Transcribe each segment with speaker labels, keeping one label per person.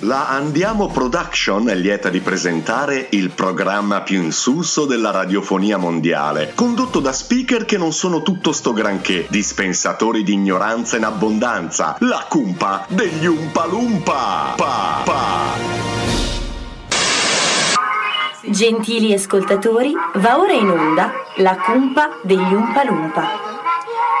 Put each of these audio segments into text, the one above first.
Speaker 1: La Andiamo Production è lieta di presentare il programma più insulso della radiofonia mondiale, condotto da speaker che non sono tutto sto granché, dispensatori di ignoranza in abbondanza, la cumpa degli Umpalumpa. Pa, pa.
Speaker 2: Gentili ascoltatori, va ora in onda la cumpa degli Umpalumpa.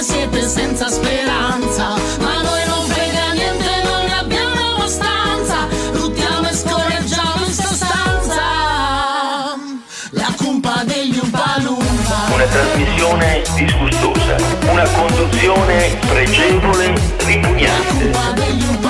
Speaker 3: siete senza speranza. Ma noi non frega niente, non ne abbiamo abbastanza. Luttiamo e scorreggiamo in sostanza. La cumpa degli Umpalumpa.
Speaker 4: Una trasmissione disgustosa, una conduzione pregevole, ripugnante.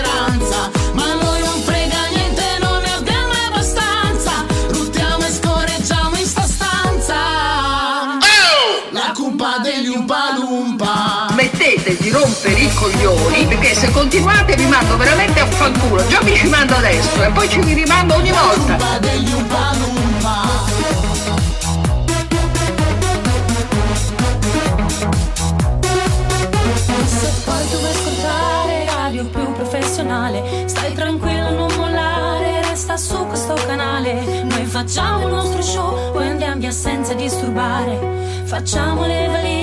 Speaker 5: Rompere i coglioni perché se continuate vi mando veramente a fanculo. Già vi ci mando adesso e poi ci vi rimando ogni volta.
Speaker 6: Se poi vuoi ascoltare radio più professionale, stai tranquillo, non mollare, resta su questo canale. Noi facciamo il nostro show, poi andiamo via senza disturbare. Facciamo le valigie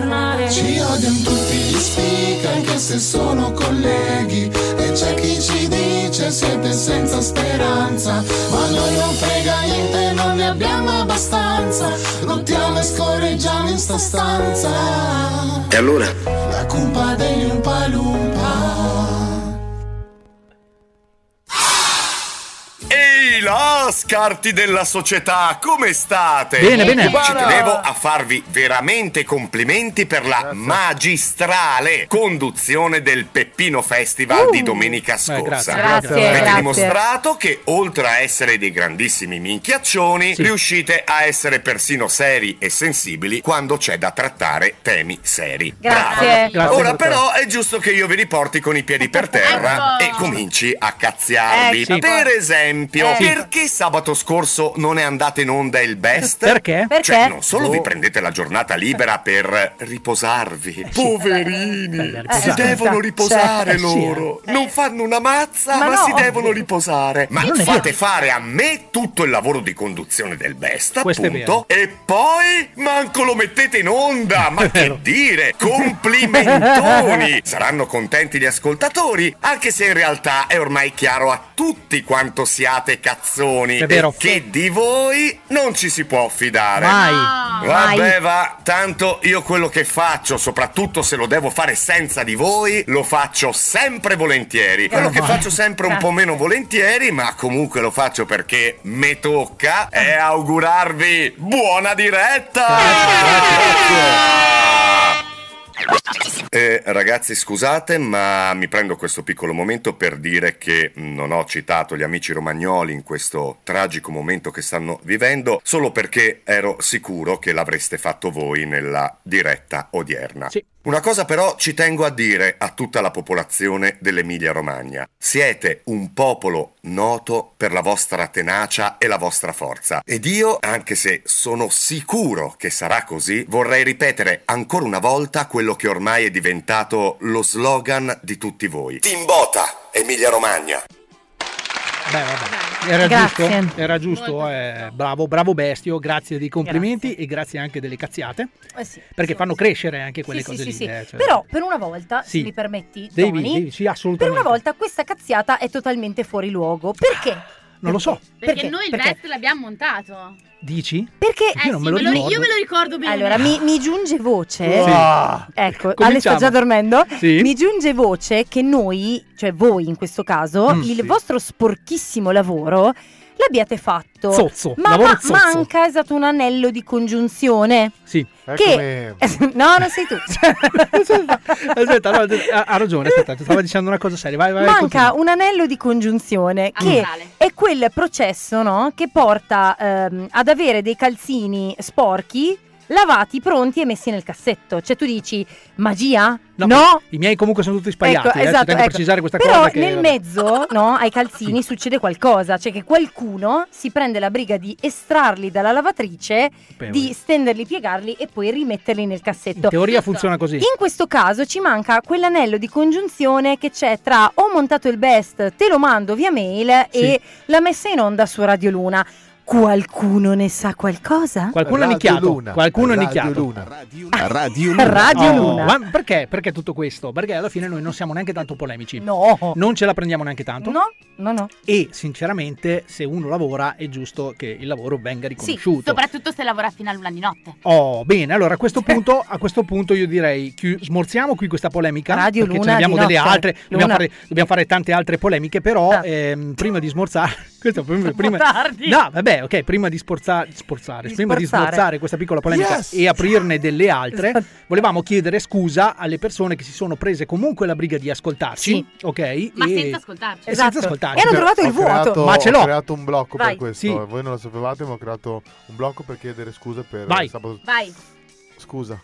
Speaker 6: ritornare.
Speaker 3: Ci odiano tutti gli speaker anche se sono colleghi. E c'è chi ci dice siete senza speranza Ma a noi non frega niente, non ne abbiamo abbastanza. Lottiamo e scorreggiamo in sta stanza.
Speaker 1: E allora?
Speaker 3: La cumpa degli Umpalumpa
Speaker 1: Là, scarti della società, come state?
Speaker 7: Bene, bene.
Speaker 1: Ci tenevo a farvi veramente complimenti per la magistrale conduzione del Peppino Festival di domenica scorsa.
Speaker 7: grazie,
Speaker 8: Grazie,
Speaker 1: Avete
Speaker 8: grazie.
Speaker 1: dimostrato che oltre a essere dei grandissimi minchiaccioni,
Speaker 7: Sì.
Speaker 1: riuscite a essere persino seri e sensibili quando c'è da trattare temi seri.
Speaker 8: Grazie.
Speaker 1: Bravo.
Speaker 7: Grazie,
Speaker 1: Ora però è giusto che io vi riporti con i piedi per terra
Speaker 8: Ecco.
Speaker 1: e cominci a cazziarvi.
Speaker 8: Ecco.
Speaker 1: Per esempio,
Speaker 8: Eh.
Speaker 1: Perché sabato scorso non è andato in onda il best?
Speaker 7: Perché?
Speaker 8: Perché?
Speaker 1: Cioè, non solo
Speaker 7: Oh.
Speaker 1: vi prendete la giornata libera per riposarvi. Poverini,
Speaker 7: Beh,
Speaker 1: si
Speaker 7: riposare.
Speaker 1: devono riposare
Speaker 7: Eh, sì,
Speaker 1: loro. Non fanno una mazza,
Speaker 8: Ma
Speaker 1: ma,
Speaker 8: no.
Speaker 1: si devono riposare. Ma fate fare a me tutto il lavoro di conduzione del best,
Speaker 7: Questo
Speaker 1: appunto. E poi manco lo mettete in onda. Ma che dire? Complimentoni! Saranno contenti gli ascoltatori, anche se in realtà è ormai chiaro a tutti quanto siate cazzoni.
Speaker 7: Vero.
Speaker 1: e che di voi non ci si può fidare.
Speaker 7: Mai.
Speaker 1: Vabbè, va, tanto io quello che faccio, soprattutto se lo devo fare senza di voi, lo faccio sempre volentieri. Quello che faccio sempre un po' meno volentieri, ma comunque lo faccio perché me tocca, è augurarvi buona diretta! Eh, ragazzi, scusate, ma mi prendo questo piccolo momento per dire che non ho citato gli amici romagnoli in questo tragico momento che stanno vivendo, solo perché ero sicuro che l'avreste fatto voi nella diretta odierna.
Speaker 7: Sì.
Speaker 1: Una cosa però ci tengo a dire a tutta la popolazione dell'Emilia Romagna. Siete un popolo noto per la vostra tenacia e la vostra forza. Ed io, anche se sono sicuro che sarà così, vorrei ripetere ancora una volta quello che ormai è diventato lo slogan di tutti voi. Timbota, Emilia Romagna.
Speaker 7: Beh, vabbè. Era
Speaker 9: Grazie.
Speaker 7: giusto, era giusto, eh, bravo, bravo bestio, grazie dei complimenti e grazie anche delle cazziate,
Speaker 2: Eh sì,
Speaker 7: perché
Speaker 2: sì,
Speaker 7: fanno
Speaker 2: sì.
Speaker 7: crescere anche quelle cose lì. eh, cioè-
Speaker 2: Però per una volta, se mi permetti,
Speaker 7: Devi,
Speaker 2: Tony,
Speaker 7: devi,
Speaker 2: per una volta questa cazziata è totalmente fuori luogo. Perché?
Speaker 7: Non lo so,
Speaker 10: Perché, noi il
Speaker 2: Perché?
Speaker 10: vest l'abbiamo montato.
Speaker 7: dici?
Speaker 2: Perché
Speaker 10: Eh
Speaker 7: Io non
Speaker 10: sì,
Speaker 7: me lo
Speaker 10: ri-
Speaker 7: ricordo.
Speaker 10: io me lo ricordo bene.
Speaker 2: Allora, mi, mi giunge voce.
Speaker 7: Sì.
Speaker 2: Ecco, Ale
Speaker 7: Cominciamo.
Speaker 2: sta già dormendo.
Speaker 7: Sì.
Speaker 2: Mi giunge voce che noi, cioè voi in questo caso,
Speaker 7: Mm,
Speaker 2: il
Speaker 7: sì.
Speaker 2: vostro sporchissimo lavoro l'abbiate fatto.
Speaker 7: Zozzo,
Speaker 2: Ma, ma-
Speaker 7: zozzo.
Speaker 2: manca esatto un anello di congiunzione.
Speaker 7: Sì.
Speaker 2: Che no, non sei tu.
Speaker 7: Aspetta, no, ha, ragione, aspetta, ti stava dicendo una cosa seria. Vai, vai,
Speaker 2: Manca
Speaker 7: continua.
Speaker 2: un anello di congiunzione che
Speaker 10: Astrale.
Speaker 2: è quel processo no, che porta ehm, ad avere dei calzini sporchi lavati, pronti e messi nel cassetto. Cioè tu dici magia? No.
Speaker 7: I miei comunque sono tutti sbagliati.
Speaker 2: Ecco,
Speaker 7: eh,
Speaker 2: esatto, ecco.
Speaker 7: precisare questa
Speaker 2: Però
Speaker 7: cosa. Che,
Speaker 2: nel
Speaker 7: vabbè.
Speaker 2: mezzo, no, ai calzini succede qualcosa, cioè che qualcuno si prende la briga di estrarli dalla lavatrice,
Speaker 7: Beh,
Speaker 2: di stenderli, piegarli e poi rimetterli nel
Speaker 7: In
Speaker 2: cassetto.
Speaker 7: teoria funziona così.
Speaker 2: In questo caso ci manca quell'anello di congiunzione che c'è tra ho montato il best, te lo mando via mail e la messa in onda su Radio Luna. Qualcuno ne sa qualcosa?
Speaker 7: Qualcuno
Speaker 8: Radio
Speaker 7: nicchiato.
Speaker 8: Luna.
Speaker 7: Qualcuno
Speaker 8: Radio
Speaker 7: nicchiato.
Speaker 8: Luna.
Speaker 2: Ah,
Speaker 8: Radio
Speaker 2: Radio
Speaker 7: Oh,
Speaker 2: Luna.
Speaker 7: ma perché? Perché tutto questo? Perché alla fine noi non siamo neanche tanto polemici.
Speaker 2: No.
Speaker 7: Non ce la prendiamo neanche tanto.
Speaker 2: No, no, no.
Speaker 7: E sinceramente, se uno lavora, è giusto che il lavoro venga
Speaker 10: Sì,
Speaker 7: riconosciuto.
Speaker 10: soprattutto se lavora fino all'una di notte.
Speaker 7: Oh, bene, allora a questo punto, a questo punto io direi chi- smorziamo qui questa polemica.
Speaker 2: Radio
Speaker 7: perché
Speaker 2: Luna
Speaker 7: ce ne abbiamo delle
Speaker 2: notte.
Speaker 7: altre, dobbiamo
Speaker 2: Luna.
Speaker 7: fare, dobbiamo fare tante altre polemiche, però
Speaker 2: Ah.
Speaker 7: ehm, prima di smorzare, questo prima, prima-
Speaker 2: tardi.
Speaker 7: no, vabbè, ok, prima di sporzare, sporzare,
Speaker 2: Di
Speaker 7: prima di
Speaker 2: sporzare.
Speaker 7: smorzare questa piccola polemica
Speaker 8: Yes!
Speaker 7: e aprirne delle altre,
Speaker 2: Esatto.
Speaker 7: volevamo chiedere scusa alle persone che si sono prese comunque la briga di ascoltarci,
Speaker 2: Sì.
Speaker 7: ok?
Speaker 10: Ma
Speaker 7: e,
Speaker 10: senza ascoltarci.
Speaker 7: e
Speaker 2: Esatto.
Speaker 7: senza ascoltarci.
Speaker 2: E hanno trovato il
Speaker 8: Ho
Speaker 2: vuoto.
Speaker 8: creato-
Speaker 7: Ma ce l'ho.
Speaker 8: Ho creato un blocco
Speaker 2: Vai.
Speaker 8: per questo.
Speaker 7: Sì.
Speaker 8: Voi non lo sapevate, ma ho creato un blocco per chiedere scusa per
Speaker 7: Vai.
Speaker 8: sabato.
Speaker 10: Vai.
Speaker 8: Scusa.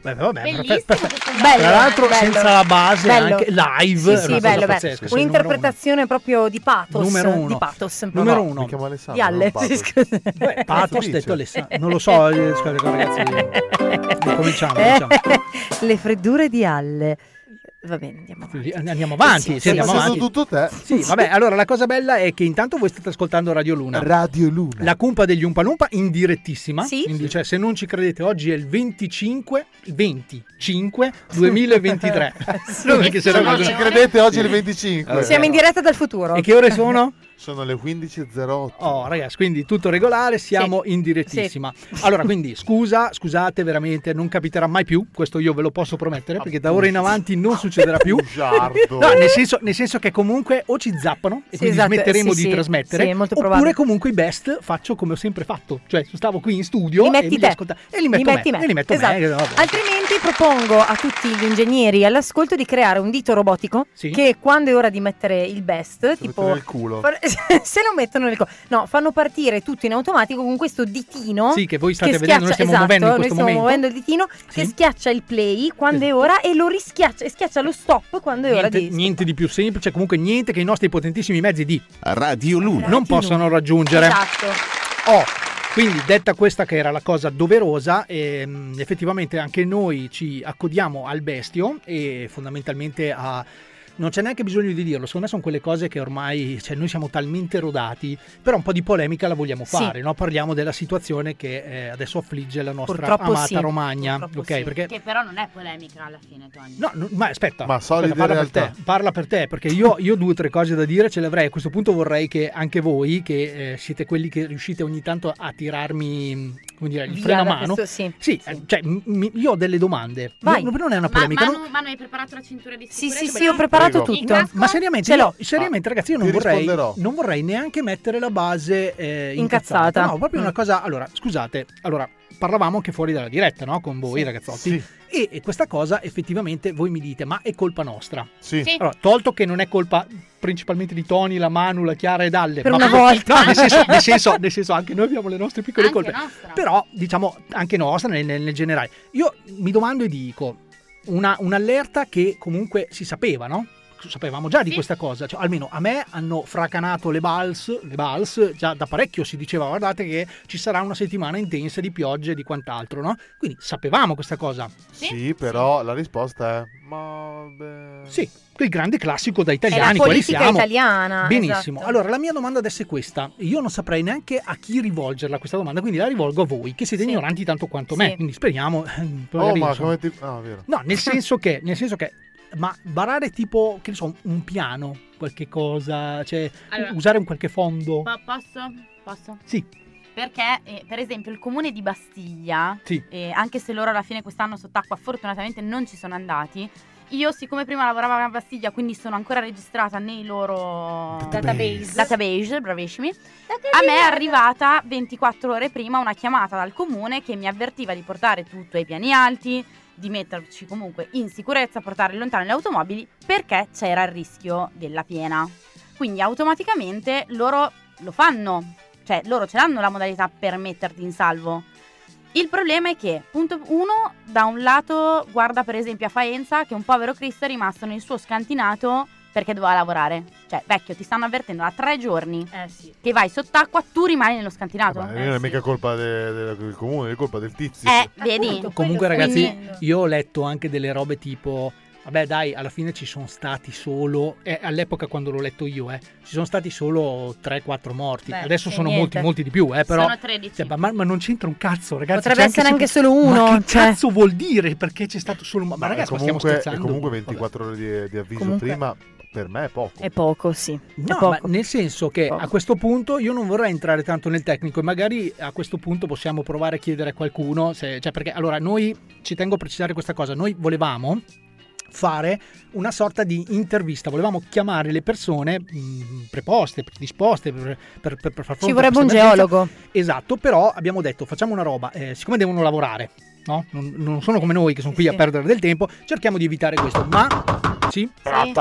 Speaker 7: Vabbè, vabbè,
Speaker 10: Bellissimo
Speaker 7: perfetto, perfetto.
Speaker 10: questo
Speaker 2: Bello,
Speaker 7: Tra l'altro
Speaker 2: bello.
Speaker 7: senza la base
Speaker 2: Bello.
Speaker 7: anche live,
Speaker 2: Sì, sì, bello, bello.
Speaker 7: pazzesca,
Speaker 2: Un'interpretazione proprio di pathos.
Speaker 7: Numero uno.
Speaker 2: Di pathos.
Speaker 7: Numero
Speaker 8: Mi
Speaker 7: uno.
Speaker 8: chiamo Alessandro.
Speaker 2: Di Alle.
Speaker 7: Beh, Pathos
Speaker 8: dice?
Speaker 7: detto Alessandro. Non lo so, eh, ragazzi. Cominciamo, cominciamo.
Speaker 2: Le freddure di Alle. Va bene, andiamo avanti.
Speaker 7: Andiamo avanti,
Speaker 2: Sì,
Speaker 7: sì,
Speaker 2: sì,
Speaker 7: andiamo avanti.
Speaker 8: tutto te.
Speaker 7: Sì, vabbè, allora la cosa bella è che intanto voi state ascoltando Radio Luna.
Speaker 8: Radio Luna.
Speaker 7: La cumpa degli Umpa Lumpa in direttissima.
Speaker 2: Sì.
Speaker 7: Quindi, cioè, se non ci credete, oggi è il 25, il 25 2023. Perché se
Speaker 8: Se
Speaker 7: no
Speaker 8: non ci credete, oggi è il 25.
Speaker 2: Siamo in diretta dal futuro.
Speaker 7: E che ore sono?
Speaker 8: Sono le 15.08.
Speaker 7: Oh, ragazzi, quindi tutto regolare, siamo in direttissima. Allora, quindi scusa, scusate, veramente non capiterà mai più, questo io ve lo posso promettere, perché da ora in avanti non succederà più.
Speaker 8: Bugiardo.
Speaker 7: No, nel senso, nel senso che comunque o ci zappano e
Speaker 2: Sì,
Speaker 7: quindi
Speaker 2: esatto,
Speaker 7: smetteremo
Speaker 2: sì,
Speaker 7: di
Speaker 2: sì,
Speaker 7: trasmettere,
Speaker 2: sì, è molto
Speaker 7: oppure
Speaker 2: probabile.
Speaker 7: comunque i best faccio come ho sempre fatto, cioè stavo qui in studio
Speaker 2: Li
Speaker 7: e
Speaker 2: te.
Speaker 7: ascolta- e li metto
Speaker 2: metti
Speaker 7: me,
Speaker 2: me.
Speaker 7: e li metto
Speaker 2: Esatto.
Speaker 7: me, vabbè.
Speaker 2: Altrimenti propongo a tutti gli ingegneri all'ascolto di creare un dito robotico
Speaker 7: Sì.
Speaker 2: che quando è ora di mettere il best, tipo
Speaker 8: mettono nel culo.
Speaker 2: far- se lo mettono nel culo, no, fanno partire tutto in automatico con questo ditino.
Speaker 7: Sì, che voi state
Speaker 2: che
Speaker 7: vedendo, noi stiamo
Speaker 2: esatto,
Speaker 7: muovendo in
Speaker 2: noi
Speaker 7: questo
Speaker 2: stiamo
Speaker 7: momento.
Speaker 2: muovendo il ditino che
Speaker 7: Sì.
Speaker 2: schiaccia il play quando è ora e lo rischiaccia e schiaccia lo stop quando è ora
Speaker 7: Niente,
Speaker 2: di
Speaker 7: niente di più semplice, comunque niente che i nostri potentissimi mezzi di
Speaker 8: Radio Luna.
Speaker 7: non possono raggiungere.
Speaker 2: Esatto.
Speaker 7: Oh, quindi detta questa che era la cosa doverosa, ehm, effettivamente anche noi ci accodiamo al bestio e fondamentalmente a non c'è neanche bisogno di dirlo, secondo me sono quelle cose che ormai, cioè noi siamo talmente rodati, però un po' di polemica la vogliamo
Speaker 2: Sì.
Speaker 7: fare, no? parliamo della situazione che eh, adesso affligge la nostra
Speaker 2: Purtroppo
Speaker 7: amata
Speaker 2: sì,
Speaker 7: Romagna,
Speaker 2: purtroppo
Speaker 7: ok?
Speaker 2: sì.
Speaker 7: Perché
Speaker 10: Che però non è polemica alla fine, Tony.
Speaker 7: No, no, ma aspetta,
Speaker 8: Ma
Speaker 7: aspetta, parla per
Speaker 8: realtà.
Speaker 7: te, parla per te, perché io, io due o tre cose da dire ce le avrei. A questo punto vorrei che anche voi, che eh, siete quelli che riuscite ogni tanto a tirarmi, come dire, il
Speaker 2: Via
Speaker 7: freno a mano.
Speaker 2: questo- sì.
Speaker 7: eh, cioè, m- m- io ho delle domande.
Speaker 2: Vai.
Speaker 7: Non, non è una
Speaker 10: Ma,
Speaker 7: polemica.
Speaker 10: Manu,
Speaker 7: non-
Speaker 10: Manu, hai preparato la cintura di
Speaker 2: Sì,
Speaker 10: sicurezza?
Speaker 2: sì, sì, ho preparato
Speaker 8: Prego.
Speaker 2: tutto.
Speaker 7: Ma seriamente, io- seriamente ragazzi, io non vorrei, non vorrei neanche mettere la base eh,
Speaker 2: Incazzata.
Speaker 7: incazzata. No, proprio
Speaker 2: Mm.
Speaker 7: una cosa. Allora, scusate, allora parlavamo anche fuori dalla diretta, no? Con voi,
Speaker 2: Sì.
Speaker 7: ragazzotti.
Speaker 8: Sì.
Speaker 7: E, e questa cosa effettivamente voi mi dite, ma è colpa nostra.
Speaker 8: Sì.
Speaker 10: Sì.
Speaker 7: Allora, tolto che non è colpa principalmente di Tony, la Manu, la Chiara e Dalle.
Speaker 2: Per
Speaker 7: ma-
Speaker 2: una volta.
Speaker 7: No, nel senso, nel senso- nel senso, anche noi abbiamo le nostre piccole
Speaker 10: Anche
Speaker 7: colpe.
Speaker 10: nostra.
Speaker 7: Però, diciamo, anche nostra nel, nel- nel generale. Io mi domando e dico, una- un'allerta che comunque si sapeva, no? Sapevamo già di
Speaker 10: Sì.
Speaker 7: questa cosa, cioè, almeno a me hanno fracanato le BALS, le BALS, già da parecchio si diceva guardate che ci sarà una settimana intensa di piogge e di quant'altro, no? Quindi sapevamo questa cosa.
Speaker 8: Sì, però la risposta è... Ma... beh...
Speaker 7: Sì, il grande classico da
Speaker 2: È la
Speaker 7: italiani, quali
Speaker 2: politica
Speaker 7: siamo.
Speaker 2: italiana.
Speaker 7: Benissimo.
Speaker 2: esatto.
Speaker 7: Allora, la mia domanda adesso è questa. Io non saprei neanche a chi rivolgerla questa domanda, quindi la rivolgo a voi, che siete
Speaker 2: Sì.
Speaker 7: ignoranti tanto quanto
Speaker 2: Sì.
Speaker 7: me. Quindi speriamo. eh,
Speaker 8: Oh, ma come ti... Ah, vero.
Speaker 7: No, nel senso che, nel senso che, ma barare tipo, che ne so, un piano, qualche cosa, cioè
Speaker 10: Allora-
Speaker 7: usare un qualche fondo.
Speaker 10: Po- posso? Posso?
Speaker 7: Sì,
Speaker 10: Perché, eh, per esempio, il comune di Bastiglia,
Speaker 7: sì.
Speaker 10: eh, anche se loro alla fine quest'anno sott'acqua fortunatamente non ci sono andati, io siccome prima lavoravo a Bastiglia, quindi sono ancora registrata nei loro
Speaker 2: Database.
Speaker 10: database, bravissimi, a me è arrivata 24 ore prima una chiamata dal comune che mi avvertiva di portare tutto ai piani alti, di metterci comunque in sicurezza, portare lontano le automobili perché c'era il rischio della piena. Quindi automaticamente loro lo fanno, cioè loro ce l'hanno la modalità per metterti in salvo. Il problema è che, punto uno, da un lato guarda per esempio a Faenza che un povero Cristo è rimasto nel suo scantinato perché doveva lavorare. Cioè, vecchio, ti stanno avvertendo da tre giorni
Speaker 2: Eh sì.
Speaker 10: che vai sott'acqua, tu rimani nello scantinato.
Speaker 8: Vabbè, non è mica colpa de- de- del comune, è colpa del tizio.
Speaker 10: Eh, vedi?
Speaker 2: Appunto.
Speaker 7: Comunque, ragazzi,
Speaker 2: dicendo.
Speaker 7: io ho letto anche delle robe tipo. Vabbè, dai, alla fine ci sono stati solo. eh, all'epoca, quando l'ho letto io, eh, ci sono stati solo 3-4 morti.
Speaker 2: Beh,
Speaker 7: Adesso
Speaker 2: sì,
Speaker 7: sono
Speaker 2: niente.
Speaker 7: molti, molti di più, eh, però.
Speaker 10: Sono 13.
Speaker 7: Cioè, ma, ma non c'entra un cazzo, ragazzi.
Speaker 2: Potrebbe
Speaker 7: c'è
Speaker 2: essere anche
Speaker 7: solo-
Speaker 2: uno,
Speaker 7: Ma che
Speaker 2: cioè.
Speaker 7: cazzo vuol dire? Perché c'è stato solo. Ma,
Speaker 8: Ma
Speaker 7: ragazzi,
Speaker 8: è
Speaker 7: ma stiamo
Speaker 8: comunque,
Speaker 7: scherzando?
Speaker 8: comunque
Speaker 7: Vabbè.
Speaker 8: 24 ore di, di avviso
Speaker 2: Comunque-
Speaker 8: prima, per me è poco.
Speaker 2: È poco, sì. È
Speaker 7: No,
Speaker 2: poco.
Speaker 7: ma nel senso che
Speaker 2: Poco.
Speaker 7: a questo punto io non vorrei entrare tanto nel tecnico e magari a questo punto possiamo provare a chiedere a qualcuno, se- cioè perché allora noi ci tengo a precisare questa cosa, noi volevamo fare una sorta di intervista, volevamo chiamare le persone mh, preposte, predisposte per, per, per, per far fronte
Speaker 2: Ci vorrebbe un geologo.
Speaker 7: Esatto, però abbiamo detto facciamo una roba, eh, siccome devono lavorare, no? non, non sono come noi che sono qui
Speaker 2: Sì.
Speaker 7: a perdere del tempo, cerchiamo di evitare questo, ma sì?
Speaker 2: Sì.
Speaker 7: Pronto?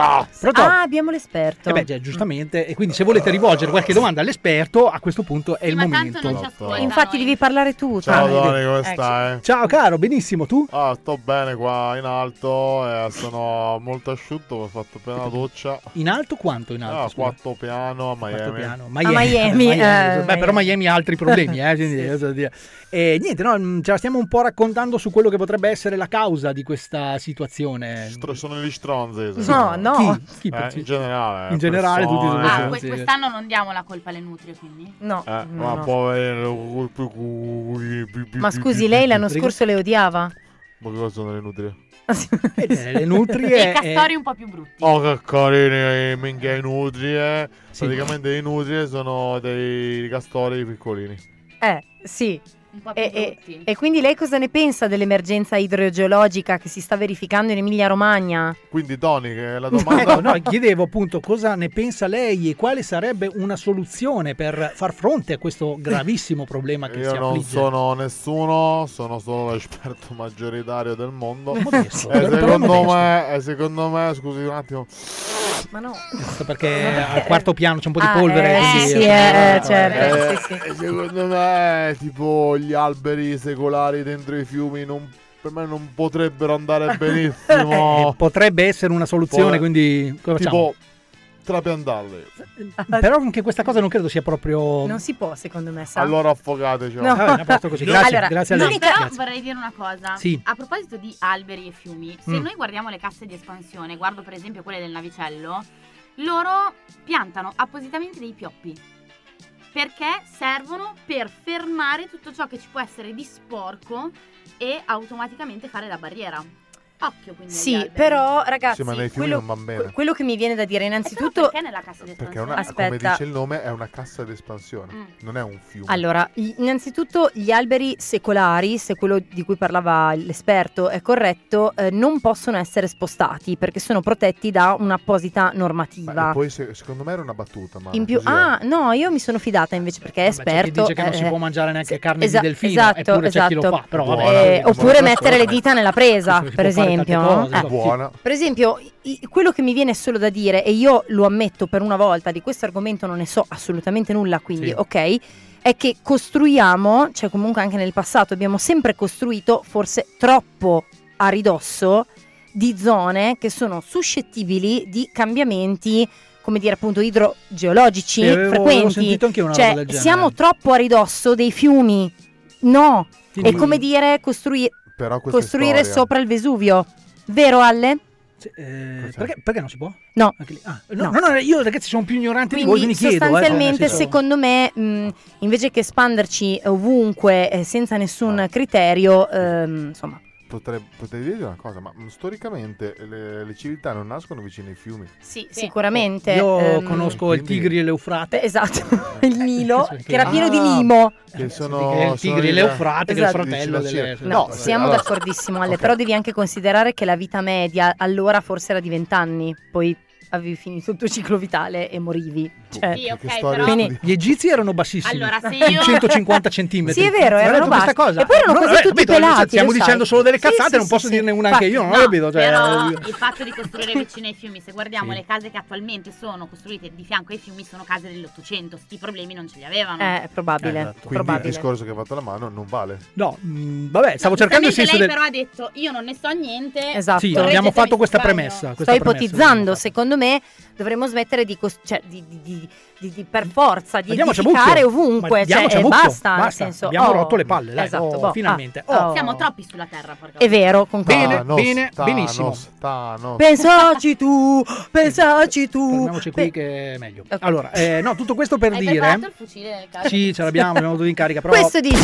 Speaker 2: Ah, abbiamo l'esperto.
Speaker 7: Eh beh, già, giustamente, e quindi se volete rivolgere qualche domanda all'esperto, a questo punto è
Speaker 10: Sì,
Speaker 7: il
Speaker 10: ma
Speaker 7: momento.
Speaker 10: tanto non ci ascolta.
Speaker 2: Infatti
Speaker 10: noi.
Speaker 2: devi parlare tu.
Speaker 8: Ciao. Doni, come
Speaker 2: Ecco.
Speaker 8: stai?
Speaker 7: Ciao caro, benissimo, tu?
Speaker 8: Ah, sto bene qua in alto, eh, sono molto asciutto, ho fatto appena la doccia.
Speaker 7: In alto quanto in alto?
Speaker 8: Ah, quarto piano a
Speaker 7: Quarto
Speaker 8: Miami.
Speaker 7: piano.
Speaker 2: Miami, eh,
Speaker 7: Beh, però Miami ha altri problemi, eh, quindi,
Speaker 2: Sì.
Speaker 7: E niente, no, mh, ce la stiamo un po' raccontando su quello che potrebbe essere la causa di questa situazione.
Speaker 8: Sono gli stronzi.
Speaker 2: No,
Speaker 8: secondo me.
Speaker 2: no.
Speaker 7: Chi? Chi
Speaker 8: Eh,
Speaker 7: per-
Speaker 8: in generale.
Speaker 7: In generale tutti sono
Speaker 8: persone.
Speaker 10: Ah,
Speaker 7: sì.
Speaker 10: quest'anno non diamo la colpa alle nutrie, quindi?
Speaker 2: No,
Speaker 8: Eh,
Speaker 2: no,
Speaker 8: ma
Speaker 2: no.
Speaker 8: povero.
Speaker 2: Ma scusi, lei l'anno scorso le odiava?
Speaker 8: Ma cosa sono le nutrie?
Speaker 7: Eh, le
Speaker 10: E
Speaker 7: nutrie...
Speaker 10: i castori un po' più brutti.
Speaker 8: Oh, che carini, minchia i nutrie.
Speaker 7: Sì.
Speaker 8: Praticamente i nutrie sono dei castori piccolini.
Speaker 2: Eh, sì.
Speaker 10: Un po' più
Speaker 2: E, e-
Speaker 10: brutti.
Speaker 2: e quindi lei cosa ne pensa dell'emergenza idrogeologica che si sta verificando in Emilia Romagna?
Speaker 8: Quindi, Tony, che la domanda.
Speaker 7: Ecco, no, chiedevo appunto cosa ne pensa lei e quale sarebbe una soluzione per far fronte a questo gravissimo problema che
Speaker 8: Io
Speaker 7: si
Speaker 8: non
Speaker 7: affligge.
Speaker 8: sono nessuno, sono solo l'esperto maggioritario del mondo.
Speaker 7: Modesto,
Speaker 8: E secondo, me, secondo me, scusi un attimo,
Speaker 2: Ma no.
Speaker 7: Questo perché al quarto piano c'è un po' di
Speaker 2: Ah,
Speaker 7: polvere.
Speaker 2: eh, sì, eh,
Speaker 7: eh,
Speaker 2: certo.
Speaker 8: Eh,
Speaker 2: sì, sì.
Speaker 8: secondo me, tipo, gli alberi secolari dentro i fiumi non- per me non potrebbero andare
Speaker 7: eh,
Speaker 8: benissimo.
Speaker 7: potrebbe essere una soluzione,
Speaker 8: Poi-
Speaker 7: quindi cosa facciamo?
Speaker 8: tipo, trapiantarli.
Speaker 7: Però anche questa cosa non credo sia proprio.
Speaker 2: Non si può, secondo me. sa.
Speaker 8: Allora affogateci.
Speaker 2: No.
Speaker 7: Vabbè. Grazie,
Speaker 2: Allora,
Speaker 7: grazie a
Speaker 10: No,
Speaker 7: lei.
Speaker 10: però
Speaker 7: Grazie.
Speaker 10: vorrei dire una cosa.
Speaker 7: Sì.
Speaker 10: A proposito di alberi e fiumi, se
Speaker 7: Mm.
Speaker 10: noi guardiamo le casse di espansione, guardo per esempio quelle del navicello, loro piantano appositamente dei pioppi. Perché servono per fermare tutto ciò che ci può essere di sporco e automaticamente fare da barriera. Occhio quindi.
Speaker 2: Sì, però ragazzi,
Speaker 8: Sì, ma nei
Speaker 2: quello,
Speaker 8: non bene.
Speaker 2: que- quello che mi viene da dire innanzitutto...
Speaker 10: perché nella cassa di
Speaker 8: Perché una, come
Speaker 2: Aspetta.
Speaker 8: dice il nome, è una cassa d'espansione.
Speaker 10: Mm.
Speaker 8: Non è un fiume.
Speaker 2: Allora, innanzitutto gli alberi secolari, se quello di cui parlava l'esperto è corretto, eh, non possono essere spostati perché sono protetti da un'apposita
Speaker 8: Ma-
Speaker 2: normativa.
Speaker 8: e poi se- secondo me era una battuta. Ma
Speaker 2: In più,
Speaker 8: così è.
Speaker 2: ah, no, io mi sono fidata invece perché è
Speaker 7: Vabbè, c'è chi
Speaker 2: esperto.
Speaker 7: dice che non si
Speaker 2: eh,
Speaker 7: può mangiare neanche carne
Speaker 2: esa-
Speaker 7: di delfino,
Speaker 2: esatto,
Speaker 7: eppure c'è chi lo
Speaker 2: esatto.
Speaker 7: fa. Però vabbè,
Speaker 2: Eh, oppure mettere le dita nella presa, per
Speaker 7: tante
Speaker 2: esempio.
Speaker 7: cose,
Speaker 2: Eh?
Speaker 8: Buona.
Speaker 2: Per esempio, quello che mi viene solo da dire, e io lo ammetto per una volta, di questo argomento non ne so assolutamente nulla, quindi
Speaker 7: Sì.
Speaker 2: ok, è che costruiamo, cioè comunque anche nel passato abbiamo sempre costruito, forse troppo a ridosso, di zone che sono suscettibili di cambiamenti, come dire appunto, idrogeologici
Speaker 7: Sì, avevo- avevo
Speaker 2: frequenti.
Speaker 7: una
Speaker 2: cioè,
Speaker 7: roba del genere.
Speaker 2: siamo troppo a ridosso dei fiumi. No,
Speaker 7: Quindi-
Speaker 2: è come dire costrui-
Speaker 8: Però questa è
Speaker 2: costruire
Speaker 8: storia.
Speaker 2: sopra il Vesuvio. Vero Alle?
Speaker 7: Eh, perché, perché non si può?
Speaker 2: No.
Speaker 7: Ah, no,
Speaker 2: No.
Speaker 7: no, no, io ragazzi sono più ignorante di voi,
Speaker 2: Quindi
Speaker 7: quindi chiedo. eh,
Speaker 2: sostanzialmente, secondo me, mh, invece che espanderci ovunque eh, senza nessun
Speaker 8: Ah.
Speaker 2: criterio, ehm, insomma,
Speaker 8: Potrei, potrei dirti una cosa, ma mm, storicamente le, le civiltà non nascono vicino ai fiumi.
Speaker 2: sì,
Speaker 10: Sì.
Speaker 2: sicuramente.
Speaker 7: Io
Speaker 2: ehm,
Speaker 7: conosco il Tigri e l'Eufrate.
Speaker 2: esatto, il Nilo,
Speaker 7: sì,
Speaker 2: che era pieno di
Speaker 8: Ah,
Speaker 2: Nimo.
Speaker 8: Che
Speaker 7: Eh,
Speaker 8: sono,
Speaker 7: sì, che il
Speaker 8: sono
Speaker 7: Tigri e l'Eufrate, che è il
Speaker 2: Esatto.
Speaker 7: fratello delle...
Speaker 2: No,
Speaker 8: No,
Speaker 2: siamo
Speaker 8: allora-
Speaker 2: d'accordissimo, Ale,
Speaker 8: ok.
Speaker 2: però devi anche considerare che la vita media allora forse era di 20 anni, poi avevi finito il tuo ciclo vitale e morivi. Cioè,
Speaker 10: Sì,
Speaker 8: Che-
Speaker 10: ok, però-
Speaker 2: Quindi-
Speaker 7: Gli egizi erano bassissimi.
Speaker 10: Allora, se io-
Speaker 7: 150 centimetri.
Speaker 2: Sì, è vero, erano
Speaker 7: detto questa
Speaker 2: bassi.
Speaker 7: cosa.
Speaker 2: E poi erano
Speaker 7: No,
Speaker 2: quasi
Speaker 7: no,
Speaker 2: tutti
Speaker 7: capito,
Speaker 2: pelati,
Speaker 7: Stiamo
Speaker 2: lo
Speaker 7: dicendo
Speaker 2: sai.
Speaker 7: solo delle cazzate,
Speaker 2: sì,
Speaker 7: non
Speaker 2: sì,
Speaker 7: posso
Speaker 2: sì.
Speaker 7: dirne una anche io, non ho
Speaker 10: No,
Speaker 7: capito. Cioè,
Speaker 10: però il fatto di costruire vicino ai fiumi, se guardiamo
Speaker 7: Sì.
Speaker 10: le case che attualmente sono costruite di fianco ai fiumi, sono case dell'Ottocento. Sti problemi non ce li avevano.
Speaker 2: Eh, è probabile.
Speaker 7: Esatto.
Speaker 8: Quindi
Speaker 2: probabile.
Speaker 8: il discorso che ha fatto la mano non vale.
Speaker 7: No, mh, vabbè, stavo cercando il senso
Speaker 10: lei
Speaker 7: del...
Speaker 10: però ha detto io non ne so niente.
Speaker 2: Esatto.
Speaker 7: Sì, abbiamo fatto questa premessa.
Speaker 2: Sto ipotizzando, secondo me dovremmo smettere di, cos- cioè, di, di- di- di- di- per forza di edificare ovunque, cioè,
Speaker 7: bucco.
Speaker 2: basta, nel
Speaker 7: Basta,
Speaker 2: senso,
Speaker 7: abbiamo
Speaker 2: oh,
Speaker 7: rotto le palle, dai.
Speaker 2: esatto,
Speaker 7: Oh,
Speaker 2: boh,
Speaker 7: finalmente.
Speaker 2: ah,
Speaker 7: Oh.
Speaker 10: Siamo troppi sulla terra,
Speaker 2: È vero, concordo.
Speaker 7: Bene,
Speaker 8: Thanos,
Speaker 7: bene,
Speaker 8: Thanos,
Speaker 7: benissimo.
Speaker 8: Thanos.
Speaker 2: Pensaci tu, pensaci tu.
Speaker 7: Fermiamoci qui
Speaker 2: Pe-
Speaker 7: che è meglio.
Speaker 2: Ok.
Speaker 7: Allora, eh, no, tutto questo per
Speaker 10: Hai
Speaker 7: dire...
Speaker 10: preparato il fucile nel caso?
Speaker 7: Sì, ce l'abbiamo, abbiamo avuto in carica, però
Speaker 2: Questo dici?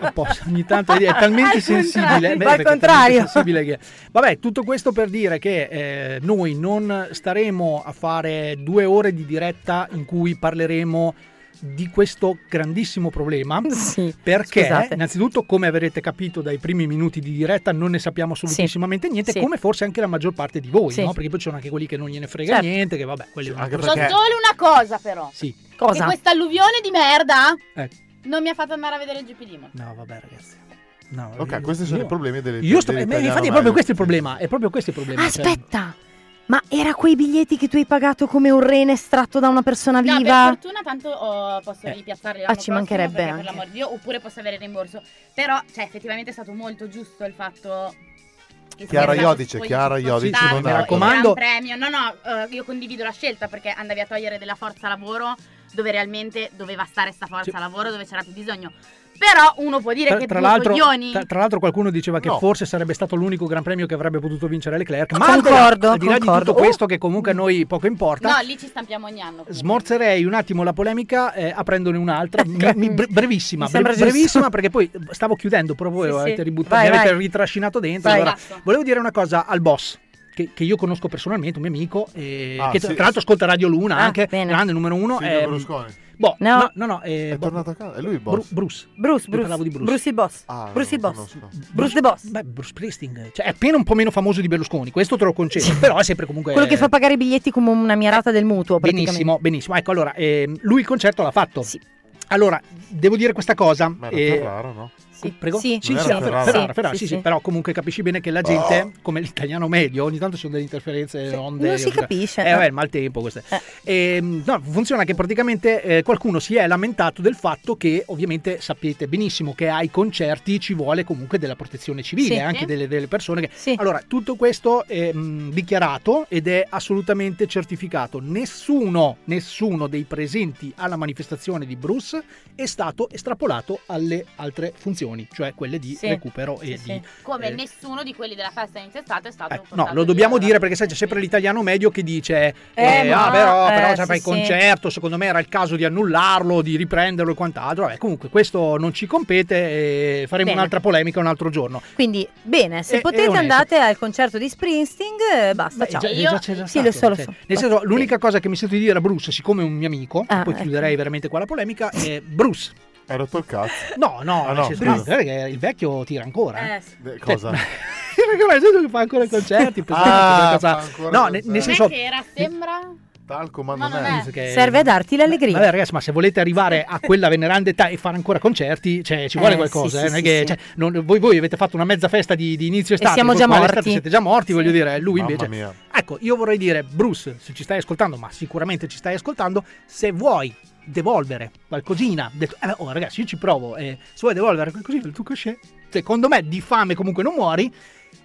Speaker 7: Un po', ogni tanto è talmente
Speaker 2: Al
Speaker 7: sensibile. beh,
Speaker 2: al
Speaker 7: perché è talmente
Speaker 2: contrario.
Speaker 7: sensibile che- Vabbè, tutto questo per dire che eh, noi non staremo a fare due ore di diretta in cui parleremo di questo grandissimo problema
Speaker 2: Sì.
Speaker 7: perché
Speaker 2: Scusate.
Speaker 7: innanzitutto come avrete capito dai primi minuti di diretta non ne sappiamo assolutissimamente niente
Speaker 2: Sì.
Speaker 7: come forse anche la maggior parte di voi
Speaker 2: Sì.
Speaker 7: no? perché poi ci sono anche quelli che non gliene frega
Speaker 2: Certo.
Speaker 7: niente che vabbè quelli altro-
Speaker 10: So
Speaker 8: perché-
Speaker 10: solo una cosa però.
Speaker 7: sì
Speaker 10: Che
Speaker 2: Cosa?
Speaker 10: questa alluvione di merda
Speaker 7: eh,
Speaker 10: non mi ha fatto andare a vedere il GP Demon.
Speaker 7: no vabbè ragazzi no,
Speaker 8: Ok,
Speaker 7: io-
Speaker 8: questi sono
Speaker 7: io-
Speaker 8: i problemi delle
Speaker 7: io sto, eh,
Speaker 8: dell'italiano
Speaker 7: infatti è proprio questo il problema è proprio questo il problema cioè-
Speaker 2: Aspetta, ma era quei biglietti che tu hai pagato come un rene estratto da una persona
Speaker 10: No, per
Speaker 2: viva?
Speaker 10: fortuna tanto oh, posso
Speaker 7: Eh.
Speaker 10: ripiazzarli
Speaker 2: Ah, ci mancherebbe
Speaker 10: perché,
Speaker 2: anche.
Speaker 10: Per l'amor di Dio, oppure posso avere il rimborso. Però, cioè, effettivamente è stato molto giusto il fatto... che
Speaker 8: Chiara Iodice, Chiara Iodice,
Speaker 7: non
Speaker 10: il
Speaker 7: raccomando.
Speaker 10: Premio. No, no, eh, io condivido la scelta perché andavi a togliere della forza lavoro dove realmente doveva stare sta forza
Speaker 7: Sì.
Speaker 10: lavoro, dove c'era più bisogno. Però uno può dire
Speaker 7: Tra,
Speaker 10: che
Speaker 7: tra l'altro,
Speaker 10: coglioni...
Speaker 7: tra, tra l'altro qualcuno diceva che
Speaker 8: No.
Speaker 7: forse sarebbe stato l'unico gran premio che avrebbe potuto vincere Leclerc ma
Speaker 2: Concordo,
Speaker 7: al di là- al di
Speaker 2: concordo.
Speaker 7: tutto questo che comunque a noi poco importa
Speaker 10: No, lì ci stampiamo ogni anno. comunque.
Speaker 7: Smorzerei un attimo la polemica eh, aprendone un'altra, mi- mi- bre- brevissima,
Speaker 2: Mi sembra
Speaker 7: bre- brevissima perché poi stavo chiudendo, però voi
Speaker 2: Sì, sì.
Speaker 7: avete ributtato,
Speaker 2: Vai,
Speaker 7: mi avete
Speaker 2: vai.
Speaker 7: ritrascinato dentro.
Speaker 2: Vai.
Speaker 7: allora,
Speaker 10: Esatto.
Speaker 7: volevo dire una cosa al boss. Che, che io conosco personalmente, un mio amico, eh,
Speaker 8: Ah,
Speaker 7: che
Speaker 8: sì.
Speaker 7: tra l'altro ascolta Radio Luna,
Speaker 2: Ah,
Speaker 7: anche
Speaker 2: bene.
Speaker 7: grande numero uno.
Speaker 8: Silvio
Speaker 7: eh,
Speaker 8: Berlusconi.
Speaker 7: boh,
Speaker 2: No.
Speaker 7: no, no, no, eh,
Speaker 8: È
Speaker 7: boh,
Speaker 8: tornato a casa. È lui il boss.
Speaker 7: Bruce.
Speaker 2: Bruce, Bruce.
Speaker 7: parlavo di Bruce.
Speaker 2: Bruce il boss.
Speaker 8: Ah,
Speaker 2: Bruce il boss.
Speaker 8: conosco.
Speaker 2: Bruce the boss.
Speaker 7: Beh, Bruce Springsteen, cioè è appena un po' meno famoso di Berlusconi, questo te lo concedo, però è sempre comunque...
Speaker 2: Quello che fa pagare i biglietti come una mirata del mutuo.
Speaker 7: Benissimo, benissimo. Ecco, allora, ehm, lui il concerto l'ha fatto.
Speaker 2: Sì.
Speaker 7: Allora, devo dire questa cosa.
Speaker 8: Ma era
Speaker 7: eh,
Speaker 8: Ferrara, no?
Speaker 2: Sì.
Speaker 7: Prego?
Speaker 2: Sì.
Speaker 7: sì, sì, Ferrara,
Speaker 8: Ferrara?
Speaker 7: Ferrara,
Speaker 2: Sì, sì,
Speaker 7: sì, sì,
Speaker 2: sì.
Speaker 7: però comunque capisci bene che la gente, come l'italiano medio, ogni tanto ci sono delle interferenze, onde...
Speaker 2: non si capisce.
Speaker 7: Eh, vabbè, il maltempo queste. Ehm, no, funziona che praticamente eh, qualcuno si è lamentato del fatto che ovviamente sapete benissimo che ai concerti ci vuole comunque della protezione civile,
Speaker 2: Sì.
Speaker 7: anche delle, delle persone che...
Speaker 2: Sì.
Speaker 7: Allora, tutto questo è mh, dichiarato ed è assolutamente certificato. Nessuno, nessuno dei presenti alla manifestazione di Bruce è stato estrapolato alle altre funzioni, cioè quelle di
Speaker 2: Sì.
Speaker 7: recupero e
Speaker 2: Sì,
Speaker 7: di...
Speaker 2: sì.
Speaker 10: Come
Speaker 7: eh,
Speaker 10: nessuno di quelli della festa inizio estate è stato
Speaker 7: Ecco, no, lo dobbiamo dire perché sai c'è sempre l'italiano medio che dice
Speaker 2: Eh,
Speaker 7: eh,
Speaker 2: ma-
Speaker 7: ah, però,
Speaker 2: eh,
Speaker 7: però
Speaker 2: sì,
Speaker 7: sai, fai il
Speaker 2: sì.
Speaker 7: concerto, secondo me era il caso di annullarlo, di riprenderlo e quant'altro. Vabbè, comunque questo non ci compete e faremo
Speaker 2: Bene.
Speaker 7: un'altra polemica un altro giorno.
Speaker 2: Quindi, bene, se
Speaker 7: è
Speaker 2: potete andate al concerto di Springsteen, eh, basta,
Speaker 7: Beh,
Speaker 2: ciao.
Speaker 7: già- c'è già
Speaker 2: Sì, lo so, lo
Speaker 7: cioè,
Speaker 2: so.
Speaker 7: Nel senso, l'unica cosa che mi sento di dire a Bruce, siccome è un mio amico,
Speaker 2: Ah,
Speaker 7: poi
Speaker 2: ecco.
Speaker 7: chiuderei veramente qua la polemica, è Bruce.
Speaker 8: Hai rotto il cazzo?
Speaker 7: No, no,
Speaker 8: Ah, no, scusa.
Speaker 7: no, guarda che il vecchio tira ancora. eh.
Speaker 2: Eh, sì.
Speaker 8: De- Cosa?
Speaker 7: Perché nel senso che fa ancora i concerti.
Speaker 8: Ah, ancora
Speaker 7: No, nel,
Speaker 8: concerti.
Speaker 7: senso...
Speaker 10: Che era, sembra...
Speaker 8: Talco, ma
Speaker 10: Ma
Speaker 8: non
Speaker 10: non
Speaker 8: è.
Speaker 10: è.
Speaker 2: Serve a darti l'allegria.
Speaker 7: Vabbè ragazzi, ma se volete arrivare a quella veneranda età e fare ancora concerti, cioè, ci vuole
Speaker 2: Eh,
Speaker 7: qualcosa.
Speaker 2: sì,
Speaker 7: eh,
Speaker 2: sì,
Speaker 7: non è
Speaker 2: sì,
Speaker 7: che,
Speaker 2: sì.
Speaker 7: cioè, non- voi, voi avete fatto una mezza festa di, di inizio estate.
Speaker 2: siamo
Speaker 7: poi
Speaker 2: già morti.
Speaker 7: Siete già morti, voglio dire. Lui
Speaker 8: Mamma
Speaker 7: invece...
Speaker 8: mia.
Speaker 7: Ecco, io vorrei dire, Bruce, se ci stai ascoltando, ma sicuramente ci stai ascoltando, se vuoi devolvere qualcosina, del- eh, oh ragazzi, io ci provo, eh, se vuoi devolvere qualcosina del tuo cachet, secondo me di fame comunque non muori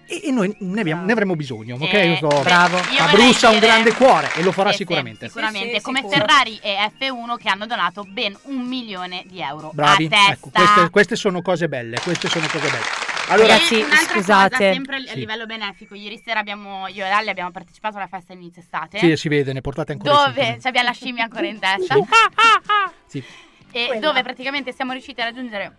Speaker 7: e, e noi ne, abbiamo- ne avremo bisogno, ok?
Speaker 10: Eh,
Speaker 7: Sto-
Speaker 2: bravo.
Speaker 7: ha un grande cuore e lo farà
Speaker 10: Sì, sì,
Speaker 7: sicuramente.
Speaker 10: sicuramente,
Speaker 2: Sì, sì,
Speaker 10: come
Speaker 2: sicuro.
Speaker 10: Ferrari e F1 che hanno donato ben un milione di euro
Speaker 7: Bravi,
Speaker 10: a testa.
Speaker 7: ecco, queste, queste sono cose belle, queste sono cose belle. Allora,
Speaker 2: Ragazzi,
Speaker 10: un'altra
Speaker 2: scusate.
Speaker 10: cosa, sempre a
Speaker 7: Sì.
Speaker 10: livello benefico, ieri sera abbiamo, io e Ale abbiamo partecipato alla festa inizio estate.
Speaker 7: sì, si vede, ne portate ancora
Speaker 10: dove abbiamo la scimmia ancora in testa.
Speaker 7: Sì. Sì.
Speaker 10: E
Speaker 2: Quella.
Speaker 10: dove praticamente siamo riusciti a raggiungere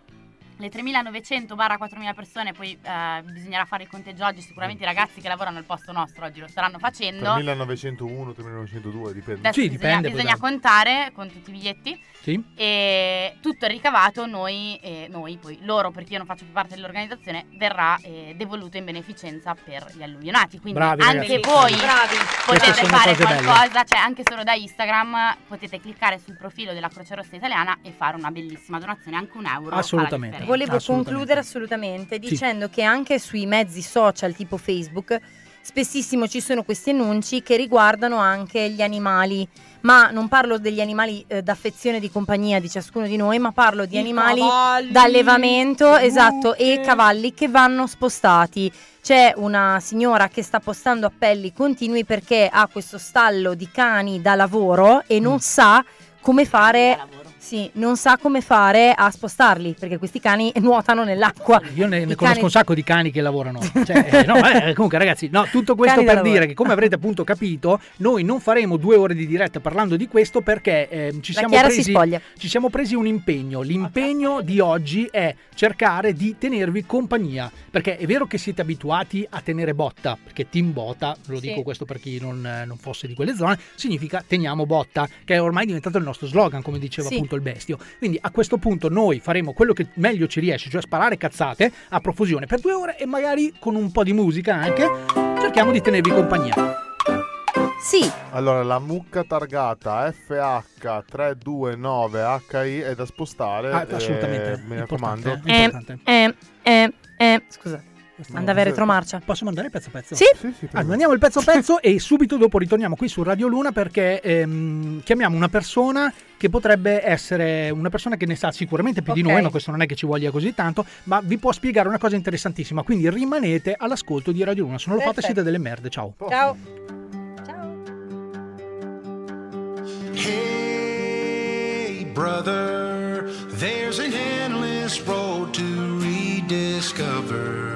Speaker 10: le 3.900-4.000 persone, poi eh, bisognerà fare il conteggio oggi, sicuramente i ragazzi che lavorano al posto nostro oggi lo staranno facendo.
Speaker 8: 3901, 3902, dipende.
Speaker 10: Adesso
Speaker 7: Sì,
Speaker 10: bisogna,
Speaker 7: dipende,
Speaker 10: bisogna contare con tutti i biglietti
Speaker 7: Sì?
Speaker 10: e tutto il ricavato noi, eh, noi poi loro perché io non faccio più parte dell'organizzazione verrà eh, devoluto in beneficenza per gli alluvionati quindi
Speaker 7: Bravi,
Speaker 10: anche
Speaker 7: ragazzi.
Speaker 10: voi
Speaker 2: Bravi.
Speaker 10: potete fare
Speaker 7: cose belle.
Speaker 10: qualcosa cioè anche solo da Instagram potete cliccare sul profilo della Croce Rossa Italiana e fare una bellissima donazione anche un euro
Speaker 7: Assolutamente.
Speaker 2: Volevo
Speaker 7: Assolutamente.
Speaker 2: concludere assolutamente
Speaker 7: Sì.
Speaker 2: dicendo che anche sui mezzi social tipo Facebook spessissimo ci sono questi annunci che riguardano anche gli animali, ma non parlo degli animali eh, d'affezione di compagnia di ciascuno di noi, ma parlo di
Speaker 10: I
Speaker 2: animali
Speaker 10: cavalli,
Speaker 2: d'allevamento,
Speaker 10: le
Speaker 2: esatto, e cavalli che vanno spostati. C'è una signora che sta postando appelli continui perché ha questo stallo di cani da lavoro e non
Speaker 7: Mm.
Speaker 2: sa come fare. Sì, non sa come fare a spostarli perché questi cani nuotano nell'acqua.
Speaker 7: Io ne, ne conosco
Speaker 2: cani-
Speaker 7: un sacco di cani che lavorano. Cioè, eh, no, eh, comunque, ragazzi, no, tutto questo
Speaker 2: Cani
Speaker 7: per dire
Speaker 2: lavoro.
Speaker 7: che, come avrete appunto capito, noi non faremo due ore di diretta parlando di questo perché ehm, ci, siamo
Speaker 2: si
Speaker 7: presi,
Speaker 2: spoglia.
Speaker 7: ci siamo presi un impegno. L'impegno di oggi è cercare di tenervi compagnia. Perché è vero che siete abituati a tenere botta, perché team botta, lo
Speaker 2: Sì.
Speaker 7: dico questo per chi non, eh, non fosse di quelle zone, significa teniamo botta, che è ormai diventato il nostro slogan, come diceva
Speaker 2: Sì.
Speaker 7: appunto il bestio. Quindi a questo punto noi faremo quello che meglio ci riesce, cioè sparare cazzate a profusione per due ore e magari con un po' di musica anche cerchiamo di tenervi compagnia.
Speaker 2: Sì,
Speaker 8: Allora, la mucca targata FH329HI è da spostare.
Speaker 7: Ah, assolutamente.
Speaker 8: eh, mi raccomando.
Speaker 7: importante, è
Speaker 2: eh,
Speaker 7: importante.
Speaker 2: eh, eh, eh, scusa,
Speaker 7: Questo-
Speaker 2: andava in retromarcia.
Speaker 7: Posso mandare pezzo a pezzo?
Speaker 2: Sì,
Speaker 8: Sì, sì, prego.
Speaker 7: mandiamo il pezzo a pezzo e subito dopo ritorniamo qui su Radio Luna perché ehm, chiamiamo una persona che potrebbe essere una persona che ne sa sicuramente più di
Speaker 2: Ok.
Speaker 7: noi, ma questo non è che ci voglia così tanto, ma vi può spiegare una cosa interessantissima, quindi rimanete all'ascolto di Radio Luna, se non lo fate
Speaker 2: Perfetto.
Speaker 7: siete delle merde, ciao.
Speaker 2: ciao. Ciao.
Speaker 11: Hey, brother, there's an endless road to rediscover.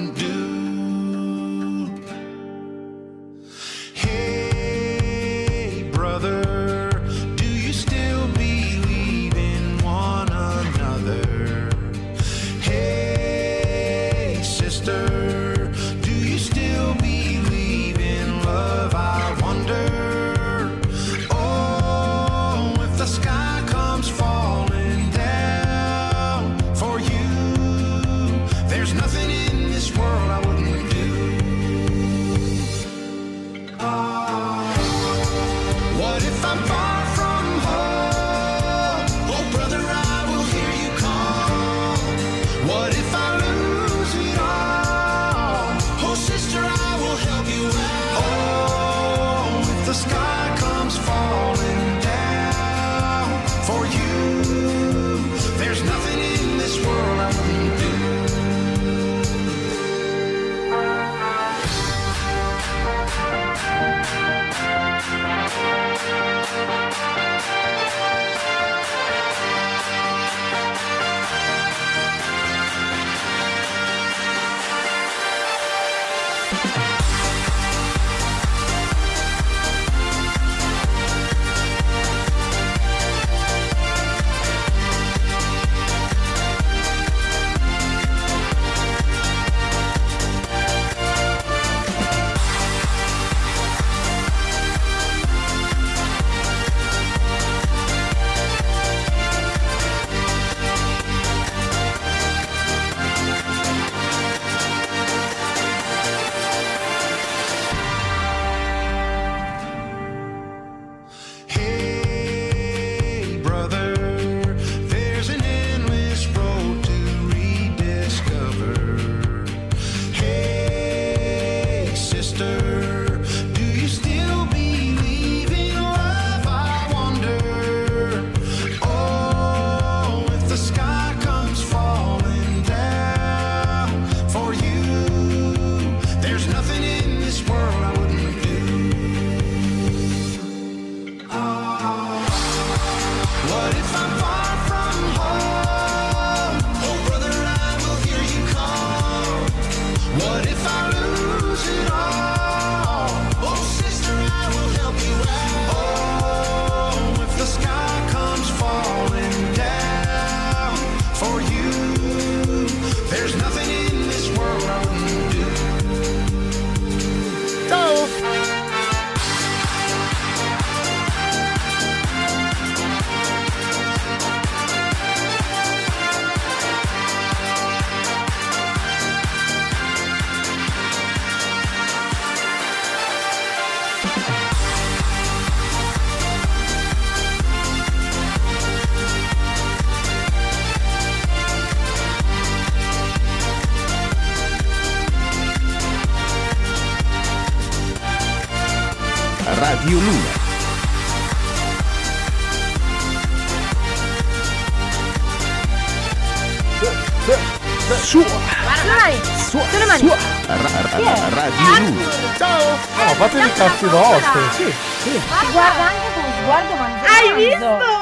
Speaker 2: Dai, su, le mani.
Speaker 12: Ra- ra- Radio Luna.
Speaker 8: Ciao! No, fatevi i cazzi vostri.
Speaker 7: Sì, sì.
Speaker 2: Ti guarda anche con sguardo mangiato.
Speaker 10: Hai visto?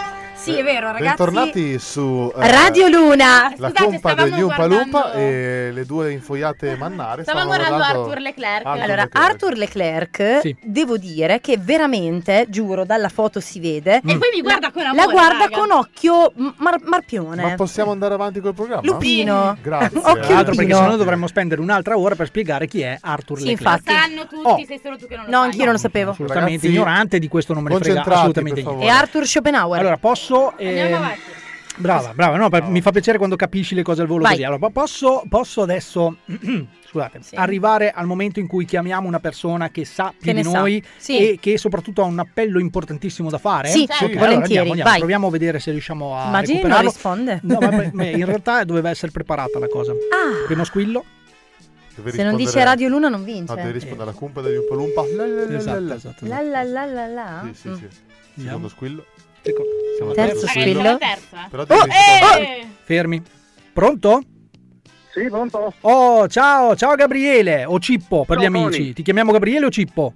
Speaker 10: Sì, è vero, ragazzi.
Speaker 8: Bentornati su eh,
Speaker 2: Radio Luna.
Speaker 8: La
Speaker 10: Scusate,
Speaker 8: compa
Speaker 10: stavamo
Speaker 8: degli Umpa Lumpa e le due infoiate mannare.
Speaker 10: Stavamo
Speaker 8: stavano
Speaker 10: guardando
Speaker 8: guardando
Speaker 10: Arthur Leclerc.
Speaker 8: Arthur
Speaker 2: Allora,
Speaker 8: Leclerc.
Speaker 2: Arthur Leclerc,
Speaker 7: Sì.
Speaker 2: devo dire che veramente, giuro, dalla foto si vede,
Speaker 10: E poi mi guarda con amore,
Speaker 2: la guarda
Speaker 10: raga.
Speaker 2: con occhio mar- marpione.
Speaker 8: Ma possiamo andare avanti col programma?
Speaker 2: Lupino.
Speaker 8: Grazie.
Speaker 2: Occhio
Speaker 7: Tra l'altro perché sennò dovremmo spendere un'altra ora per spiegare chi è Arthur
Speaker 2: Sì,
Speaker 7: Leclerc.
Speaker 2: infatti.
Speaker 10: Sanno tutti,
Speaker 7: Oh.
Speaker 10: sei solo tu che non lo
Speaker 2: No,
Speaker 10: sai.
Speaker 2: anch'io non lo sapevo.
Speaker 7: Assolutamente ignorante, di questo non me ne frega
Speaker 8: concentrati,
Speaker 7: assolutamente
Speaker 8: per
Speaker 7: niente.
Speaker 2: E Arthur Schopenhauer.
Speaker 7: Allora, posso...
Speaker 10: Andiamo
Speaker 7: ehm,
Speaker 10: avanti.
Speaker 7: Brava, brava, no, per- mi fa piacere quando capisci le cose al volo
Speaker 2: Vai.
Speaker 7: così. Allora, po- posso, posso adesso, scusate,
Speaker 2: Sì.
Speaker 7: arrivare al momento in cui chiamiamo una persona che sa più
Speaker 2: Che
Speaker 7: di noi
Speaker 2: Sì.
Speaker 7: e che soprattutto ha un appello importantissimo da fare?
Speaker 2: Sì, sì,
Speaker 7: allora
Speaker 2: volentieri,
Speaker 7: andiamo, andiamo,
Speaker 2: vai.
Speaker 7: proviamo a vedere se riusciamo a
Speaker 2: Immagini
Speaker 7: recuperarlo.
Speaker 2: risponde.
Speaker 7: No, ma in realtà doveva essere preparata la cosa.
Speaker 2: Ah,
Speaker 7: Primo squillo.
Speaker 8: Deve
Speaker 2: se non dice Radio Luna non
Speaker 8: No,
Speaker 2: vince.
Speaker 8: deve rispondere alla compa degli Umpa Lumpa. La, la, la,
Speaker 7: Esatto,
Speaker 8: la, la.
Speaker 7: esatto.
Speaker 2: La la la la la.
Speaker 8: Sì, sì,
Speaker 2: Mm.
Speaker 8: sì.
Speaker 7: Andiamo.
Speaker 8: Secondo squillo.
Speaker 7: Ecco, siamo
Speaker 2: Terzo
Speaker 10: Ragazzi,
Speaker 2: squillo.
Speaker 10: la terza.
Speaker 8: Però
Speaker 2: Oh,
Speaker 8: devi rispondere-
Speaker 10: Eh!
Speaker 7: Fermi. Pronto?
Speaker 13: Sì, pronto?
Speaker 7: Oh, ciao, ciao Gabriele o Cippo per
Speaker 13: Ciao,
Speaker 7: gli amici.
Speaker 13: Tony.
Speaker 7: Ti chiamiamo Gabriele o Cippo?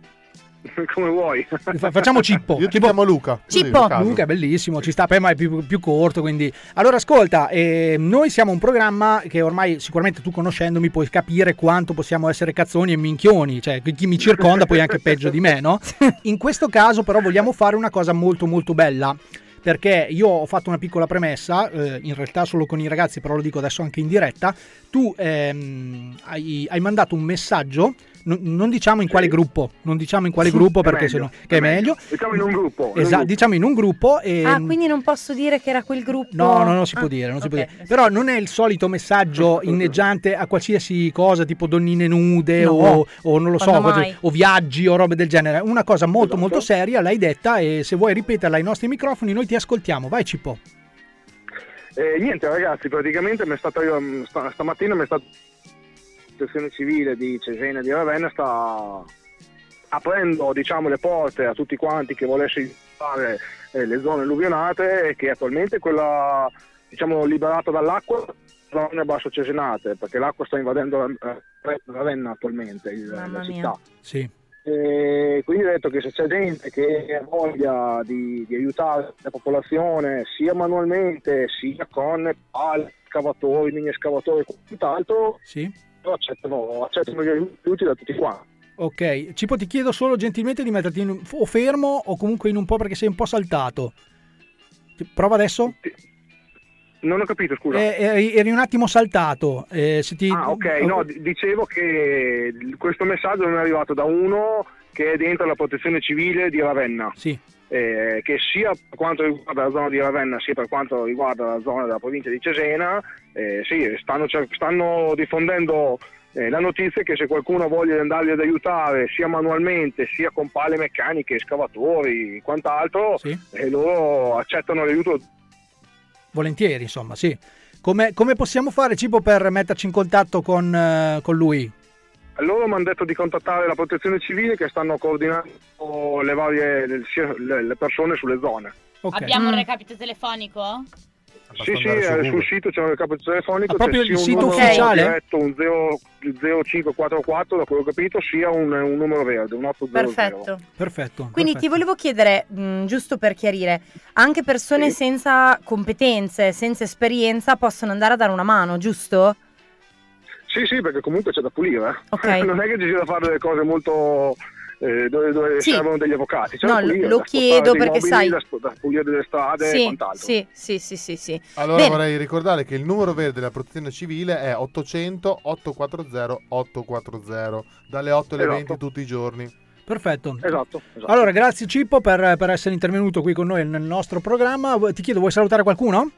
Speaker 13: Come vuoi.
Speaker 7: Fa- Facciamo Cippo.
Speaker 8: Io ti chiamo Luca.
Speaker 2: Cippo.
Speaker 7: Luca è bellissimo, ci sta, ma è più, più corto, quindi... Allora, ascolta, eh, noi siamo un programma che ormai sicuramente tu conoscendomi puoi capire quanto possiamo essere cazzoni e minchioni, cioè chi mi circonda poi è anche peggio di me, no? In questo caso però vogliamo fare una cosa molto molto bella. Perché io ho fatto una piccola premessa, eh, in realtà solo con i ragazzi, però lo dico adesso anche in diretta. Tu ehm, hai, hai mandato un messaggio, non, non diciamo in quale gruppo, non diciamo in quale gruppo perché
Speaker 13: meglio,
Speaker 7: sennò che è meglio.
Speaker 13: Diciamo in un gruppo.
Speaker 7: Esatto, diciamo in un gruppo e
Speaker 2: Ah, quindi non posso dire che era quel gruppo.
Speaker 7: No, no, non si può
Speaker 2: Ah,
Speaker 7: dire, non si può dire. Però non è il solito messaggio inneggiante a qualsiasi cosa, tipo donnine nude
Speaker 2: No,
Speaker 7: o, o non lo so, cose- o viaggi o robe del genere. Una cosa molto
Speaker 13: Esatto.
Speaker 7: molto seria, l'hai detta e se vuoi ripeterla ai nostri microfoni noi ti ascoltiamo. Vai Cippo.
Speaker 13: Eh, niente ragazzi, praticamente mi è stata, io, sta- stamattina mi è stata la protezione civile di Cesena e di Ravenna sta aprendo diciamo, le porte a tutti quanti che volessero fare eh, le zone alluvionate e che attualmente quella diciamo, liberata dall'acqua zone basso cesenate perché l'acqua sta invadendo eh, Ravenna attualmente il- la
Speaker 2: mia.
Speaker 13: città.
Speaker 7: Sì.
Speaker 13: E quindi ho detto che se c'è gente che ha voglia di, di aiutare la popolazione sia manualmente sia con pale, scavatori, mini escavatori e quant'altro,
Speaker 7: Sì.
Speaker 13: Accettano, accettano gli aiuti da tutti quanti.
Speaker 7: Ok, Cippo ti chiedo solo gentilmente di metterti in o fermo o comunque in un po' perché sei un po' saltato. Prova adesso?
Speaker 13: Non ho capito, scusa.
Speaker 7: Eh, eri, eri un attimo saltato. eh, se ti-
Speaker 13: Ah, ok, no, dicevo che questo messaggio non è arrivato da uno che è dentro la protezione civile di Ravenna.
Speaker 7: Sì.
Speaker 13: Eh, che sia per quanto riguarda la zona di Ravenna sia per quanto riguarda la zona della provincia di Cesena, eh, sì, stanno, stanno diffondendo eh, la notizia che se qualcuno voglia andarli ad aiutare sia manualmente sia con pale meccaniche, scavatori e quant'altro,
Speaker 7: Sì.
Speaker 13: eh, loro accettano l'aiuto.
Speaker 7: Volentieri, insomma, sì. Come, come possiamo fare, Cibo, per metterci in contatto con, eh, con lui?
Speaker 13: Loro mi hanno detto di contattare la protezione civile che stanno coordinando le varie le, le- persone sulle zone.
Speaker 10: Abbiamo
Speaker 2: Mm.
Speaker 10: un recapito telefonico?
Speaker 13: Sì, sì, sul sito c'è un capo telefonico,
Speaker 7: Ah, proprio
Speaker 13: c'è
Speaker 7: il sito ufficiale?
Speaker 13: diretto, un 0, 0544 da quello che ho capito, sia un, un numero verde, un 800.
Speaker 2: Perfetto.
Speaker 7: Perfetto.
Speaker 2: Quindi ti volevo chiedere, mh, giusto per chiarire, anche persone senza competenze, senza esperienza possono andare a dare una mano, giusto?
Speaker 13: Sì, sì, perché comunque c'è da pulire. eh.
Speaker 2: Ok.
Speaker 13: non è che ci sia da fare delle cose molto... eh, dove, dove
Speaker 2: Sì.
Speaker 13: servono degli avvocati. C'è
Speaker 2: No,
Speaker 13: da pulire,
Speaker 2: lo chiedo perché
Speaker 13: mobili,
Speaker 2: sai-
Speaker 13: Da, da pulire delle strade e
Speaker 2: Sì,
Speaker 13: quant'altro.
Speaker 2: sì, sì, sì, sì, sì.
Speaker 8: Allora
Speaker 2: Bene.
Speaker 8: vorrei ricordare che il numero verde della protezione civile è 800 840 840 dalle 8 alle
Speaker 13: Esatto.
Speaker 8: 20 tutti i giorni.
Speaker 7: Perfetto.
Speaker 13: Esatto, esatto.
Speaker 7: Allora, grazie Cippo per, per essere intervenuto qui con noi nel nostro programma. Ti chiedo, vuoi salutare qualcuno?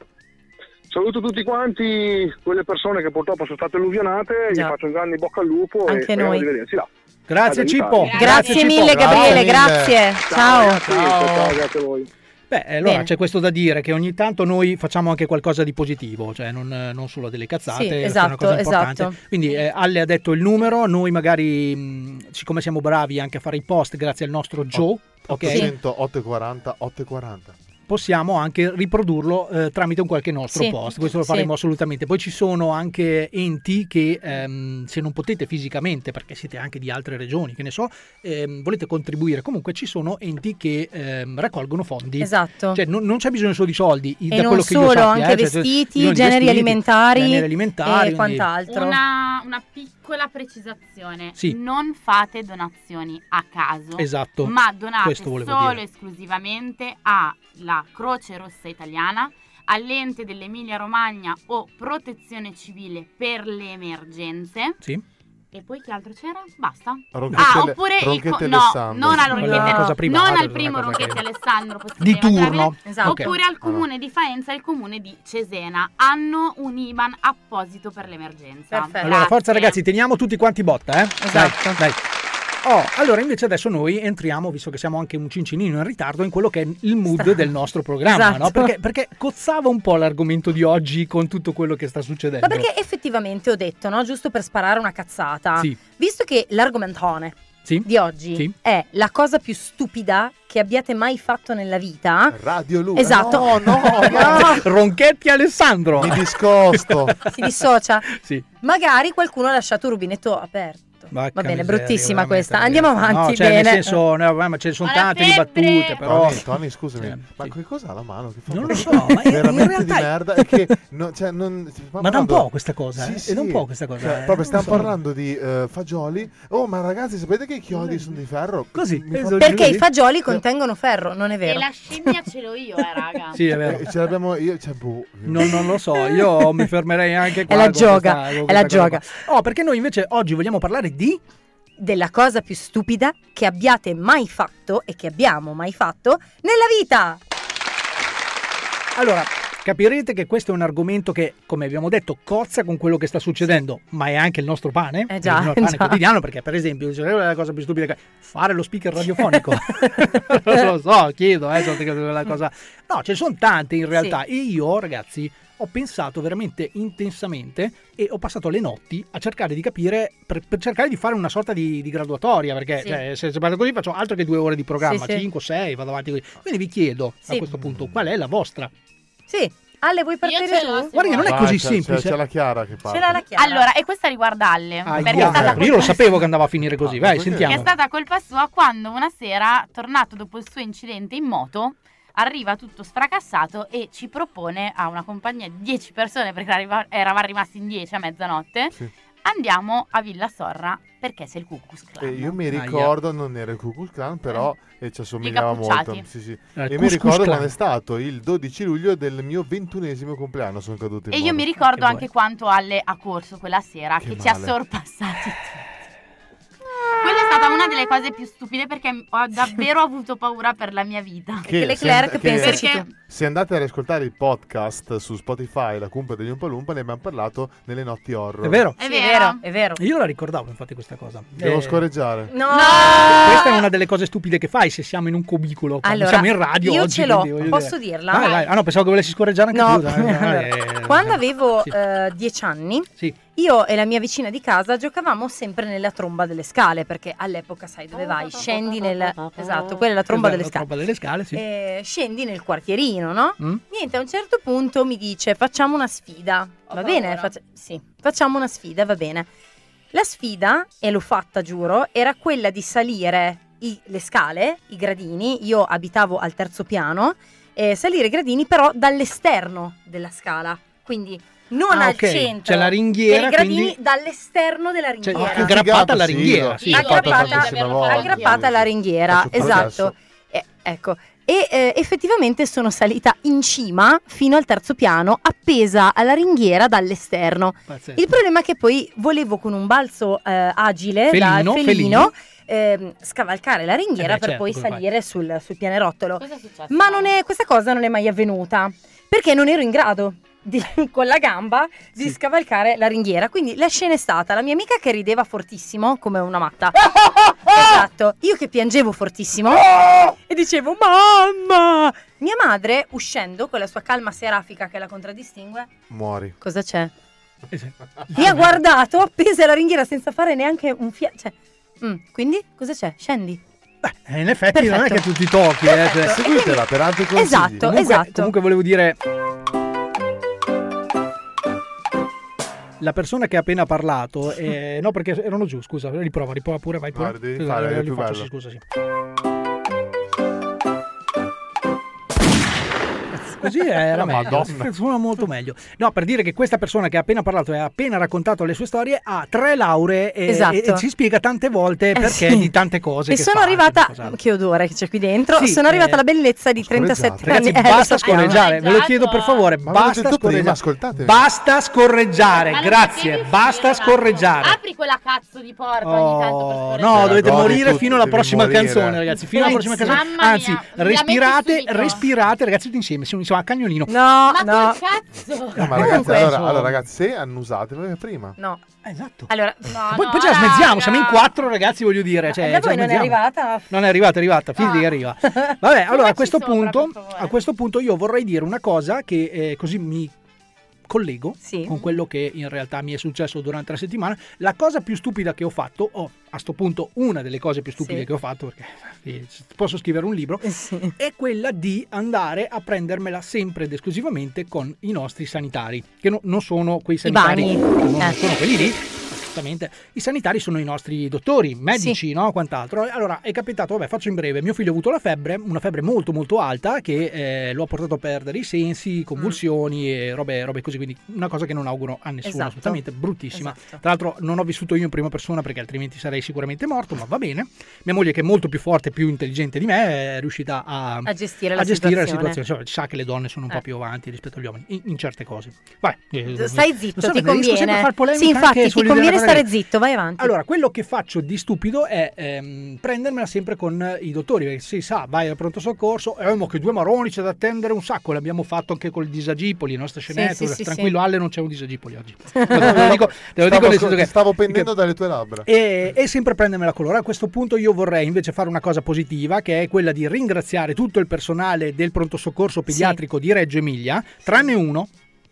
Speaker 13: Saluto tutti quanti quelle persone che purtroppo sono state alluvionate, gli
Speaker 2: Già.
Speaker 13: faccio un grande in bocca al lupo e
Speaker 2: Anche
Speaker 13: speriamo
Speaker 2: noi.
Speaker 13: di vederci là.
Speaker 7: Grazie
Speaker 13: Ad
Speaker 7: Cippo.
Speaker 13: aiutarvi.
Speaker 2: Grazie, mille Gabriele, grazie. Ciao.
Speaker 13: ragazzi, ciao, grazie a voi.
Speaker 7: Beh, allora
Speaker 2: Bene.
Speaker 7: c'è questo da dire che ogni tanto noi facciamo anche qualcosa di positivo, cioè non, non solo delle cazzate,
Speaker 2: Sì,
Speaker 7: che è una
Speaker 2: esatto,
Speaker 7: cosa importante.
Speaker 2: esatto.
Speaker 7: Quindi eh, Alle ha detto il numero, noi magari, mh, siccome siamo bravi anche a fare i post grazie al nostro Joe, ok?
Speaker 8: 800 840 840.
Speaker 7: Possiamo anche riprodurlo eh, tramite un qualche nostro
Speaker 2: Sì,
Speaker 7: post. Questo lo
Speaker 2: sì.
Speaker 7: faremo assolutamente. Poi ci sono anche enti che, ehm, se non potete fisicamente, perché siete anche di altre regioni, che ne so, ehm, volete contribuire. Comunque ci sono enti che ehm, raccolgono fondi.
Speaker 2: Esatto.
Speaker 7: Cioè, non, non c'è bisogno solo di soldi.
Speaker 2: E
Speaker 7: da
Speaker 2: non
Speaker 7: quello che io
Speaker 2: solo,
Speaker 7: sappia,
Speaker 2: anche
Speaker 7: eh, cioè,
Speaker 2: vestiti,
Speaker 7: di
Speaker 2: generi
Speaker 7: vestiti,
Speaker 2: alimentari
Speaker 7: generi alimentari,
Speaker 2: e
Speaker 7: quindi-
Speaker 2: quant'altro.
Speaker 10: Una, una piccola precisazione.
Speaker 7: Sì.
Speaker 10: Non fate donazioni a caso.
Speaker 7: Esatto,
Speaker 10: Ma donate solo
Speaker 7: dire.
Speaker 10: e esclusivamente alla Croce Rossa Italiana, all'ente dell'Emilia Romagna o Protezione Civile per le emergenze.
Speaker 7: Sì.
Speaker 10: E poi che altro c'era? Basta.
Speaker 8: Ronchetti
Speaker 10: ah, oppure il co- no,
Speaker 8: Alessandro.
Speaker 10: non al Ronchetti
Speaker 8: cosa privata,
Speaker 10: non al
Speaker 8: una
Speaker 10: primo
Speaker 8: che-
Speaker 10: Ronchetti Alessandro
Speaker 7: Di turno. Esatto.
Speaker 10: oppure
Speaker 7: Ok.
Speaker 10: al comune di Faenza e al comune di Cesena hanno un IBAN apposito per l'emergenza.
Speaker 7: Allora, forza ragazzi, teniamo tutti quanti botta, eh?
Speaker 10: Esatto.
Speaker 7: Dai, dai. Oh, allora invece adesso noi entriamo, visto che siamo anche un cincinino in ritardo, in quello che è il mood
Speaker 2: Strano.
Speaker 7: del nostro programma,
Speaker 2: Esatto.
Speaker 7: no? Perché, perché cozzava un po' l'argomento di oggi con tutto quello che sta succedendo.
Speaker 2: Ma perché effettivamente ho detto, no? Giusto per sparare una cazzata.
Speaker 7: Sì.
Speaker 2: Visto che l'argomentone
Speaker 7: Sì.
Speaker 2: di oggi
Speaker 7: Sì.
Speaker 2: è la cosa più stupida che abbiate mai fatto nella vita.
Speaker 8: Radio Lu.
Speaker 2: Esatto.
Speaker 8: No, no,
Speaker 2: No.
Speaker 7: Ronchetti Alessandro.
Speaker 8: Mi discosto.
Speaker 2: si dissocia.
Speaker 7: Sì.
Speaker 2: Magari qualcuno ha lasciato il rubinetto aperto.
Speaker 7: Vacca
Speaker 2: Va bene,
Speaker 7: miseria,
Speaker 2: bruttissima questa. Andiamo avanti.
Speaker 7: No, cioè,
Speaker 2: bene.
Speaker 7: nel senso, no, ma ce ne sono tante di battute, però...
Speaker 8: Tony, Tony, scusami, ma che cosa ha la mano? Che fa
Speaker 7: Non lo so, ma in- in
Speaker 8: veramente di
Speaker 7: realtà-
Speaker 8: merda. E che, no, cioè, non, stiamo
Speaker 7: Ma da un po' questa cosa,
Speaker 8: Sì,
Speaker 7: eh?
Speaker 8: sì.
Speaker 7: È da un po' questa cosa,
Speaker 8: Cioè,
Speaker 7: eh?
Speaker 8: proprio stiamo
Speaker 7: so.
Speaker 8: parlando di eh, fagioli. Oh, ma ragazzi, sapete che i chiodi sono di ferro?
Speaker 7: Così,
Speaker 8: fa-
Speaker 2: Perché i fagioli contengono ferro, non è
Speaker 10: E
Speaker 2: vero?
Speaker 10: la scimmia ce l'ho io, eh, raga.
Speaker 7: Sì, è vero.
Speaker 8: Eh, ce l'abbiamo io, cioè, boh.
Speaker 7: Non, non lo so, io mi fermerei anche qua.
Speaker 2: È la
Speaker 7: con
Speaker 2: gioga, è la gioga.
Speaker 7: Oh, perché noi invece oggi vogliamo parlare di...
Speaker 2: Della cosa più stupida che abbiate mai fatto e che abbiamo mai fatto nella vita.
Speaker 7: Allora, capirete che questo è un argomento che, come abbiamo detto, cozza con quello che sta succedendo, ma è anche il nostro pane,
Speaker 2: Eh già,
Speaker 7: il nostro pane
Speaker 2: già.
Speaker 7: quotidiano, perché per esempio, dice, "Eh, la cosa più stupida che fare lo speaker radiofonico. lo so, chiedo, eh, è la cosa... No, ce ne sono tante in realtà. E io, ragazzi, ho pensato veramente intensamente e ho passato le notti a cercare di capire, per, per cercare di fare una sorta di, di graduatoria, perché
Speaker 2: Sì.
Speaker 7: cioè, se, se vado così faccio altro che due ore di programma,
Speaker 2: Sì, sì.
Speaker 7: 5, 6, vado avanti così. Quindi vi chiedo a questo punto qual è la vostra.
Speaker 2: Sì. Ale, vuoi partire tu?
Speaker 7: Guarda che non è
Speaker 8: Vai,
Speaker 7: così
Speaker 8: c'è-
Speaker 7: semplice.
Speaker 8: C'è, c'è la Chiara che parla.
Speaker 2: Ce l'ha la chiara.
Speaker 10: Allora, e questa riguarda Alle. Perché è stata
Speaker 7: io lo sapevo che andava a finire così, vai,
Speaker 10: È
Speaker 7: sentiamo.
Speaker 10: stata colpa sua quando una sera, tornato dopo il suo incidente in moto, arriva tutto sfracassato e ci propone a una compagnia di 10 persone, perché eravamo rimasti in 10 a mezzanotte, andiamo a Villa Sorra perché sei il Cucus Clan.
Speaker 8: E io mi ricordo, non era il Ku Klux Klan, però eh, ci assomigliava molto. Sì, sì.
Speaker 7: Il
Speaker 8: E mi ricordo quando è stato il 12 luglio del mio ventunesimo compleanno. Sono caduto in
Speaker 10: E io
Speaker 8: moto.
Speaker 10: mi ricordo anche quanto Alle ha corso quella sera,
Speaker 8: Che
Speaker 10: che, ci ha sorpassati tutti. Una delle cose più stupide perché ho davvero avuto paura per la mia vita.
Speaker 8: Che se and- che-
Speaker 10: perché
Speaker 8: Se andate a riascoltare il podcast su Spotify, La Cumpa degli Umpalumpa, ne abbiamo parlato nelle notti horror.
Speaker 7: È vero?
Speaker 10: È
Speaker 2: Sì,
Speaker 10: vero.
Speaker 2: è vero.
Speaker 7: Io la ricordavo infatti questa cosa.
Speaker 8: Devo
Speaker 7: Eh,
Speaker 8: scorreggiare.
Speaker 2: No!
Speaker 7: Questa è una delle cose stupide che fai se siamo in un cubicolo. quando
Speaker 2: Allora,
Speaker 7: siamo in radio
Speaker 2: io
Speaker 7: oggi.
Speaker 2: ce l'ho, posso
Speaker 7: dire.
Speaker 2: dirla?
Speaker 7: Vai, vai. Ah no, pensavo che volessi scorreggiare anche
Speaker 2: No,
Speaker 7: tu. dai, dai, eh,
Speaker 2: quando avevo
Speaker 7: sì.
Speaker 2: eh, dieci anni,
Speaker 7: Sì.
Speaker 2: Io e la mia vicina di casa giocavamo sempre nella tromba delle scale, perché all'epoca, sai dove vai? Scendi nel... Esatto, quella è la tromba
Speaker 7: Esatto,
Speaker 2: delle
Speaker 7: la
Speaker 2: scale.
Speaker 7: tromba delle scale, sì.
Speaker 2: Eh, scendi nel quartierino, no?
Speaker 7: Mm?
Speaker 2: Niente, a un certo punto mi dice facciamo una sfida. Va bene? Faccia- sì, facciamo una sfida, va bene. La sfida, e l'ho fatta giuro, era quella di salire i- le scale, i gradini. Io abitavo al terzo piano, eh, salire i gradini però dall'esterno della scala. Quindi non
Speaker 7: Ah,
Speaker 2: al
Speaker 7: ok.
Speaker 2: centro.
Speaker 7: C'è la ringhiera,
Speaker 2: per i gradini
Speaker 7: quindi-
Speaker 2: dall'esterno della
Speaker 7: Cioè,
Speaker 2: ringhiera.
Speaker 7: aggrappata alla ringhiera.
Speaker 8: Sì, fatto
Speaker 2: aggrappata, aggrappata alla ringhiera, esatto. Eh, ecco. E eh, effettivamente sono salita in cima fino al terzo piano, appesa alla ringhiera dall'esterno.
Speaker 7: Pazzesco.
Speaker 2: Il problema è che poi volevo con un balzo eh, agile
Speaker 7: Felino,
Speaker 2: da
Speaker 7: felino.
Speaker 2: felino, ehm, scavalcare la ringhiera
Speaker 7: Eh beh,
Speaker 2: per
Speaker 7: certo,
Speaker 2: poi salire sul, sul pianerottolo.
Speaker 10: Cosa è successo?
Speaker 2: Ma non è, questa cosa non è mai avvenuta perché non ero in grado di- con la gamba di scavalcare la ringhiera. Quindi la scena è stata la mia amica che rideva fortissimo come una matta. esatto. Io che piangevo fortissimo e dicevo mamma. Mia madre uscendo con la sua calma serafica che la contraddistingue.
Speaker 8: Muori.
Speaker 2: Cosa c'è?
Speaker 7: Sì.
Speaker 2: Mi ha guardato appesa alla ringhiera senza fare neanche un fiato. Cioè, mm, quindi cosa c'è? Scendi.
Speaker 7: Eh, in effetti non è che tu ti tocchi, eh, cioè.
Speaker 8: Seguitela per altri consigli.
Speaker 2: Esatto,
Speaker 7: Comunque,
Speaker 2: esatto.
Speaker 7: comunque volevo dire. La persona che ha appena parlato, eh, no perché erano giù, scusa, riprova, riprova pure, vai pure.
Speaker 8: Devi
Speaker 7: Scusa,
Speaker 8: fare,
Speaker 7: faccio, sì, scusa, sì. Così era
Speaker 8: Oh,
Speaker 7: meglio, suona molto meglio. No, per dire che questa persona che ha appena parlato e ha appena raccontato le sue storie ha tre lauree e,
Speaker 2: Esatto.
Speaker 7: e- e ci spiega tante volte
Speaker 2: Eh,
Speaker 7: perché
Speaker 2: sì.
Speaker 7: di tante cose.
Speaker 2: E
Speaker 7: che
Speaker 2: sono
Speaker 7: fa,
Speaker 2: arrivata, che odore che c'è qui dentro,
Speaker 7: Sì,
Speaker 2: sono arrivata
Speaker 7: eh,
Speaker 2: alla bellezza di 37
Speaker 7: Ragazzi,
Speaker 2: anni. Eh, lo
Speaker 7: basta
Speaker 2: sappiamo.
Speaker 7: scorreggiare, ve lo chiedo per favore,
Speaker 8: Ma
Speaker 7: basta scorreggiare.
Speaker 8: ascoltate.
Speaker 7: Basta scorreggiare,
Speaker 10: Ma non
Speaker 7: grazie, basta scorreggiare.
Speaker 10: Apri quella cazzo di porta ogni tanto per
Speaker 7: Oh, no, dovete morire fino alla prossima canzone, ragazzi. Fino alla prossima canzone. Anzi, respirate, respirate, ragazzi, tutti insieme. A cagnolino.
Speaker 2: No,
Speaker 10: Ma
Speaker 2: no.
Speaker 10: che cazzo?
Speaker 8: No, ma ragazzi, allora, allora, ragazzi, se annusate prima.
Speaker 2: No.
Speaker 7: Esatto.
Speaker 2: Allora,
Speaker 10: No,
Speaker 7: Poi,
Speaker 10: no,
Speaker 7: poi ce la smezziamo, siamo in quattro, ragazzi, voglio dire. Cioè,
Speaker 2: da voi non è arrivata?
Speaker 7: Non è arrivata, è arrivata, fidati
Speaker 2: Ah.
Speaker 7: che arriva. Vabbè, allora a questo, punto, a questo punto io vorrei dire una cosa che eh, così mi collego
Speaker 2: Sì.
Speaker 7: con quello che in realtà mi è successo durante la settimana. La cosa più stupida che ho fatto, o a sto punto una delle cose più stupide
Speaker 2: Sì.
Speaker 7: che ho fatto, perché eh, posso scrivere un libro,
Speaker 2: Sì.
Speaker 7: è quella di andare a prendermela sempre ed esclusivamente con i nostri sanitari, che no- non sono quei sanitari, che non
Speaker 2: Eh.
Speaker 7: sono quelli lì. Assolutamente. I sanitari sono i nostri dottori, medici, no? Quant'altro. Allora è capitato, vabbè, faccio in breve. Mio figlio ha avuto la febbre, una febbre molto molto alta che eh, lo ha portato a perdere i sensi, convulsioni e robe, robe così. Quindi una cosa che non auguro a nessuno,
Speaker 2: Esatto.
Speaker 7: assolutamente bruttissima.
Speaker 2: Esatto.
Speaker 7: Tra l'altro non ho vissuto io in prima persona perché altrimenti sarei sicuramente morto, ma va bene. Mia moglie che è molto più forte e più intelligente di me è riuscita a,
Speaker 2: A gestire la
Speaker 7: a gestire la
Speaker 2: situazione.
Speaker 7: situazione. Cioè, sa che le donne sono un po'
Speaker 2: Eh.
Speaker 7: più avanti rispetto agli uomini in, in certe cose. Vai. eh,
Speaker 2: Stai zitto,
Speaker 7: so,
Speaker 2: ti conviene. Sì, infatti, ti conviene stare zitto, vai avanti.
Speaker 7: Allora, quello che faccio di stupido è ehm, prendermela sempre con i dottori, perché si sa, vai al pronto soccorso, eh, ma che due maroni c'è da attendere un sacco, l'abbiamo fatto anche col disagipoli, le nostre scenette,
Speaker 2: sì, sì,
Speaker 7: tranquillo
Speaker 2: sì.
Speaker 7: Ale non c'è un disagipoli oggi. te lo dico, te lo dico
Speaker 8: Stavo, ti
Speaker 7: che...
Speaker 8: stavo pendendo dalle tue labbra.
Speaker 7: E, e sempre prendermela con loro. A questo punto io vorrei invece fare una cosa positiva, che è quella di ringraziare tutto il personale del pronto soccorso pediatrico di Reggio Emilia, tranne uno.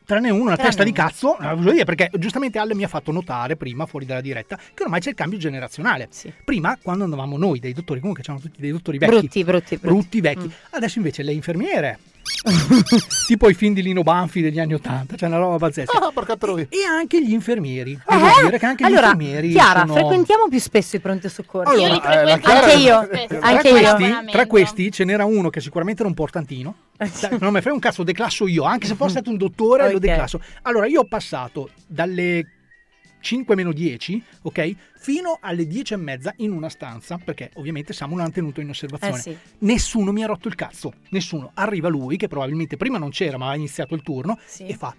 Speaker 7: Tranne uno, una
Speaker 2: Tranne
Speaker 7: testa di cazzo, voglio dire, perché giustamente Alle mi ha fatto notare prima, fuori dalla diretta, che ormai c'è il cambio generazionale.
Speaker 2: Sì.
Speaker 7: Prima, quando andavamo noi, dei dottori, comunque c'erano tutti dei dottori vecchi,
Speaker 2: Brutti, brutti, brutti.
Speaker 7: brutti vecchi. Adesso invece le infermiere, tipo i film di Lino Banfi degli anni Ottanta, c'è una roba pazzesca.
Speaker 8: Ah, porca troia.
Speaker 7: E anche gli infermieri. Devo
Speaker 2: Eh?
Speaker 7: dire che anche
Speaker 2: allora,
Speaker 7: gli infermieri
Speaker 2: Chiara,
Speaker 7: sono...
Speaker 2: frequentiamo più spesso i pronti soccorsi.
Speaker 10: Io li
Speaker 7: Allora,
Speaker 8: eh,
Speaker 10: frequento
Speaker 8: Chiara-
Speaker 2: Anche io,
Speaker 10: spesso.
Speaker 7: Tra
Speaker 2: anche
Speaker 7: questi,
Speaker 2: io.
Speaker 7: tra questi ce n'era uno che sicuramente era un portantino.
Speaker 2: Eh,
Speaker 7: Non mi frega un cazzo, declasso io, anche se fosse stato un dottore, lo
Speaker 2: Ok.
Speaker 7: declasso. Allora, io ho passato dalle 5 meno 10, ok, fino alle 10 e mezza in una stanza, perché ovviamente Samu l'ha tenuto in osservazione.
Speaker 2: Eh sì.
Speaker 7: Nessuno mi ha rotto il cazzo, nessuno. Arriva lui, che probabilmente prima non c'era, ma ha iniziato il turno,
Speaker 2: Sì.
Speaker 7: e fa...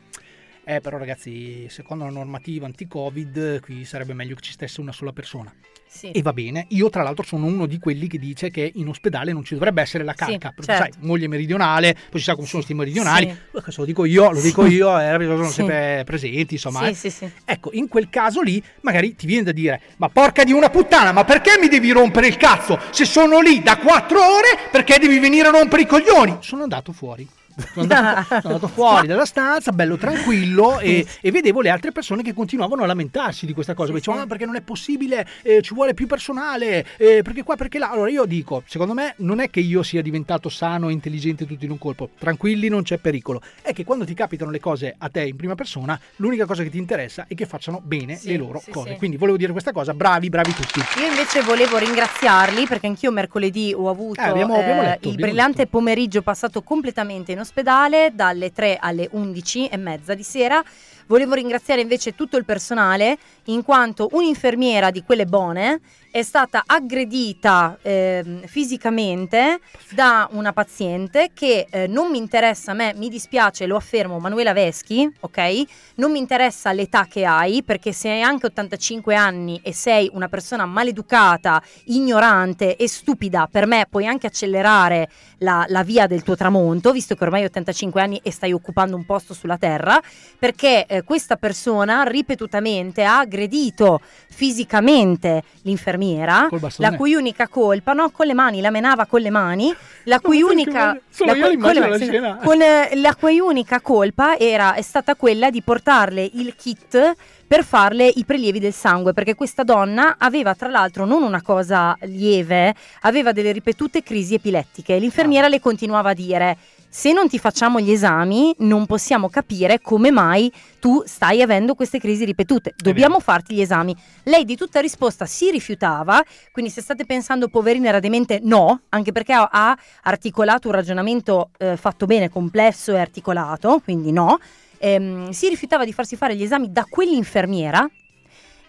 Speaker 7: Eh, però ragazzi, secondo la normativa anti-Covid, qui sarebbe meglio che ci stesse una sola persona.
Speaker 2: Sì.
Speaker 7: E va bene, io tra l'altro sono uno di quelli che dice che in ospedale non ci dovrebbe essere la
Speaker 2: Sì,
Speaker 7: calca, perché
Speaker 2: certo.
Speaker 7: sai, moglie meridionale, poi si sa come sono sti meridionali,
Speaker 2: Sì.
Speaker 7: questo lo dico io, lo dico io, eh, sono
Speaker 2: Sì.
Speaker 7: sempre presenti, insomma.
Speaker 2: Sì,
Speaker 7: eh.
Speaker 2: sì, sì.
Speaker 7: Ecco, in quel caso lì magari ti viene da dire, ma porca di una puttana, ma perché mi devi rompere il cazzo? Se sono lì da quattro ore, perché devi venire a rompere i coglioni? Sono andato fuori. Sono andato, sono andato fuori dalla stanza, bello tranquillo, e, e vedevo le altre persone che continuavano a lamentarsi di questa cosa.
Speaker 2: Sì,
Speaker 7: Dicevano,
Speaker 2: sì.
Speaker 7: "Ah, perché non è possibile, eh, ci vuole più personale, eh, perché qua, perché là. Allora io dico, secondo me non è che io sia diventato sano e intelligente tutto in un colpo, tranquilli, non c'è pericolo. È che quando ti capitano le cose a te in prima persona, l'unica cosa che ti interessa è che facciano bene
Speaker 2: Sì,
Speaker 7: le loro cose. Quindi volevo dire questa cosa, bravi, bravi tutti.
Speaker 2: Io invece volevo ringraziarli perché anch'io mercoledì ho avuto
Speaker 7: Eh, abbiamo- abbiamo
Speaker 2: eh,
Speaker 7: letto,
Speaker 2: il brillante pomeriggio passato completamente in ospedale dalle 3 alle 11 e mezza di sera. Volevo ringraziare invece tutto il personale in quanto un'infermiera di quelle buone è stata aggredita ehm, fisicamente da una paziente che eh, non mi interessa a me, mi dispiace, lo affermo, Manuela Veschi, ok? Non mi interessa l'età che hai perché se hai anche 85 anni e sei una persona maleducata, ignorante e stupida, per me puoi anche accelerare la, la via del tuo tramonto, visto che ormai hai 85 anni e stai occupando un posto sulla terra, perché eh, questa persona ripetutamente ha aggredito fisicamente l'infermiera,
Speaker 7: Bastone?
Speaker 2: la cui unica colpa, no, con le mani, la menava con le mani, la cui unica, la cui- con
Speaker 7: la scena.
Speaker 2: con, eh, la cui unica colpa era, è stata quella di portarle il kit per farle i prelievi del sangue, perché questa donna aveva tra l'altro non una cosa lieve, aveva delle ripetute crisi epilettiche. L'infermiera le continuava a dire se non ti facciamo gli esami non possiamo capire come mai tu stai avendo queste crisi ripetute, dobbiamo farti gli esami. Lei di tutta risposta si rifiutava, quindi se state pensando poverina era demente, no, anche perché ha, articolato un ragionamento eh, fatto bene, complesso e articolato, quindi no. Ehm, si rifiutava di farsi fare gli esami da quell'infermiera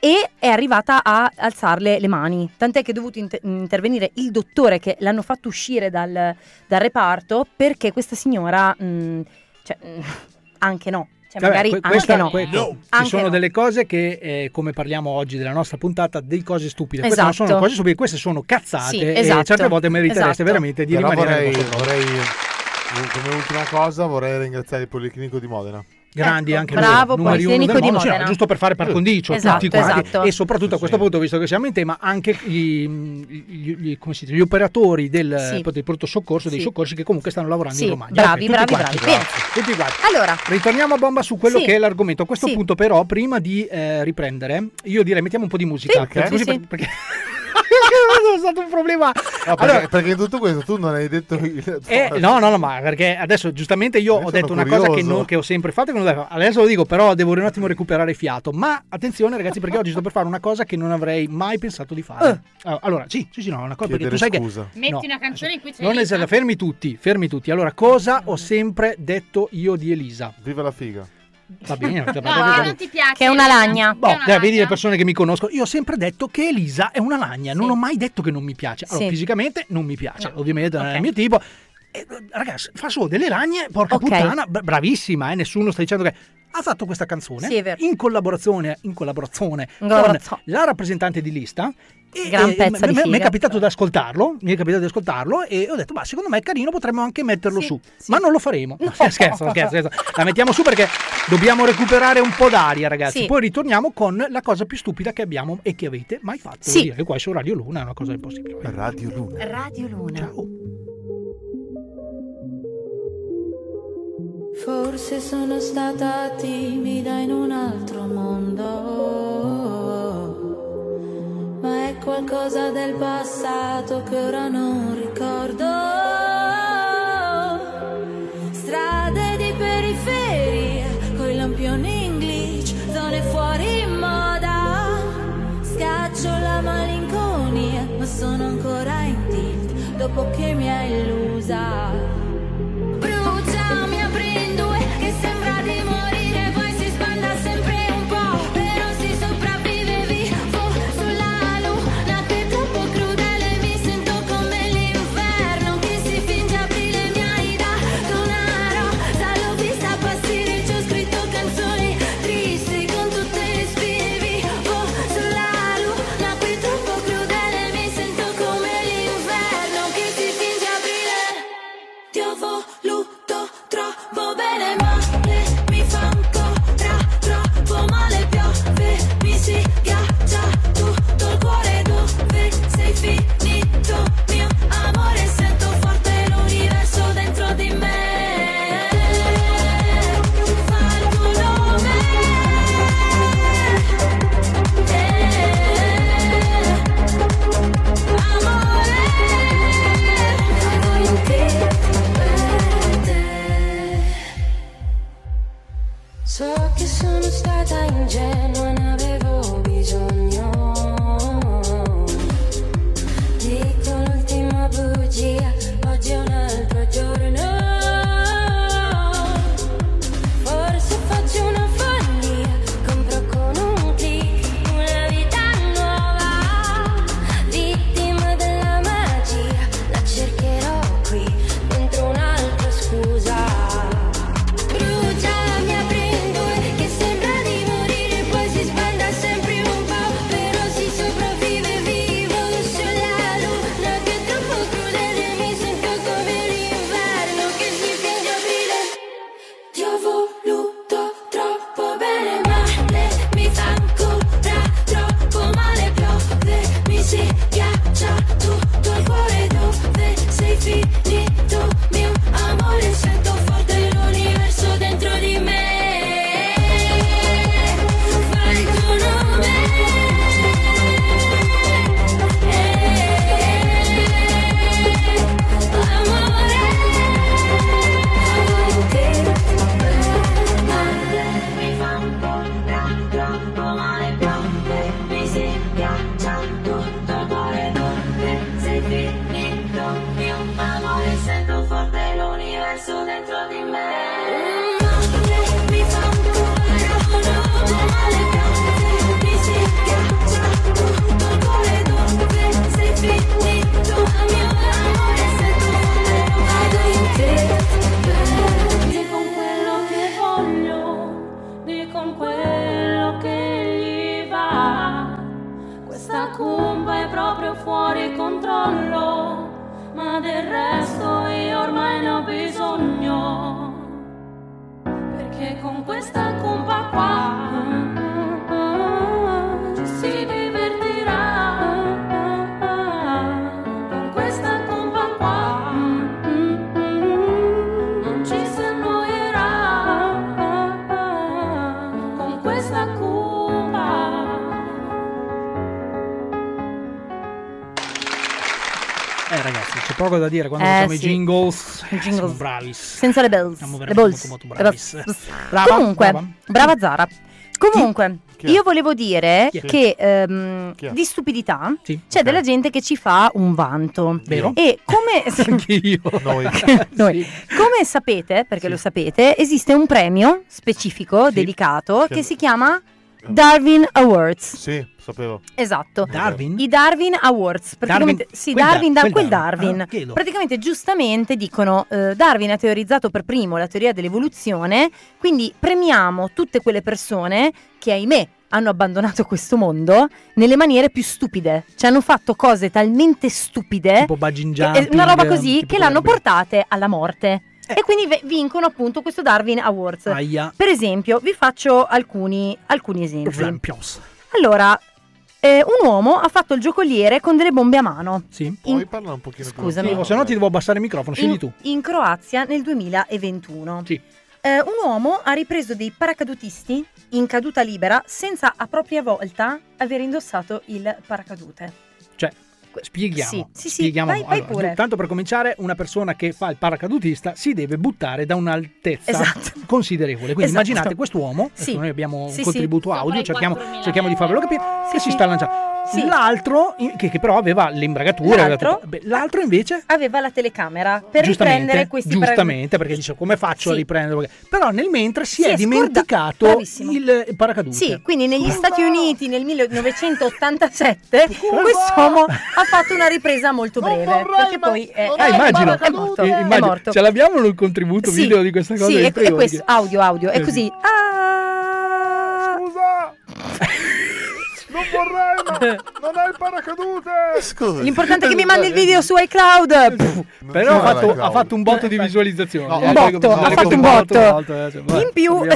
Speaker 2: e è arrivata a alzarle le mani, tant'è che è dovuto inter- intervenire il dottore che l'hanno fatto uscire dal, dal reparto perché questa signora, mh, cioè, mh, anche no, cioè
Speaker 7: Vabbè,
Speaker 2: magari
Speaker 7: que-
Speaker 2: anche
Speaker 7: questa-
Speaker 2: no.
Speaker 7: que- Ci
Speaker 2: Anche
Speaker 7: sono
Speaker 2: no.
Speaker 7: delle cose che, eh, come parliamo oggi della nostra puntata, dei cose stupide. Queste
Speaker 2: Esatto.
Speaker 7: non sono cose stupide, queste sono cazzate.
Speaker 2: Sì,
Speaker 7: e
Speaker 2: esatto.
Speaker 7: certe volte meritereste
Speaker 2: Esatto.
Speaker 7: veramente di
Speaker 8: Però
Speaker 7: rimanere
Speaker 8: vorrei, vorrei, come ultima cosa, vorrei ringraziare il Policlinico di Modena.
Speaker 7: Grandi
Speaker 2: Ecco,
Speaker 7: anche
Speaker 2: bravo,
Speaker 7: loro, numeri uno del
Speaker 2: di
Speaker 7: mondo, sì,
Speaker 2: Modena.
Speaker 7: giusto per fare par condicio
Speaker 2: Esatto,
Speaker 7: tutti quanti
Speaker 2: esatto.
Speaker 7: e soprattutto a questo punto visto che siamo in tema anche gli, gli- gli- dice, gli operatori del,
Speaker 2: Sì.
Speaker 7: del pronto soccorso dei
Speaker 2: Sì.
Speaker 7: soccorsi che comunque stanno lavorando
Speaker 2: Sì,
Speaker 7: in Romagna
Speaker 2: bravi,
Speaker 7: Ok, tutti
Speaker 2: bravi, bravi. Bene.
Speaker 7: tutti quanti.
Speaker 2: Allora,
Speaker 7: Ritorniamo a bomba su quello
Speaker 2: Sì.
Speaker 7: che è l'argomento. A questo
Speaker 2: Sì.
Speaker 7: punto, però, prima di eh, riprendere, io direi mettiamo un po' di musica.
Speaker 2: Sì, sì,
Speaker 7: così
Speaker 2: sì.
Speaker 7: per- perché è stato un problema.
Speaker 8: No, perché,
Speaker 7: Allora-
Speaker 8: perché tutto questo tu non hai detto il...
Speaker 7: Eh, no, no, no, ma perché adesso giustamente io ho
Speaker 8: sono
Speaker 7: detto una cosa che, non- che ho sempre fatto, che non devo- adesso lo dico, però devo un attimo recuperare fiato. Ma attenzione, ragazzi, perché oggi sto per fare una cosa che non avrei mai pensato di fare. Ah, Allora, sì, sì, sì, no, una cosa perché tu sai che.
Speaker 8: scusa.
Speaker 10: Metti
Speaker 7: No,
Speaker 10: una canzone in cui c'è
Speaker 7: Non
Speaker 10: Elisa.
Speaker 7: esatto, fermi tutti, fermi tutti. Allora, cosa ho sempre detto io di Elisa?
Speaker 8: Viva la figa.
Speaker 7: Va bene, cioè,
Speaker 10: No,
Speaker 7: perché-
Speaker 10: non ti piace.
Speaker 2: che è una lagna.
Speaker 7: Boh,
Speaker 10: una
Speaker 7: dai, vedi le persone che mi conoscono. Io ho sempre detto che Elisa è una lagna. Non ho mai detto che non mi piace. Allora,
Speaker 2: Sì.
Speaker 7: fisicamente non mi piace.
Speaker 2: No.
Speaker 7: Ovviamente non è il mio tipo. E, ragazzi, fa solo delle lagne. Porca
Speaker 2: Ok.
Speaker 7: puttana, bra- bravissima. Eh, nessuno sta dicendo che ha fatto questa canzone
Speaker 2: Sì,
Speaker 7: in collaborazione, in collaborazione con la rappresentante di lista. E,
Speaker 2: Gran
Speaker 7: e
Speaker 2: pezzo
Speaker 7: m-
Speaker 2: di
Speaker 7: m- mi è capitato di ascoltarlo. Mi è capitato di ascoltarlo e ho detto, ma secondo me è carino, potremmo anche metterlo
Speaker 2: Sì,
Speaker 7: su.
Speaker 2: sì.
Speaker 7: Ma non lo faremo. No, scherzo, scherzo, scherzo. La mettiamo su perché dobbiamo recuperare un po' d'aria, ragazzi.
Speaker 2: Sì.
Speaker 7: Poi ritorniamo con la cosa più stupida che abbiamo e che avete mai fatto.
Speaker 2: Sì.
Speaker 7: Che qua su Radio Luna è una cosa impossibile.
Speaker 8: Radio Luna.
Speaker 2: Radio Luna.
Speaker 7: Ciao.
Speaker 6: Forse sono stata timida in un altro mondo, ma è qualcosa del passato che ora non ricordo. Strade di periferia, coi lampioni in glitch, zone fuori moda. Scaccio la malinconia, ma sono ancora in tilt dopo che mi ha illusa. Sono stata
Speaker 7: da dire quando
Speaker 2: Eh,
Speaker 7: facciamo i
Speaker 2: sì.
Speaker 7: jingles.
Speaker 2: I jingles.
Speaker 7: Siamo bravis.
Speaker 2: Senza le bells.
Speaker 7: Siamo
Speaker 2: le balls.
Speaker 7: molto, molto
Speaker 2: balls.
Speaker 7: Brava,
Speaker 2: Comunque,
Speaker 7: brava.
Speaker 2: brava Zara. Comunque,
Speaker 7: è?
Speaker 2: io volevo dire
Speaker 7: è?
Speaker 2: che
Speaker 7: è?
Speaker 2: di stupidità
Speaker 7: Sì.
Speaker 2: c'è della gente che ci fa un vanto.
Speaker 7: Vero?
Speaker 2: E come
Speaker 7: Anch'io.
Speaker 8: Noi.
Speaker 2: Noi. Come sapete, perché lo sapete, esiste un premio specifico dedicato
Speaker 8: che
Speaker 2: si chiama Darwin Awards.
Speaker 8: Sì, sapevo.
Speaker 2: Esatto.
Speaker 7: Darwin?
Speaker 2: I Darwin Awards. Praticamente,
Speaker 8: Darwin-
Speaker 2: sì,
Speaker 8: quel
Speaker 2: Darwin,
Speaker 8: Dar-
Speaker 2: da-
Speaker 8: quel
Speaker 2: quel
Speaker 8: Darwin.
Speaker 2: Darwin.
Speaker 8: Ah.
Speaker 2: Praticamente, giustamente dicono: eh, Darwin ha teorizzato per primo la teoria dell'evoluzione. Quindi premiamo tutte quelle persone che, ahimè, hanno abbandonato questo mondo nelle maniere più stupide. Cioè, hanno fatto cose talmente stupide.
Speaker 7: Tipo
Speaker 2: che- eh,
Speaker 7: jumping,
Speaker 2: una roba così
Speaker 7: tipo
Speaker 2: che l'hanno portate alla morte. E quindi ve- vincono appunto questo Darwin Awards.
Speaker 7: Aia.
Speaker 2: Per esempio, vi faccio alcuni, alcuni esempi.
Speaker 7: Esempios.
Speaker 2: Allora, eh, un uomo ha fatto il giocoliere con delle bombe a mano.
Speaker 7: Sì.
Speaker 8: Puoi parlare un pochino più
Speaker 2: Scusami.
Speaker 7: Sì, o se no ti devo abbassare il microfono, scegli
Speaker 2: In,
Speaker 7: tu.
Speaker 2: in Croazia nel 2021.
Speaker 7: Sì.
Speaker 2: Eh, un uomo ha ripreso dei paracadutisti in caduta libera senza a propria volta aver indossato il paracadute.
Speaker 7: Spieghiamo.
Speaker 2: Sì, sì, sì,
Speaker 7: spieghiamo.
Speaker 2: vai- vai
Speaker 7: Allora. Tanto per cominciare, una persona che fa il paracadutista si deve buttare da un'altezza
Speaker 2: Esatto.
Speaker 7: considerevole. Quindi
Speaker 2: Esatto.
Speaker 7: immaginate quest'uomo,
Speaker 2: Sì.
Speaker 7: noi abbiamo un
Speaker 2: Sì, sì.
Speaker 7: contributo audio, cerchiamo,
Speaker 2: 4.000
Speaker 7: cerchiamo di farvelo capire, che si sta lanciando.
Speaker 2: Sì.
Speaker 7: L'altro, che, che però aveva l'imbragatura,
Speaker 2: L'altro?
Speaker 7: l'altro invece
Speaker 2: Aveva la telecamera per riprendere questi
Speaker 7: giustamente perché dice come faccio a
Speaker 2: Sì.
Speaker 7: riprendere però nel mentre si,
Speaker 2: Si
Speaker 7: è,
Speaker 2: è
Speaker 7: dimenticato
Speaker 2: Bravissimo.
Speaker 7: il paracadute
Speaker 2: Sì, quindi negli Stati Uniti nel 1987 quest'uomo ha fatto una ripresa molto breve. Perché poi è,
Speaker 7: Ah,
Speaker 2: è-
Speaker 7: immagino,
Speaker 2: è morto.
Speaker 7: eh,
Speaker 2: è
Speaker 7: immagino.
Speaker 2: morto.
Speaker 7: ce l'abbiamo un contributo
Speaker 2: Sì,
Speaker 7: video di questa cosa
Speaker 2: Sì, è, è questo, audio, audio, è
Speaker 7: Eh,
Speaker 2: così. Ah,
Speaker 8: Non vorrei, ma non hai il paracadute. Scusa.
Speaker 2: L'importante è che mi mandi il video su iCloud. Pff,
Speaker 7: però ha fatto, ha fatto un botto di visualizzazioni
Speaker 8: No,
Speaker 2: un botto, ha fatto un botto. In più,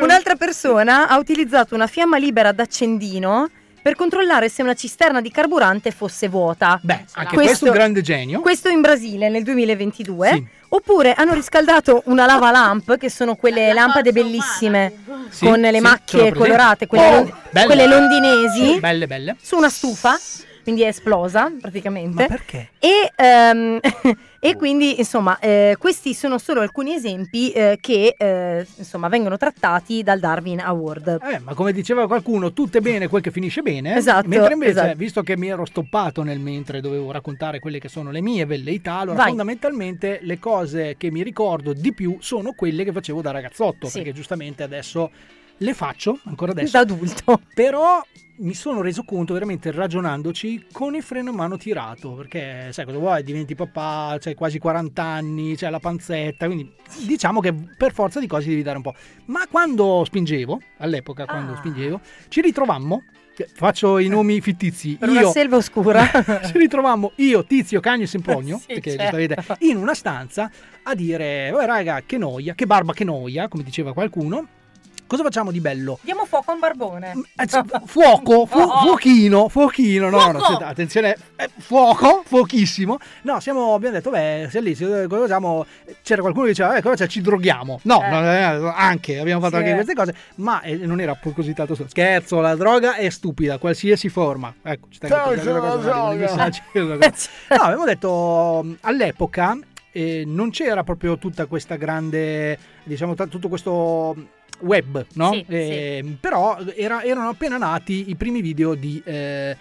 Speaker 2: un'altra persona ha utilizzato una fiamma libera d'accendino per controllare se una cisterna di carburante fosse vuota.
Speaker 7: Beh, anche questo, è un grande genio
Speaker 2: Questo in Brasile nel 2022.
Speaker 7: Sì.
Speaker 2: Oppure hanno riscaldato una lava lamp, che sono quelle lampade bellissime
Speaker 7: Sì,
Speaker 2: con le
Speaker 7: sì,
Speaker 2: macchie colorate, quelle,
Speaker 7: Oh, belle.
Speaker 2: quelle londinesi,
Speaker 7: belle belle
Speaker 2: su una stufa. Quindi è esplosa praticamente.
Speaker 7: ma perché?
Speaker 2: E, ehm, e quindi insomma eh, questi sono solo alcuni esempi eh, che eh, insomma vengono trattati dal Darwin Award.
Speaker 7: Eh, ma come diceva qualcuno, tutto è bene quel che finisce bene.
Speaker 2: Esatto,
Speaker 7: Mentre invece,
Speaker 2: esatto.
Speaker 7: visto che mi ero stoppato nel mentre dovevo raccontare quelle che sono le mie velleità, allora
Speaker 2: Vai.
Speaker 7: fondamentalmente le cose che mi ricordo di più sono quelle che facevo da ragazzotto,
Speaker 2: Sì.
Speaker 7: perché giustamente adesso le faccio ancora adesso.
Speaker 2: Da adulto.
Speaker 7: Però mi sono reso conto veramente ragionandoci con il freno a mano tirato, perché sai cosa vuoi, diventi papà, c'hai quasi 40 anni, c'hai la panzetta, quindi diciamo che per forza di cose devi dare un po'. Ma quando spingevo, all'epoca quando
Speaker 2: Ah.
Speaker 7: spingevo, ci ritrovammo, faccio i nomi fittizi,
Speaker 2: Per
Speaker 7: io,
Speaker 2: una selva oscura.
Speaker 7: ci ritrovammo io, Tizio, Cagno e Sempronio,
Speaker 2: Sì,
Speaker 7: perché
Speaker 2: certo.
Speaker 7: giustamente, in una stanza a dire, oh raga, che noia, che barba, che noia, come diceva qualcuno, cosa facciamo di bello?
Speaker 2: Diamo fuoco a un barbone.
Speaker 7: Eh, c- fuoco, fu-
Speaker 2: Oh.
Speaker 7: fuochino, fuochino, no, no,
Speaker 2: Fuoco!
Speaker 7: aspetta, attenzione, eh, fuoco, fuochissimo. No, siamo, abbiamo detto, beh, se lì, se- cosa facciamo? C'era qualcuno che diceva, eh, cosa c'è, ci droghiamo. No,
Speaker 2: Eh.
Speaker 7: no, eh, anche, abbiamo fatto
Speaker 2: Sì.
Speaker 7: anche queste cose, ma eh, non era così tanto scherzo, la droga è stupida, qualsiasi forma. Ecco, ci tengo a cosa. No, abbiamo detto, mh, all'epoca eh, non c'era proprio tutta questa grande, diciamo, t- tutto questo web, no?
Speaker 2: Sì,
Speaker 7: Eh, Però era- erano appena nati i primi video di... eh,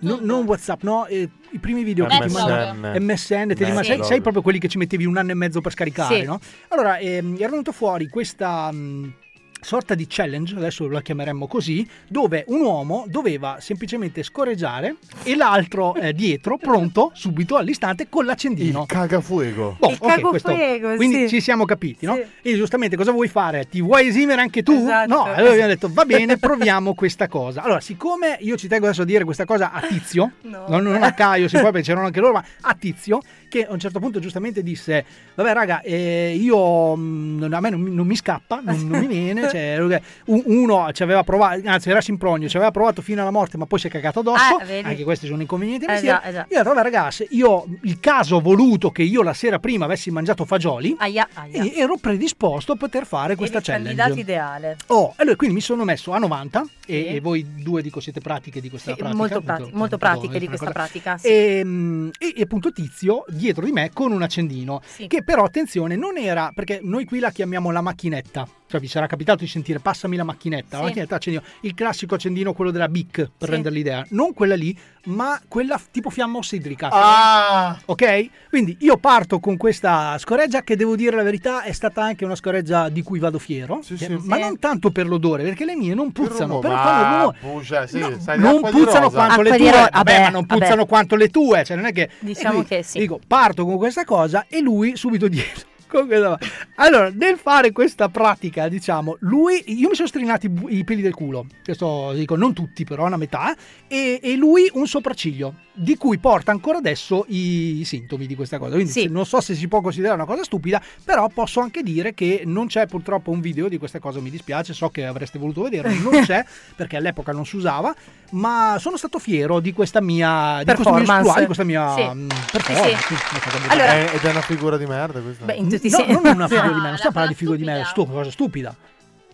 Speaker 7: no- non WhatsApp, no, eh, i primi video che ti
Speaker 8: MSN.
Speaker 7: mandavano MSN,
Speaker 8: Sì.
Speaker 7: ma- sai, sai proprio quelli che ci mettevi un anno e mezzo per scaricare,
Speaker 2: Sì.
Speaker 7: no? Allora, ehm, era venuto fuori questa, mh, sorta di challenge, adesso la chiameremmo così, dove un uomo doveva semplicemente scorreggiare e l'altro eh, dietro, pronto, subito, all'istante, con l'accendino.
Speaker 8: Il cagafuego.
Speaker 7: Oh,
Speaker 2: Il
Speaker 7: ok,
Speaker 2: cagofuego,
Speaker 7: Quindi
Speaker 2: sì.
Speaker 7: ci siamo capiti, no?
Speaker 2: Sì.
Speaker 7: E giustamente cosa vuoi fare? Ti vuoi esimere anche tu?
Speaker 2: Esatto.
Speaker 7: No, allora abbiamo detto va bene, proviamo questa cosa. Allora, siccome io ci tengo adesso a dire questa cosa a Tizio,
Speaker 2: No.
Speaker 7: non, non a Caio, se può, perché c'erano anche loro, ma a Tizio, che a un certo punto giustamente disse, vabbè raga, eh, io mm, a me non, mi- non mi scappa, non, non mi viene, cioè, un- uno ci aveva provato, anzi era Simpronio, ci aveva provato fino alla morte, ma poi si è cagato addosso,
Speaker 2: Ah,
Speaker 7: anche questi sono inconvenienti
Speaker 2: Eh eh già.
Speaker 7: Io vabbè ragazzi, io il caso ho voluto che io la sera prima avessi mangiato fagioli,
Speaker 2: Aia, aia.
Speaker 7: e ero predisposto a poter fare questa
Speaker 2: Eri il
Speaker 7: challenge.
Speaker 2: candidato ideale.
Speaker 7: Oh, allora quindi mi sono messo a 90 e,
Speaker 2: Sì.
Speaker 7: e voi due dico siete pratiche di questa
Speaker 2: Sì,
Speaker 7: pratica.
Speaker 2: molto, prati- molto pratiche di questa pratica. Sì.
Speaker 7: E, mm, e- e appunto Tizio dietro di me con un accendino
Speaker 2: Sì.
Speaker 7: che però attenzione non era perché noi qui la chiamiamo la macchinetta cioè vi sarà capitato di sentire passami la macchinetta la
Speaker 2: Sì.
Speaker 7: macchinetta accendino il classico accendino quello della Bic per
Speaker 2: Sì.
Speaker 7: rendere l'idea non quella lì ma quella tipo fiamma ossidrica
Speaker 8: Ah!
Speaker 7: ok quindi io parto con questa scoreggia che devo dire la verità è stata anche una scoreggia di cui vado fiero
Speaker 8: Sì,
Speaker 7: che-
Speaker 8: sì.
Speaker 7: ma
Speaker 2: Sì.
Speaker 7: non tanto per l'odore perché le mie non puzzano
Speaker 8: rumore,
Speaker 7: però fanno rumore
Speaker 8: pucia, sì,
Speaker 7: No, non puzzano
Speaker 8: rosa.
Speaker 7: quanto le tue, vabbè,
Speaker 2: vabbè,
Speaker 7: ma non puzzano
Speaker 2: vabbè.
Speaker 7: quanto le tue, cioè non è che
Speaker 2: Diciamo
Speaker 7: quindi,
Speaker 2: che sì.
Speaker 7: Dico, parto con questa cosa e lui subito dietro. Allora, nel fare questa pratica, diciamo, lui, io mi sono strinati i peli del culo, questo dico, non tutti, però una metà, e, e lui un sopracciglio, di cui porta ancora adesso i, i sintomi di questa cosa. Quindi
Speaker 2: Sì.
Speaker 7: non so se si può considerare una cosa stupida, però posso anche dire che non c'è purtroppo un video di questa cosa, mi dispiace, so che avreste voluto vedere, non c'è, perché all'epoca non si usava, ma sono stato fiero di questa mia, di questo mio
Speaker 2: Performance.
Speaker 7: di questa mia
Speaker 2: Sì.
Speaker 7: mm, performance.
Speaker 2: sì. Allora-
Speaker 8: Eh, ed è una figura di merda questa.
Speaker 2: Beh, in tutti i
Speaker 7: No,
Speaker 2: sensi.
Speaker 7: non è una figura di
Speaker 10: No,
Speaker 7: me, non
Speaker 10: la
Speaker 7: sto parlando di figura di me,
Speaker 10: stupida.
Speaker 7: stu- cosa stupida.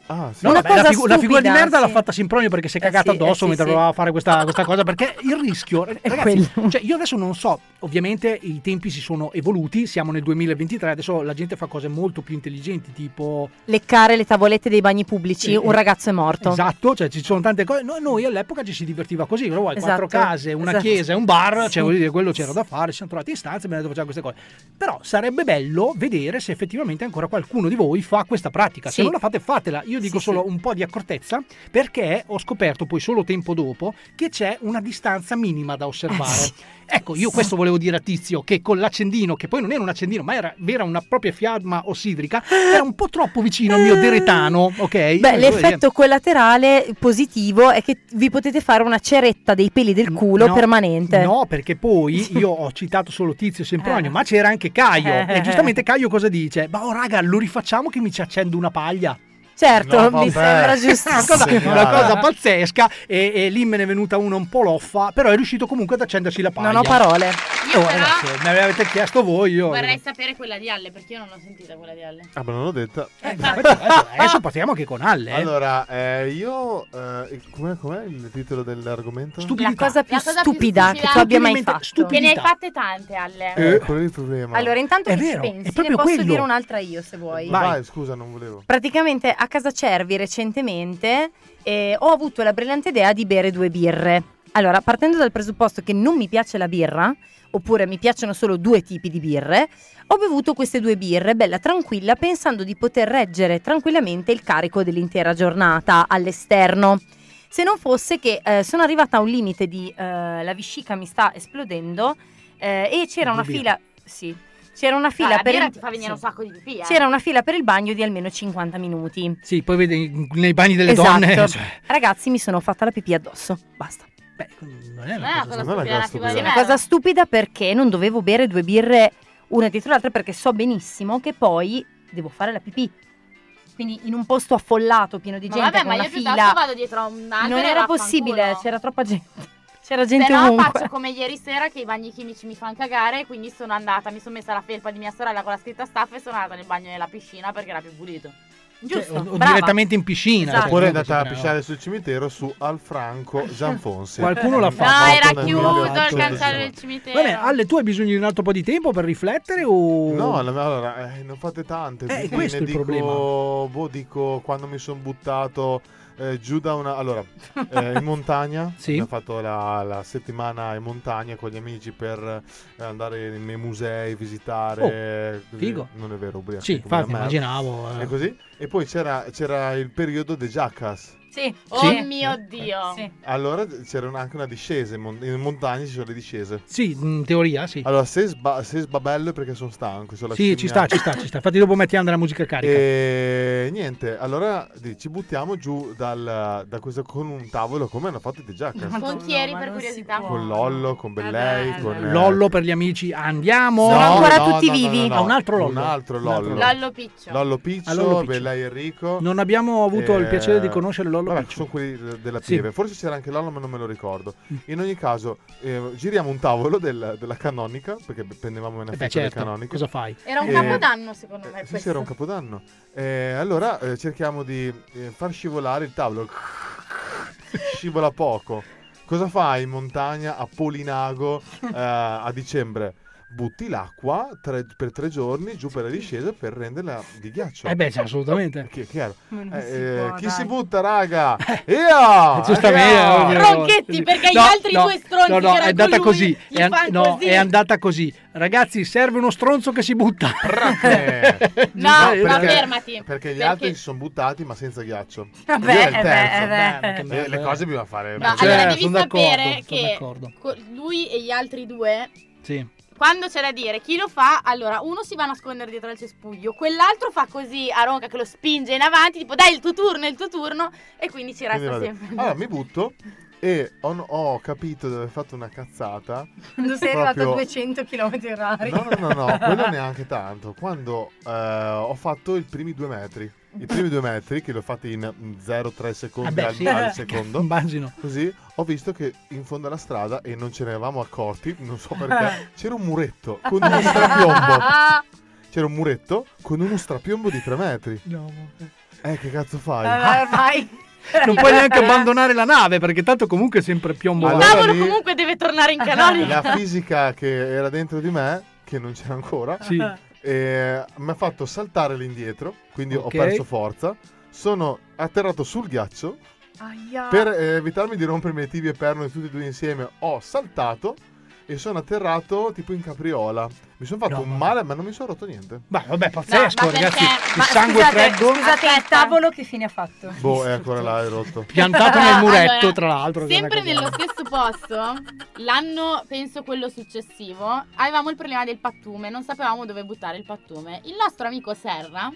Speaker 8: Ah, sì.
Speaker 7: No,
Speaker 2: Una
Speaker 7: vabbè, la, figu- la figura di merda l'ha
Speaker 2: sì.
Speaker 7: fatta Simpronio perché si è
Speaker 2: Eh
Speaker 7: cagato
Speaker 2: sì, eh
Speaker 7: addosso
Speaker 2: sì,
Speaker 7: mentre
Speaker 2: sì.
Speaker 7: doveva fare questa, questa cosa. Perché il rischio, ragazzi,
Speaker 2: quello.
Speaker 7: cioè io adesso non so, ovviamente i tempi si sono evoluti, siamo nel 2023, adesso la gente fa cose molto più intelligenti, tipo
Speaker 2: Leccare le tavolette dei bagni pubblici,
Speaker 7: Sì,
Speaker 2: un
Speaker 7: eh,
Speaker 2: ragazzo è morto.
Speaker 7: Esatto, cioè ci sono tante cose. Noi, noi all'epoca ci si divertiva così, però vuoi
Speaker 2: Esatto,
Speaker 7: quattro case, una
Speaker 2: esatto.
Speaker 7: chiesa e un bar,
Speaker 2: Sì.
Speaker 7: cioè vuol dire quello c'era da fare, ci siamo trovati in stanza e abbiamo detto facciamo queste cose. Però sarebbe bello vedere se effettivamente ancora qualcuno di voi fa questa pratica. Se
Speaker 2: Sì.
Speaker 7: non la fate, fatela. Io dico
Speaker 2: Sì,
Speaker 7: solo
Speaker 2: sì.
Speaker 7: un po' di accortezza perché ho scoperto poi solo tempo dopo che c'è una distanza minima da osservare.
Speaker 2: Eh.
Speaker 7: Ecco, io questo volevo dire a Tizio che con l'accendino, che poi non era un accendino, ma era, era una propria fiamma ossidrica, era un po' troppo vicino al mio deretano, ok?
Speaker 2: Beh,
Speaker 7: dire-
Speaker 2: l'effetto collaterale positivo è che vi potete fare una ceretta dei peli del culo
Speaker 7: No,
Speaker 2: permanente.
Speaker 7: No, perché poi io ho citato solo Tizio e Sempronio,
Speaker 2: Eh.
Speaker 7: ma c'era anche Caio.
Speaker 2: Eh.
Speaker 7: E giustamente Caio cosa dice? Ma oh raga, lo rifacciamo che mi ci accendo una paglia.
Speaker 2: Certo,
Speaker 8: No,
Speaker 2: mi sembra giusto.
Speaker 7: Una cosa, una cosa pazzesca e, e lì me ne è venuta una un po' loffa, però è riuscito comunque ad accendersi la paglia.
Speaker 2: Non ho parole.
Speaker 10: Io
Speaker 7: Oh,
Speaker 10: però
Speaker 7: ragazzi, me l'avete chiesto voi, io...
Speaker 10: vorrei sapere quella di Alle perché io non l'ho sentita quella di Alle.
Speaker 8: Ah, ma non l'ho detta.
Speaker 7: Eh, adesso, adesso partiamo anche con Alle. eh.
Speaker 8: Allora, eh, io. eh, com'è, com'è il titolo dell'argomento?
Speaker 7: Stupidità.
Speaker 2: La cosa più
Speaker 10: La cosa più
Speaker 2: stupida che
Speaker 10: stupida-
Speaker 2: tu abbia mai fatto.
Speaker 7: stupida.
Speaker 10: Che ne hai
Speaker 7: Stupidità.
Speaker 10: fatte tante, Alle.
Speaker 8: Eh, quello è il problema.
Speaker 2: Allora, intanto
Speaker 7: È
Speaker 2: che ci
Speaker 7: vero, è
Speaker 2: pensi, ne posso
Speaker 7: quello.
Speaker 2: dire un'altra io se vuoi.
Speaker 7: Vai.
Speaker 8: Vai, scusa, non volevo.
Speaker 2: Praticamente a casa Cervi recentemente eh, ho avuto la brillante idea di bere due birre. Allora, partendo dal presupposto che non mi piace la birra, oppure mi piacciono solo due tipi di birre, ho bevuto queste due birre, bella tranquilla, pensando di poter reggere tranquillamente il carico dell'intera giornata all'esterno. Se non fosse che eh, sono arrivata a un limite di eh, la vescica mi sta esplodendo eh, e c'era una fila, sì, c'era una fila
Speaker 10: la
Speaker 2: per il,
Speaker 10: ti fa venire
Speaker 2: sì.
Speaker 10: un sacco di pipì, eh.
Speaker 2: c'era una fila per il bagno di almeno 50 minuti.
Speaker 7: Sì, poi vedi nei bagni delle
Speaker 2: Esatto.
Speaker 7: donne... cioè,
Speaker 2: Ragazzi, mi sono fatta la pipì addosso. Basta.
Speaker 7: beh, non è una cosa
Speaker 10: cosa
Speaker 8: non è una
Speaker 10: stupida,
Speaker 8: cosa
Speaker 10: è una figura
Speaker 8: stupida.
Speaker 10: di
Speaker 2: È una cosa stupida perché non dovevo bere due birre una dietro l'altra perché so benissimo che poi devo fare la pipì. Quindi in un posto affollato, pieno di
Speaker 10: Ma
Speaker 2: gente,
Speaker 10: vabbè,
Speaker 2: con
Speaker 10: ma
Speaker 2: una
Speaker 10: io piuttosto
Speaker 2: fila.
Speaker 10: vado dietro a un albero
Speaker 2: Non era possibile, c'era troppa gente. C'era gente
Speaker 10: Se no
Speaker 2: ovunque.
Speaker 10: faccio come ieri sera che i bagni chimici mi fanno cagare, quindi sono andata, mi sono messa la felpa di mia sorella con la scritta staff e sono andata nel bagno della piscina perché era più pulito.
Speaker 7: Cioè,
Speaker 2: Giusto,
Speaker 7: o, o
Speaker 2: brava.
Speaker 7: direttamente in piscina.
Speaker 2: Esatto.
Speaker 7: cioè,
Speaker 8: Oppure è
Speaker 7: non
Speaker 8: andata a pisciare sul cimitero su Alfranco Gianfonsi.
Speaker 7: Qualcuno l'ha
Speaker 10: No,
Speaker 7: fatto.
Speaker 10: era
Speaker 8: nel
Speaker 10: chiuso il
Speaker 8: 1800.
Speaker 10: cancello del cimitero.
Speaker 7: Vabbè, Ale, tu hai bisogno di un altro po' di tempo per riflettere o...
Speaker 8: No, allora, eh, ne ho fatte tante.
Speaker 7: Eh, questo
Speaker 8: ne
Speaker 7: è il
Speaker 8: dico,
Speaker 7: problema.
Speaker 8: Boh, dico quando mi sono buttato eh, giù da una. Allora, eh, in montagna.
Speaker 7: Sì.
Speaker 8: Abbiamo fatto la, la settimana in montagna con gli amici per eh, andare nei musei, visitare.
Speaker 7: Oh, figo.
Speaker 8: Non è vero, ubriaco.
Speaker 7: Sì, infatti, immaginavo. eh.
Speaker 8: È così. E poi c'era, c'era il periodo dei Jackass.
Speaker 10: Sì. Oh
Speaker 7: Sì.
Speaker 10: mio Dio.
Speaker 8: Allora c'era un- anche una discesa, in, mon- in montagna ci sono le discese.
Speaker 7: Sì, in teoria sì.
Speaker 8: Allora, se, sba- se sbabello è perché sono stanco. sono la
Speaker 7: Sì, ci sta, ci sta, ci sta. Infatti dopo mettiamo della musica carica.
Speaker 8: E niente, allora di- ci buttiamo giù dal, da questo con un tavolo come hanno fatto i The Jackass.
Speaker 10: Con chi eri per curiosità?
Speaker 8: Con Lollo, con Bellei, con eh,
Speaker 7: Lollo per gli amici, andiamo.
Speaker 8: No,
Speaker 2: ancora
Speaker 8: no,
Speaker 2: tutti
Speaker 8: no, no,
Speaker 2: vivi?
Speaker 8: no,
Speaker 7: Ah, un altro Lollo.
Speaker 8: Un altro Lollo.
Speaker 10: Lollo Piccio.
Speaker 8: Lollo Piccio,
Speaker 7: Ah, Lollo Piccio.
Speaker 8: Bellei Enrico.
Speaker 7: Non abbiamo avuto il
Speaker 8: Eh,
Speaker 7: piacere di conoscere Lollo
Speaker 8: Vabbè,
Speaker 7: Piccio.
Speaker 8: sono quelli de- della
Speaker 7: Sì.
Speaker 8: Pieve. Forse c'era anche Lollo, ma non me lo ricordo. In ogni caso, eh, giriamo un tavolo del- della canonica, perché prendevamo una
Speaker 7: Eh
Speaker 8: fetta
Speaker 7: beh, certo.
Speaker 8: del canonica.
Speaker 7: Cosa fai?
Speaker 10: Era un
Speaker 8: Eh,
Speaker 10: capodanno secondo me
Speaker 8: Sì, sì,
Speaker 10: questo.
Speaker 8: era un capodanno. Eh, allora eh, cerchiamo di eh, far scivolare il tavolo. Scivola poco. Cosa fai in montagna a Polinago eh, a dicembre? Butti l'acqua tre- per tre giorni giù per la discesa per renderla di ghiaccio.
Speaker 7: Eh beh, sì, assolutamente.
Speaker 8: Chi, chi era?
Speaker 2: Ma non
Speaker 8: Eh,
Speaker 2: si
Speaker 8: eh,
Speaker 2: può,
Speaker 8: chi
Speaker 2: dai.
Speaker 8: si butta, raga? Io!
Speaker 7: Giustamente,
Speaker 8: Io!
Speaker 7: dire-
Speaker 10: Ronchetti, perché gli altri due stronzi
Speaker 7: no, no,
Speaker 10: che erano
Speaker 7: è andata così.
Speaker 10: gli
Speaker 7: È, an- no,
Speaker 10: così.
Speaker 7: è andata così. Ragazzi, serve uno stronzo che si butta.
Speaker 8: Eh,
Speaker 10: No,
Speaker 7: Eh,
Speaker 10: ma
Speaker 8: perché-
Speaker 10: fermati.
Speaker 8: Perché gli altri si sono buttati ma senza ghiaccio.
Speaker 2: Vabbè,
Speaker 8: Io il
Speaker 2: eh beh,
Speaker 8: terzo.
Speaker 2: eh beh.
Speaker 8: Eh,
Speaker 7: bello,
Speaker 8: le
Speaker 7: eh.
Speaker 8: cose bisogna fare.
Speaker 10: No,
Speaker 7: Cioè,
Speaker 10: allora devi sapere che lui e gli altri due
Speaker 7: Sì.
Speaker 10: Quando c'è da dire chi lo fa, allora uno si va a nascondere dietro al cespuglio, quell'altro fa così a Ronca che lo spinge in avanti, tipo dai il tuo turno, è il tuo turno, e quindi ci
Speaker 8: Quindi
Speaker 10: resta
Speaker 8: vado.
Speaker 10: sempre.
Speaker 8: Allora mi butto e ho, ho capito di aver fatto una cazzata.
Speaker 2: Quando sei arrivato a
Speaker 8: Proprio-
Speaker 2: 200 km orari.
Speaker 8: No, no, no, no, quello neanche tanto. Quando eh, ho fatto i primi due metri. I primi due metri, che li ho fatti in 0,3 secondi
Speaker 7: Ah beh,
Speaker 8: al,
Speaker 7: sì.
Speaker 8: al secondo.
Speaker 7: Immagino.
Speaker 8: Così ho visto che in fondo alla strada, e non ce ne eravamo accorti, non so perché, c'era un muretto con uno strapiombo. C'era un muretto con uno strapiombo di 3 metri. Eh, che cazzo fai?
Speaker 2: Vabbè, ormai.
Speaker 7: Non puoi neanche abbandonare la nave perché tanto comunque è sempre piombo.
Speaker 8: Allora
Speaker 10: Il tavolo
Speaker 8: lì-
Speaker 10: comunque deve tornare in canonica.
Speaker 8: La fisica che era dentro di me, che non c'era ancora,
Speaker 7: Sì.
Speaker 8: eh, mi ha fatto saltare all'indietro, quindi
Speaker 7: Ok.
Speaker 8: ho perso forza. Sono atterrato sul ghiaccio.
Speaker 2: Aia.
Speaker 8: Per eh, evitarmi di rompermi le tibie e perno tutti e due insieme, ho saltato e sono atterrato tipo in capriola. Mi sono fatto
Speaker 7: No,
Speaker 8: un male, ma non mi sono rotto niente.
Speaker 7: Beh, vabbè, pazzesco,
Speaker 10: No,
Speaker 7: ragazzi.
Speaker 10: perché-
Speaker 7: Il
Speaker 2: Ma
Speaker 7: sangue
Speaker 2: scusate,
Speaker 7: freddo
Speaker 2: Scusate, il tavolo che fine ha fatto?
Speaker 8: Boh, è ancora là, è rotto.
Speaker 7: piantato nel muretto,
Speaker 10: allora,
Speaker 7: tra l'altro.
Speaker 10: Sempre nello stesso posto, l'anno penso quello successivo, avevamo il problema del pattume, non sapevamo dove buttare il pattume. Il nostro amico Serra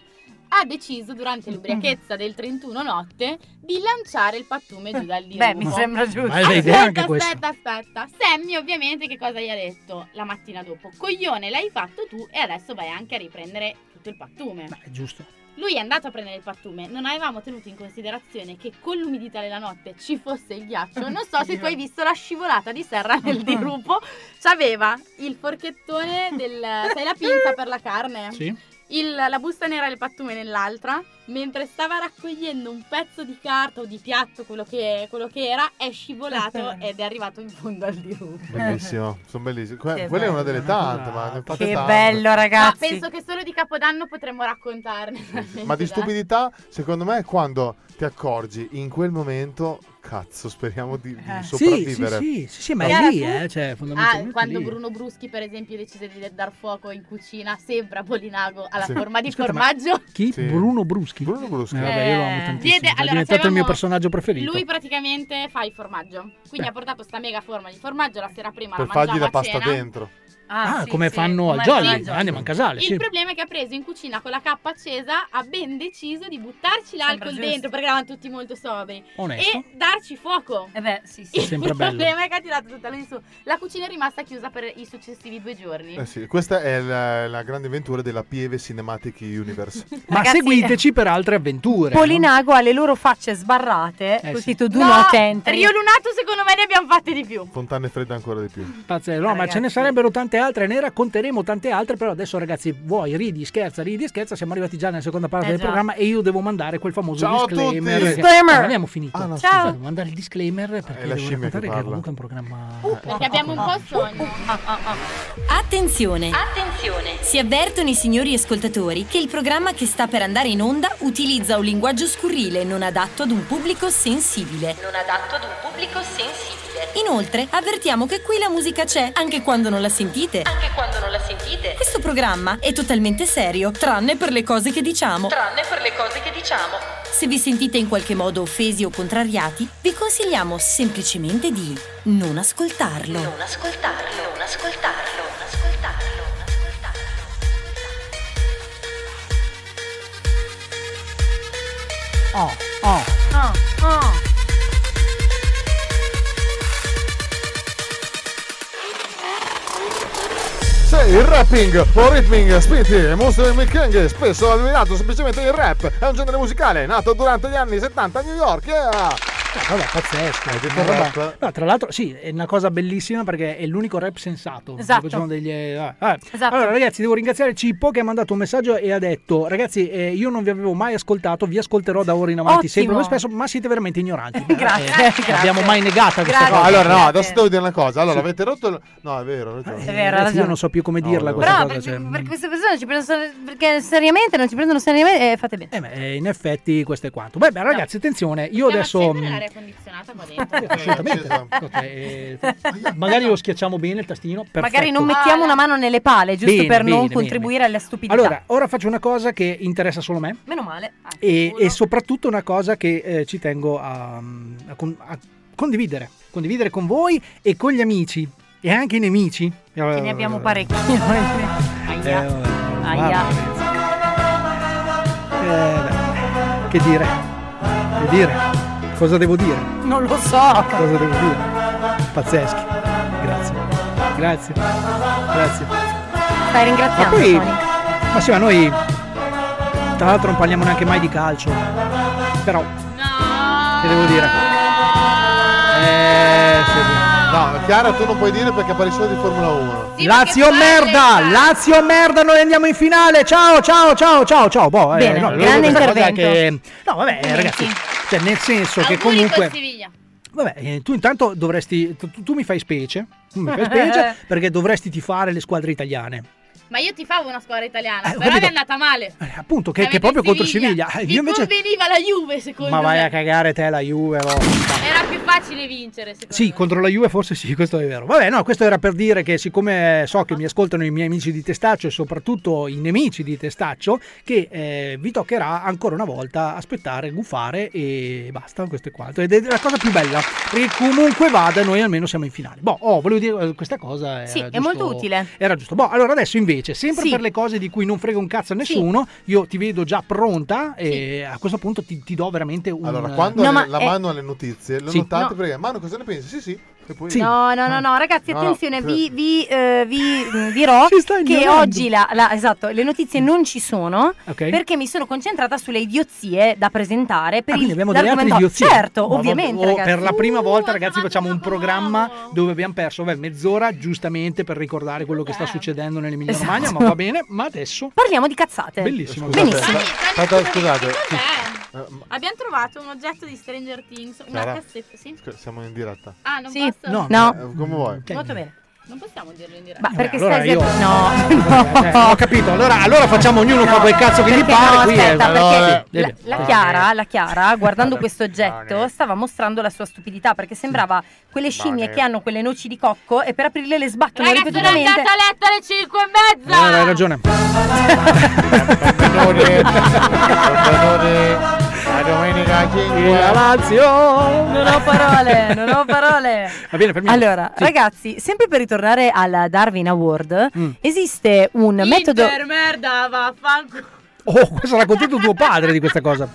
Speaker 10: ha deciso durante l'ubriachezza del 31 notte di lanciare il pattume giù dal dirupo.
Speaker 2: Beh, mi sembra giusto.
Speaker 10: Aspetta,
Speaker 7: questa.
Speaker 10: aspetta, aspetta. Sammy ovviamente che cosa gli ha detto la mattina dopo? Coglione, l'hai fatto tu e adesso vai anche a riprendere tutto il pattume.
Speaker 7: Beh, è giusto.
Speaker 10: Lui è andato a prendere il pattume, non avevamo tenuto in considerazione che con l'umidità della notte ci fosse il ghiaccio. Non so se tu hai visto la scivolata di serra nel dirupo. C'aveva il forchettone del. sai la pinza per la carne?
Speaker 7: Sì.
Speaker 10: Il- la busta nera del pattume nell'altra, mentre stava raccogliendo un pezzo di carta o di piatto, quello che, quello che era, è scivolato ed è arrivato in fondo al dirupo.
Speaker 8: Bellissimo, sono bellissimi. Que- quella è una delle tante, ma ne fate
Speaker 2: Che
Speaker 8: tante.
Speaker 2: bello, ragazzi.
Speaker 10: penso che solo di Capodanno potremmo raccontarne.
Speaker 8: Ma di stupidità, secondo me, è quando ti accorgi in quel momento, cazzo, speriamo di, di
Speaker 2: Eh.
Speaker 7: Sì, sì,
Speaker 8: sopravvivere.
Speaker 7: sì, sì, sì, ma è lì, eh, cioè,
Speaker 10: Ah,
Speaker 7: fondamentalmente
Speaker 10: quando
Speaker 7: lì.
Speaker 10: Bruno Bruschi, per esempio, decise di dar fuoco in cucina, sempre a Polinago, alla
Speaker 8: Sì.
Speaker 10: forma di
Speaker 7: ma-
Speaker 10: formaggio.
Speaker 7: Chi?
Speaker 8: Sì.
Speaker 7: Bruno Bruschi.
Speaker 8: Bruno Bruschi.
Speaker 7: Eh, vabbè, io lo amo
Speaker 2: Eh,
Speaker 7: tantissimo.
Speaker 10: diede-
Speaker 7: è
Speaker 10: allora,
Speaker 7: diventato il mio personaggio preferito.
Speaker 10: Lui praticamente fa il formaggio. Quindi
Speaker 7: Beh.
Speaker 10: ha portato sta mega forma di formaggio la sera prima,
Speaker 8: Per
Speaker 10: la
Speaker 8: fargli la pasta
Speaker 10: cena.
Speaker 8: dentro.
Speaker 7: Ah,
Speaker 2: sì,
Speaker 7: come
Speaker 2: sì,
Speaker 7: fanno al
Speaker 2: come
Speaker 7: Jolly,
Speaker 2: al Jolly.
Speaker 7: andiamo a casale,
Speaker 10: Il
Speaker 7: sì.
Speaker 10: problema è che ha preso in cucina con la cappa accesa, ha ben deciso di buttarci l'alcol dentro perché eravamo tutti molto sobri
Speaker 7: Onesto.
Speaker 10: e darci fuoco.
Speaker 2: Eh beh, sì, sì.
Speaker 7: sempre
Speaker 10: il
Speaker 7: bello.
Speaker 10: problema è che ha tirato tutta su. La cucina è rimasta chiusa per i successivi due giorni.
Speaker 8: Eh sì, questa è la, la grande avventura della Pieve Cinematic Universe.
Speaker 7: Ma
Speaker 2: Ragazzi-
Speaker 7: seguiteci per altre avventure. no?
Speaker 2: Polinago ha le loro facce sbarrate,
Speaker 7: Eh,
Speaker 2: così
Speaker 7: sì.
Speaker 2: tu
Speaker 10: No,
Speaker 2: no, attenti.
Speaker 10: Rio Lunato secondo me ne abbiamo fatte di più.
Speaker 8: Fontane fredde ancora di più.
Speaker 7: Pazzesco, no, ma
Speaker 2: Ragazzi.
Speaker 7: ce ne sarebbero tante altre, ne racconteremo tante altre, però adesso ragazzi, vuoi ridi, scherza, ridi e scherza, siamo arrivati già nella seconda parte
Speaker 2: Eh
Speaker 7: del
Speaker 2: già.
Speaker 7: programma e io devo mandare quel famoso
Speaker 8: Ciao
Speaker 7: disclaimer.
Speaker 8: tutti!
Speaker 7: che-
Speaker 2: Disclaimer!
Speaker 7: Non abbiamo finito.
Speaker 8: Ah, no,
Speaker 2: Ciao.
Speaker 7: Devo mandare il disclaimer perché
Speaker 8: È la
Speaker 7: devo
Speaker 8: che
Speaker 7: raccontare che,
Speaker 8: parla.
Speaker 7: comunque è un programma
Speaker 10: Uh, Perché abbiamo un po' sogno.
Speaker 14: Attenzione! Attenzione! Si avvertono i signori ascoltatori che il programma che sta per andare in onda utilizza un linguaggio scurrile non adatto ad un pubblico sensibile. Non adatto ad un pubblico sensibile.
Speaker 15: Inoltre, avvertiamo che qui la musica c'è, anche quando non la sentite.
Speaker 16: Anche quando non la sentite.
Speaker 15: Questo programma è totalmente serio, tranne per le cose che diciamo.
Speaker 16: Tranne per le cose che diciamo.
Speaker 15: Se vi sentite in qualche modo offesi o contrariati, vi consigliamo semplicemente di non ascoltarlo.
Speaker 16: Non ascoltarlo, non ascoltarlo, non ascoltarlo.
Speaker 7: Oh, oh.
Speaker 2: Oh, oh.
Speaker 8: Sì, il rapping o rhythming spinti e mostri King spesso denominato semplicemente il rap è un genere musicale nato durante gli anni 70 a New York yeah!
Speaker 7: Eh, vabbè, pazzesco.
Speaker 8: detto
Speaker 7: Una roba-
Speaker 8: rap?
Speaker 7: No, tra l'altro, sì, è una cosa bellissima perché è l'unico rap sensato.
Speaker 2: Esatto.
Speaker 7: Ci sono degli, eh, eh.
Speaker 2: Esatto.
Speaker 7: Allora, ragazzi, devo ringraziare Cippo che ha mandato un messaggio e ha detto: Ragazzi, eh, io non vi avevo mai ascoltato, vi ascolterò da ora in avanti
Speaker 2: Ottimo.
Speaker 7: sempre come spesso, ma siete veramente ignoranti.
Speaker 2: Grazie,
Speaker 7: eh,
Speaker 2: grazie.
Speaker 7: L'abbiamo mai negata questa
Speaker 2: Grazie.
Speaker 8: No,
Speaker 7: cosa.
Speaker 8: allora no, adesso devo dire una cosa. Allora, avete rotto il... No, è vero, avete rotto.
Speaker 2: È vero,
Speaker 7: Eh, Ragazzi, io non so più come dirla
Speaker 8: No,
Speaker 7: questa
Speaker 2: Però
Speaker 7: cosa.
Speaker 2: perché,
Speaker 7: cioè,
Speaker 2: perché queste persone ci prendono perché seriamente, non ci prendono seriamente e fate bene.
Speaker 7: eh, beh, in effetti questo è quanto. Beh, beh, ragazzi, attenzione, io adesso.
Speaker 2: L'aria condizionata qua dentro.
Speaker 7: Assolutamente. Eh, magari lo schiacciamo bene il tastino.
Speaker 2: Magari non
Speaker 7: perfetto.
Speaker 2: mettiamo una mano nelle pale, giusto
Speaker 7: Bene,
Speaker 2: per non
Speaker 7: bene,
Speaker 2: contribuire alla stupidità.
Speaker 7: Allora, ora faccio una cosa che interessa solo me
Speaker 2: Meno male. Ah,
Speaker 7: e, e soprattutto una cosa che eh, ci tengo a, a a condividere. Condividere con voi e con gli amici e anche i nemici.
Speaker 2: Che ne abbiamo parecchi.
Speaker 7: Eh,
Speaker 2: Aia.
Speaker 7: vabbè,
Speaker 2: Aia.
Speaker 7: eh, beh, che dire? Che dire? Cosa devo dire?
Speaker 2: Non lo so.
Speaker 7: Cosa devo dire? Pazzeschi. Grazie. Grazie. Grazie.
Speaker 2: Stai
Speaker 7: Ma
Speaker 2: ringraziando,
Speaker 7: poi,
Speaker 2: Tony.
Speaker 7: ma sì, ma noi tra l'altro non parliamo neanche mai di calcio. Però, che devo dire? Eh, sì, sì.
Speaker 8: No, Chiara, tu non puoi dire perché parli solo di Formula 1.
Speaker 7: Lazio merda! Lazio merda, noi andiamo in finale! Ciao, ciao, ciao, ciao, ciao! Boh, eh,
Speaker 2: Bene,
Speaker 7: no,
Speaker 2: grande intervento.
Speaker 7: Che... No, vabbè, ragazzi, cioè nel senso che comunque... Vabbè, eh, tu intanto dovresti... Tu, tu mi fai specie, tu mi fai specie perché dovresti tifare le squadre italiane.
Speaker 10: Ma io ti favo una squadra italiana,
Speaker 7: Eh,
Speaker 10: però
Speaker 7: capito.
Speaker 10: è andata male.
Speaker 7: Eh, appunto, che, che proprio contro
Speaker 10: Siviglia.
Speaker 7: Eh,
Speaker 10: Vi
Speaker 7: Io invece...
Speaker 10: conveniva la Juve, secondo
Speaker 7: Ma vai
Speaker 10: me.
Speaker 7: a cagare te la Juve, no.
Speaker 10: Era più facile vincere, secondo
Speaker 7: Sì, contro la Juve forse sì, questo è vero. Vabbè, no, questo era per dire che siccome so che mi ascoltano i miei amici di Testaccio e soprattutto i nemici di Testaccio, che eh, vi toccherà ancora una volta aspettare, gufare e basta, questo è quanto. Ed è la cosa più bella, perché comunque vada noi almeno siamo in finale. Boh, oh, volevo dire eh, questa cosa.
Speaker 2: Sì, è
Speaker 7: giusto-
Speaker 2: molto utile.
Speaker 7: Era giusto. Boh, allora adesso invece, sempre
Speaker 2: Sì.
Speaker 7: per le cose di cui non frega un cazzo a nessuno, io ti vedo già pronta e a questo punto ti, ti do veramente un...
Speaker 8: Allora, quando
Speaker 2: No,
Speaker 8: le-
Speaker 2: ma
Speaker 8: la
Speaker 2: è-
Speaker 8: mano alle notizie, le
Speaker 7: Sì.
Speaker 8: notate
Speaker 2: No.
Speaker 8: perché Mano cosa ne pensi? Sì, sì. Poi...
Speaker 2: No, no, no, no, ragazzi,
Speaker 8: No,
Speaker 2: attenzione,
Speaker 8: no.
Speaker 2: vi, vi, eh, vi, dirò che oggi la, la- esatto, le notizie non ci sono
Speaker 7: Ok.
Speaker 2: perché mi sono concentrata sulle idiozie da presentare per
Speaker 7: Ah, quindi
Speaker 2: il
Speaker 7: abbiamo delle altre idiozie.
Speaker 2: Certo,
Speaker 7: Ma vabbè,
Speaker 2: ovviamente,
Speaker 7: oh,
Speaker 2: ragazzi.
Speaker 7: per la prima volta,
Speaker 10: Uh,
Speaker 7: ragazzi,
Speaker 10: abbiamo
Speaker 7: facciamo un programma dove abbiamo perso beh, mezz'ora giustamente per ricordare quello che sta succedendo nell'Emilia
Speaker 2: Esatto.
Speaker 7: Romagna, ma va bene. Ma adesso,
Speaker 2: Parliamo di cazzate.
Speaker 7: bellissimo.
Speaker 8: Scusate,
Speaker 2: Benissimo.
Speaker 8: sta- scusate. Eh, ma-
Speaker 10: Abbiamo trovato un oggetto di Stranger Things, una
Speaker 8: Chiara?
Speaker 10: cassetta, sì?
Speaker 8: siamo in diretta.
Speaker 10: Ah, non
Speaker 2: Sì.
Speaker 10: posso?
Speaker 7: No,
Speaker 2: No.
Speaker 8: Eh, come vuoi?
Speaker 7: Ok.
Speaker 2: Molto bene.
Speaker 10: Non possiamo dirlo in diretta.
Speaker 2: Ma perché
Speaker 7: allora
Speaker 2: stai
Speaker 7: io-
Speaker 2: No,
Speaker 7: Eh,
Speaker 2: no.
Speaker 7: ho capito. Allora, allora facciamo ognuno fa
Speaker 2: No,
Speaker 7: quel cazzo che gli pare.
Speaker 2: no,
Speaker 7: qui è-
Speaker 2: aspetta,
Speaker 8: Allora,
Speaker 2: perché
Speaker 8: eh,
Speaker 2: la, la
Speaker 8: no,
Speaker 2: Chiara, la Chiara, guardando questo
Speaker 8: No,
Speaker 2: oggetto, stava mostrando la sua stupidità perché sembrava quelle scimmie che hanno quelle noci di cocco e per aprirle le sbattono
Speaker 10: Ragazzi, sono
Speaker 2: ripetutamente.
Speaker 10: andata a letto alle 5 e mezza!
Speaker 7: Eh, hai ragione.
Speaker 8: La domenica
Speaker 7: E
Speaker 8: 5.
Speaker 7: la Lazio.
Speaker 2: Non ho parole, non ho parole.
Speaker 7: Va bene, fermiamo.
Speaker 2: Allora,
Speaker 7: Sì.
Speaker 2: ragazzi, sempre per ritornare al Darwin Award,
Speaker 7: Mm.
Speaker 2: esiste un metodo.
Speaker 10: Inter, merda, vaffanculo.
Speaker 7: Oh, questo l'ha raccontato tuo padre di questa cosa.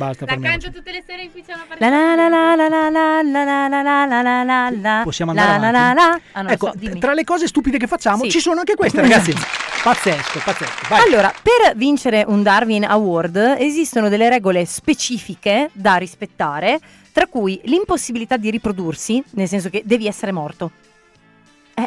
Speaker 7: Basta,
Speaker 10: La canto tutte le sere in cui c'è una partita.
Speaker 2: la la la la la la la la la la la la
Speaker 7: Possiamo andare
Speaker 2: la la la. Ah,
Speaker 7: ecco,
Speaker 2: so,
Speaker 7: tra le cose stupide che facciamo
Speaker 2: Sì.
Speaker 7: ci sono anche queste, ragazzi. pazzesco, pazzesco. Vai.
Speaker 2: Allora, per vincere un Darwin Award esistono delle regole specifiche da rispettare, tra cui l'impossibilità di riprodursi, nel senso che devi essere morto.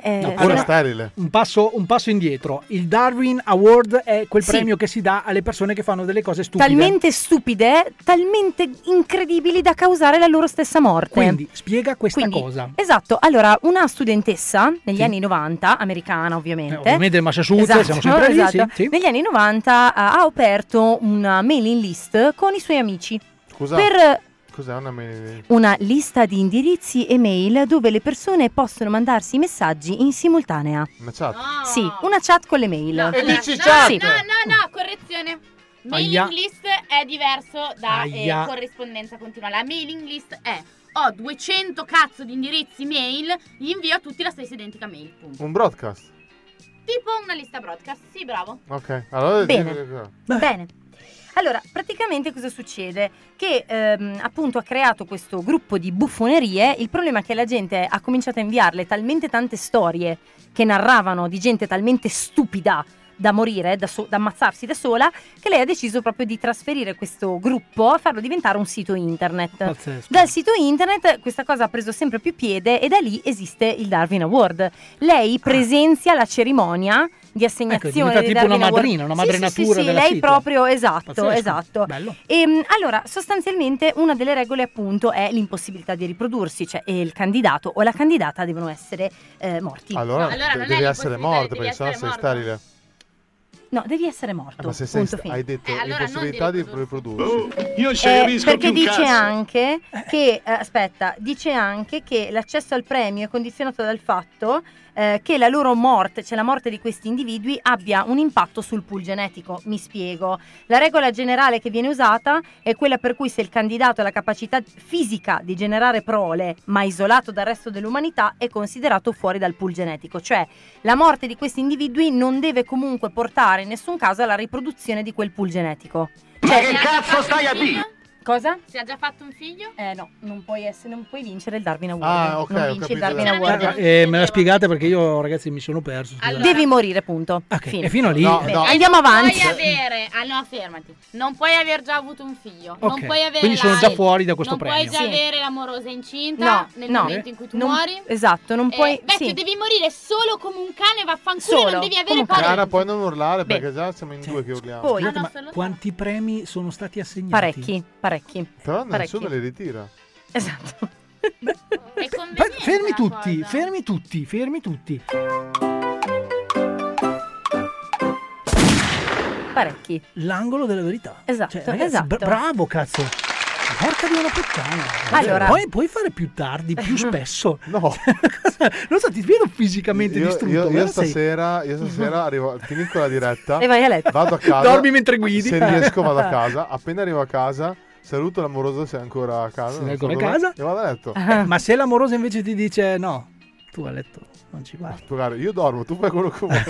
Speaker 2: Eh, eh,
Speaker 7: No,
Speaker 8: Ora sterile.
Speaker 7: Un passo, un passo indietro. Il Darwin Award è quel
Speaker 2: Sì.
Speaker 7: premio che si dà alle persone che fanno delle cose stupide.
Speaker 2: talmente stupide, talmente incredibili da causare la loro stessa morte.
Speaker 7: Quindi spiega questa
Speaker 2: Quindi,
Speaker 7: cosa.
Speaker 2: Esatto, allora una studentessa negli
Speaker 7: Sì.
Speaker 2: anni 90, americana ovviamente.
Speaker 7: Eh, ovviamente il Massachusetts,
Speaker 2: Esatto,
Speaker 7: siamo sempre lì,
Speaker 2: esatto.
Speaker 7: sì, sì.
Speaker 2: Negli anni 90 eh, ha aperto una mailing list con i suoi amici
Speaker 8: Scusa.
Speaker 2: per
Speaker 8: Cos'è una mail?
Speaker 2: Una lista di indirizzi e mail dove le persone possono mandarsi i messaggi in simultanea.
Speaker 8: Una chat?
Speaker 2: Sì, una chat con le mail.
Speaker 17: No,
Speaker 8: E dici
Speaker 17: no,
Speaker 8: chat!
Speaker 17: No, no, no, correzione. Mailing
Speaker 7: Aia.
Speaker 17: list è diverso da eh, corrispondenza continua. La mailing list è ho 200 cazzo di indirizzi mail, gli invio a tutti la stessa identica mail. Punto.
Speaker 8: Un broadcast?
Speaker 17: Tipo una lista broadcast. Sì, bravo.
Speaker 8: Ok, allora...
Speaker 2: Bene. Bene. Allora, praticamente cosa succede? Che ehm, appunto ha creato questo gruppo di buffonerie. Il problema è che la gente ha cominciato a inviarle talmente tante storie che narravano di gente talmente stupida da morire, da, so- da ammazzarsi da sola, che lei ha deciso proprio di trasferire questo gruppo a farlo diventare un sito internet.
Speaker 7: Pazzesco.
Speaker 2: Dal sito internet questa cosa ha preso sempre più piede e da lì esiste il Darwin Award. Lei presenzia la cerimonia di assegnazione
Speaker 7: diventa
Speaker 2: dei
Speaker 7: tipo una madrina, una
Speaker 2: Sì, sì,
Speaker 7: madrinatura
Speaker 2: sì, sì, lei
Speaker 7: sigla.
Speaker 2: proprio esatto,
Speaker 7: Pazzesco.
Speaker 2: esatto.
Speaker 7: Bello.
Speaker 2: Ehm, allora, sostanzialmente una delle regole appunto è l'impossibilità di riprodursi, cioè il candidato o la candidata devono essere eh, morti.
Speaker 8: Allora,
Speaker 17: No, allora è
Speaker 8: devi essere morto perché sennò
Speaker 17: essere
Speaker 8: sei
Speaker 17: morto.
Speaker 8: sterile.
Speaker 2: No, devi essere morto.
Speaker 8: Eh, ma se sei
Speaker 2: punto
Speaker 8: sta-
Speaker 2: fine.
Speaker 8: hai detto
Speaker 17: Eh, allora non di
Speaker 8: di riprodursi.
Speaker 18: Io
Speaker 2: Eh, perché dice anche che, eh, aspetta, dice anche che l'accesso al premio è condizionato dal fatto eh, che la loro morte, cioè la morte di questi individui, abbia un impatto sul pool genetico. Mi spiego. La regola generale che viene usata è quella per cui se il candidato ha la capacità fisica di generare prole, ma isolato dal resto dell'umanità, è considerato fuori dal pool genetico. Cioè, la morte di questi individui non deve comunque portare in nessun caso alla riproduzione di quel pool genetico.
Speaker 18: Ma che cazzo stai a dire?
Speaker 2: Cosa?
Speaker 17: Si è già fatto un figlio?
Speaker 2: Eh no, non puoi, essere, non puoi vincere il Darwin Award.
Speaker 8: Ah, ok,
Speaker 2: non
Speaker 8: ho
Speaker 2: vinci il Darwin. Award.
Speaker 7: Eh, me la spiegate perché io ragazzi mi sono perso. scusate.
Speaker 2: Devi morire, punto. Fine.
Speaker 7: E fino a lì
Speaker 8: No, no.
Speaker 2: Andiamo
Speaker 17: non
Speaker 2: avanti.
Speaker 17: Puoi avere, ah no, fermati. Non puoi aver già avuto un figlio.
Speaker 7: Ok,
Speaker 17: Non puoi avere
Speaker 7: quindi sono già fuori da questo
Speaker 17: non
Speaker 7: premio.
Speaker 17: puoi già
Speaker 2: Sì.
Speaker 17: avere l'amorosa incinta
Speaker 2: No,
Speaker 17: nel
Speaker 2: no.
Speaker 17: momento in cui tu
Speaker 2: Non-
Speaker 17: muori.
Speaker 2: Esatto, non
Speaker 17: Eh,
Speaker 2: puoi...
Speaker 17: vecchio,
Speaker 2: sì.
Speaker 17: devi morire solo come un cane, vaffanculo,
Speaker 2: Solo,
Speaker 17: non devi
Speaker 2: come
Speaker 17: avere
Speaker 2: un cane.
Speaker 17: parenti.
Speaker 8: Cara, puoi non urlare
Speaker 2: Beh.
Speaker 8: perché già siamo in due che urliamo.
Speaker 2: Poi-
Speaker 17: Ah,
Speaker 7: quanti premi sono stati assegnati?
Speaker 2: Parecchi, parecchi.
Speaker 8: Però
Speaker 2: parecchi.
Speaker 8: nessuno le ritira.
Speaker 2: Esatto.
Speaker 17: È
Speaker 7: Pa- fermi tutti,
Speaker 17: cosa.
Speaker 7: fermi tutti, fermi tutti.
Speaker 2: Parecchi.
Speaker 7: L'angolo della verità.
Speaker 2: Esatto,
Speaker 7: Cioè, ragazzi,
Speaker 2: esatto.
Speaker 7: bra- bravo, cazzo. Porca di una puttana.
Speaker 2: Allora-
Speaker 7: Poi puoi fare più tardi, più spesso.
Speaker 8: No.
Speaker 7: non so, ti vedo fisicamente
Speaker 8: Io,
Speaker 7: distrutto.
Speaker 8: io- io
Speaker 7: guarda, sei-
Speaker 8: stasera, io stasera arrivo, finisco la diretta,
Speaker 2: E vai a letto.
Speaker 8: vado a casa.
Speaker 7: Dormi mentre guidi.
Speaker 8: Se riesco vado a casa. Appena arrivo a casa, saluto l'amoroso se è ancora a casa.
Speaker 7: Se è ancora a casa?
Speaker 8: E vado a letto.
Speaker 7: Eh, ma se l'amorosa invece ti dice no, tu a letto non ci vai.
Speaker 8: Tu, cara, io dormo, tu fai quello che vuoi.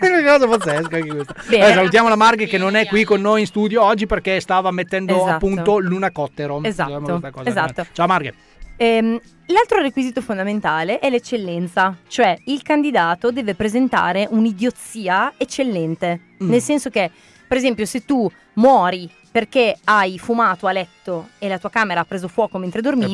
Speaker 7: È una cosa pazzesca anche questa. Eh, salutiamo la Marghe che non è qui con noi in studio oggi perché stava mettendo
Speaker 2: Esatto.
Speaker 7: appunto Luna Cottero.
Speaker 2: Esatto,
Speaker 7: Diciamo
Speaker 2: esatto.
Speaker 7: Ciao Marghe.
Speaker 2: Ehm, l'altro requisito fondamentale è l'eccellenza, cioè il candidato deve presentare un'idiozia eccellente,
Speaker 7: Mm.
Speaker 2: nel senso che, per esempio, se tu muori perché hai fumato a letto e la tua camera ha preso fuoco mentre dormivi,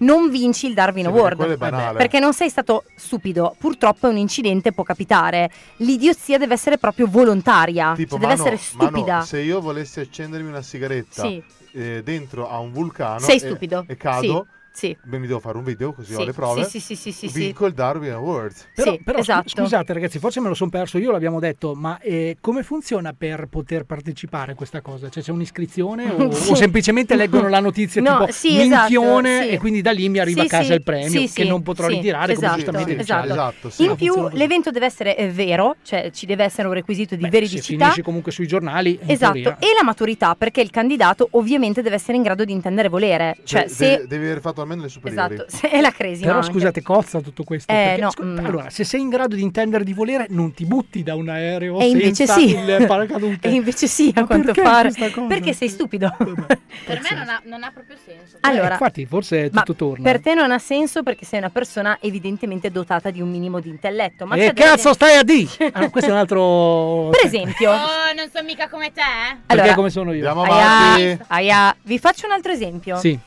Speaker 2: non vinci il Darwin
Speaker 8: Sì, perché
Speaker 2: Award.
Speaker 8: banale.
Speaker 2: Perché non sei stato stupido, purtroppo è un incidente, può capitare. L'idiozia deve essere proprio volontaria,
Speaker 8: Tipo,
Speaker 2: cioè deve
Speaker 8: Mano,
Speaker 2: essere stupida.
Speaker 8: Mano, se io volessi accendermi una sigaretta
Speaker 2: Sì.
Speaker 8: eh, dentro a un vulcano
Speaker 2: Sei
Speaker 8: e-
Speaker 2: stupido.
Speaker 8: e, cado,
Speaker 2: Sì.
Speaker 8: Beh, mi devo fare un video così ho
Speaker 2: Sì,
Speaker 8: le prove.
Speaker 2: sì, sì, sì, sì, sì,
Speaker 8: vinco il Darwin Award.
Speaker 7: Però,
Speaker 2: Sì,
Speaker 7: però
Speaker 2: esatto.
Speaker 7: scusate ragazzi, forse me lo sono perso io, l'abbiamo detto, ma eh, come funziona per poter partecipare a questa cosa? Cioè c'è un'iscrizione o,
Speaker 2: Sì.
Speaker 7: o semplicemente leggono la notizia
Speaker 2: No,
Speaker 7: tipo
Speaker 2: sì,
Speaker 7: minchione
Speaker 2: esatto, sì.
Speaker 7: e quindi da lì mi arriva
Speaker 2: Sì,
Speaker 7: a casa
Speaker 2: sì,
Speaker 7: il premio
Speaker 2: sì,
Speaker 7: che
Speaker 2: sì,
Speaker 7: non potrò
Speaker 2: sì,
Speaker 7: ritirare come
Speaker 2: esatto,
Speaker 7: giustamente
Speaker 2: esatto.
Speaker 8: Esatto, sì.
Speaker 2: In più l'evento deve essere eh, vero, cioè ci deve essere un requisito di
Speaker 7: Beh, Se
Speaker 2: veridicità.
Speaker 7: finisci comunque sui giornali,
Speaker 2: Esatto, e la maturità, perché il candidato ovviamente deve essere in grado di intendere volere. Cioè,
Speaker 8: De-
Speaker 2: se...
Speaker 8: devi, devi aver fatto almeno le superiori.
Speaker 2: Esatto, se è la crisi.
Speaker 7: Però
Speaker 2: anche.
Speaker 7: scusate, cozza tutto questo.
Speaker 2: Eh,
Speaker 7: perché,
Speaker 2: no,
Speaker 7: scu-
Speaker 2: mm.
Speaker 7: Allora, se sei in grado di intendere di volere, non ti butti da un aereo
Speaker 2: E invece
Speaker 7: senza
Speaker 2: sì.
Speaker 7: il paracadute.
Speaker 2: E invece sì, a
Speaker 7: Ma
Speaker 2: quanto
Speaker 7: perché
Speaker 2: pare. Perché sei stupido.
Speaker 17: Per me non ha, non ha proprio senso.
Speaker 2: Allora,
Speaker 7: Eh, infatti, forse
Speaker 2: ma
Speaker 7: tutto torna.
Speaker 2: per te non ha senso perché sei una persona evidentemente dotata di un minimo di intelletto. Ma
Speaker 7: E cazzo
Speaker 2: gente-
Speaker 7: stai a dire? Ah, no, questo è un altro.
Speaker 2: Per esempio,
Speaker 17: Oh, non sono mica come te, eh?
Speaker 7: Perché
Speaker 2: allora,
Speaker 7: come sono io?
Speaker 8: Andiamo
Speaker 2: aia,
Speaker 8: avanti.
Speaker 2: aia, vi faccio un altro esempio.
Speaker 7: Sì.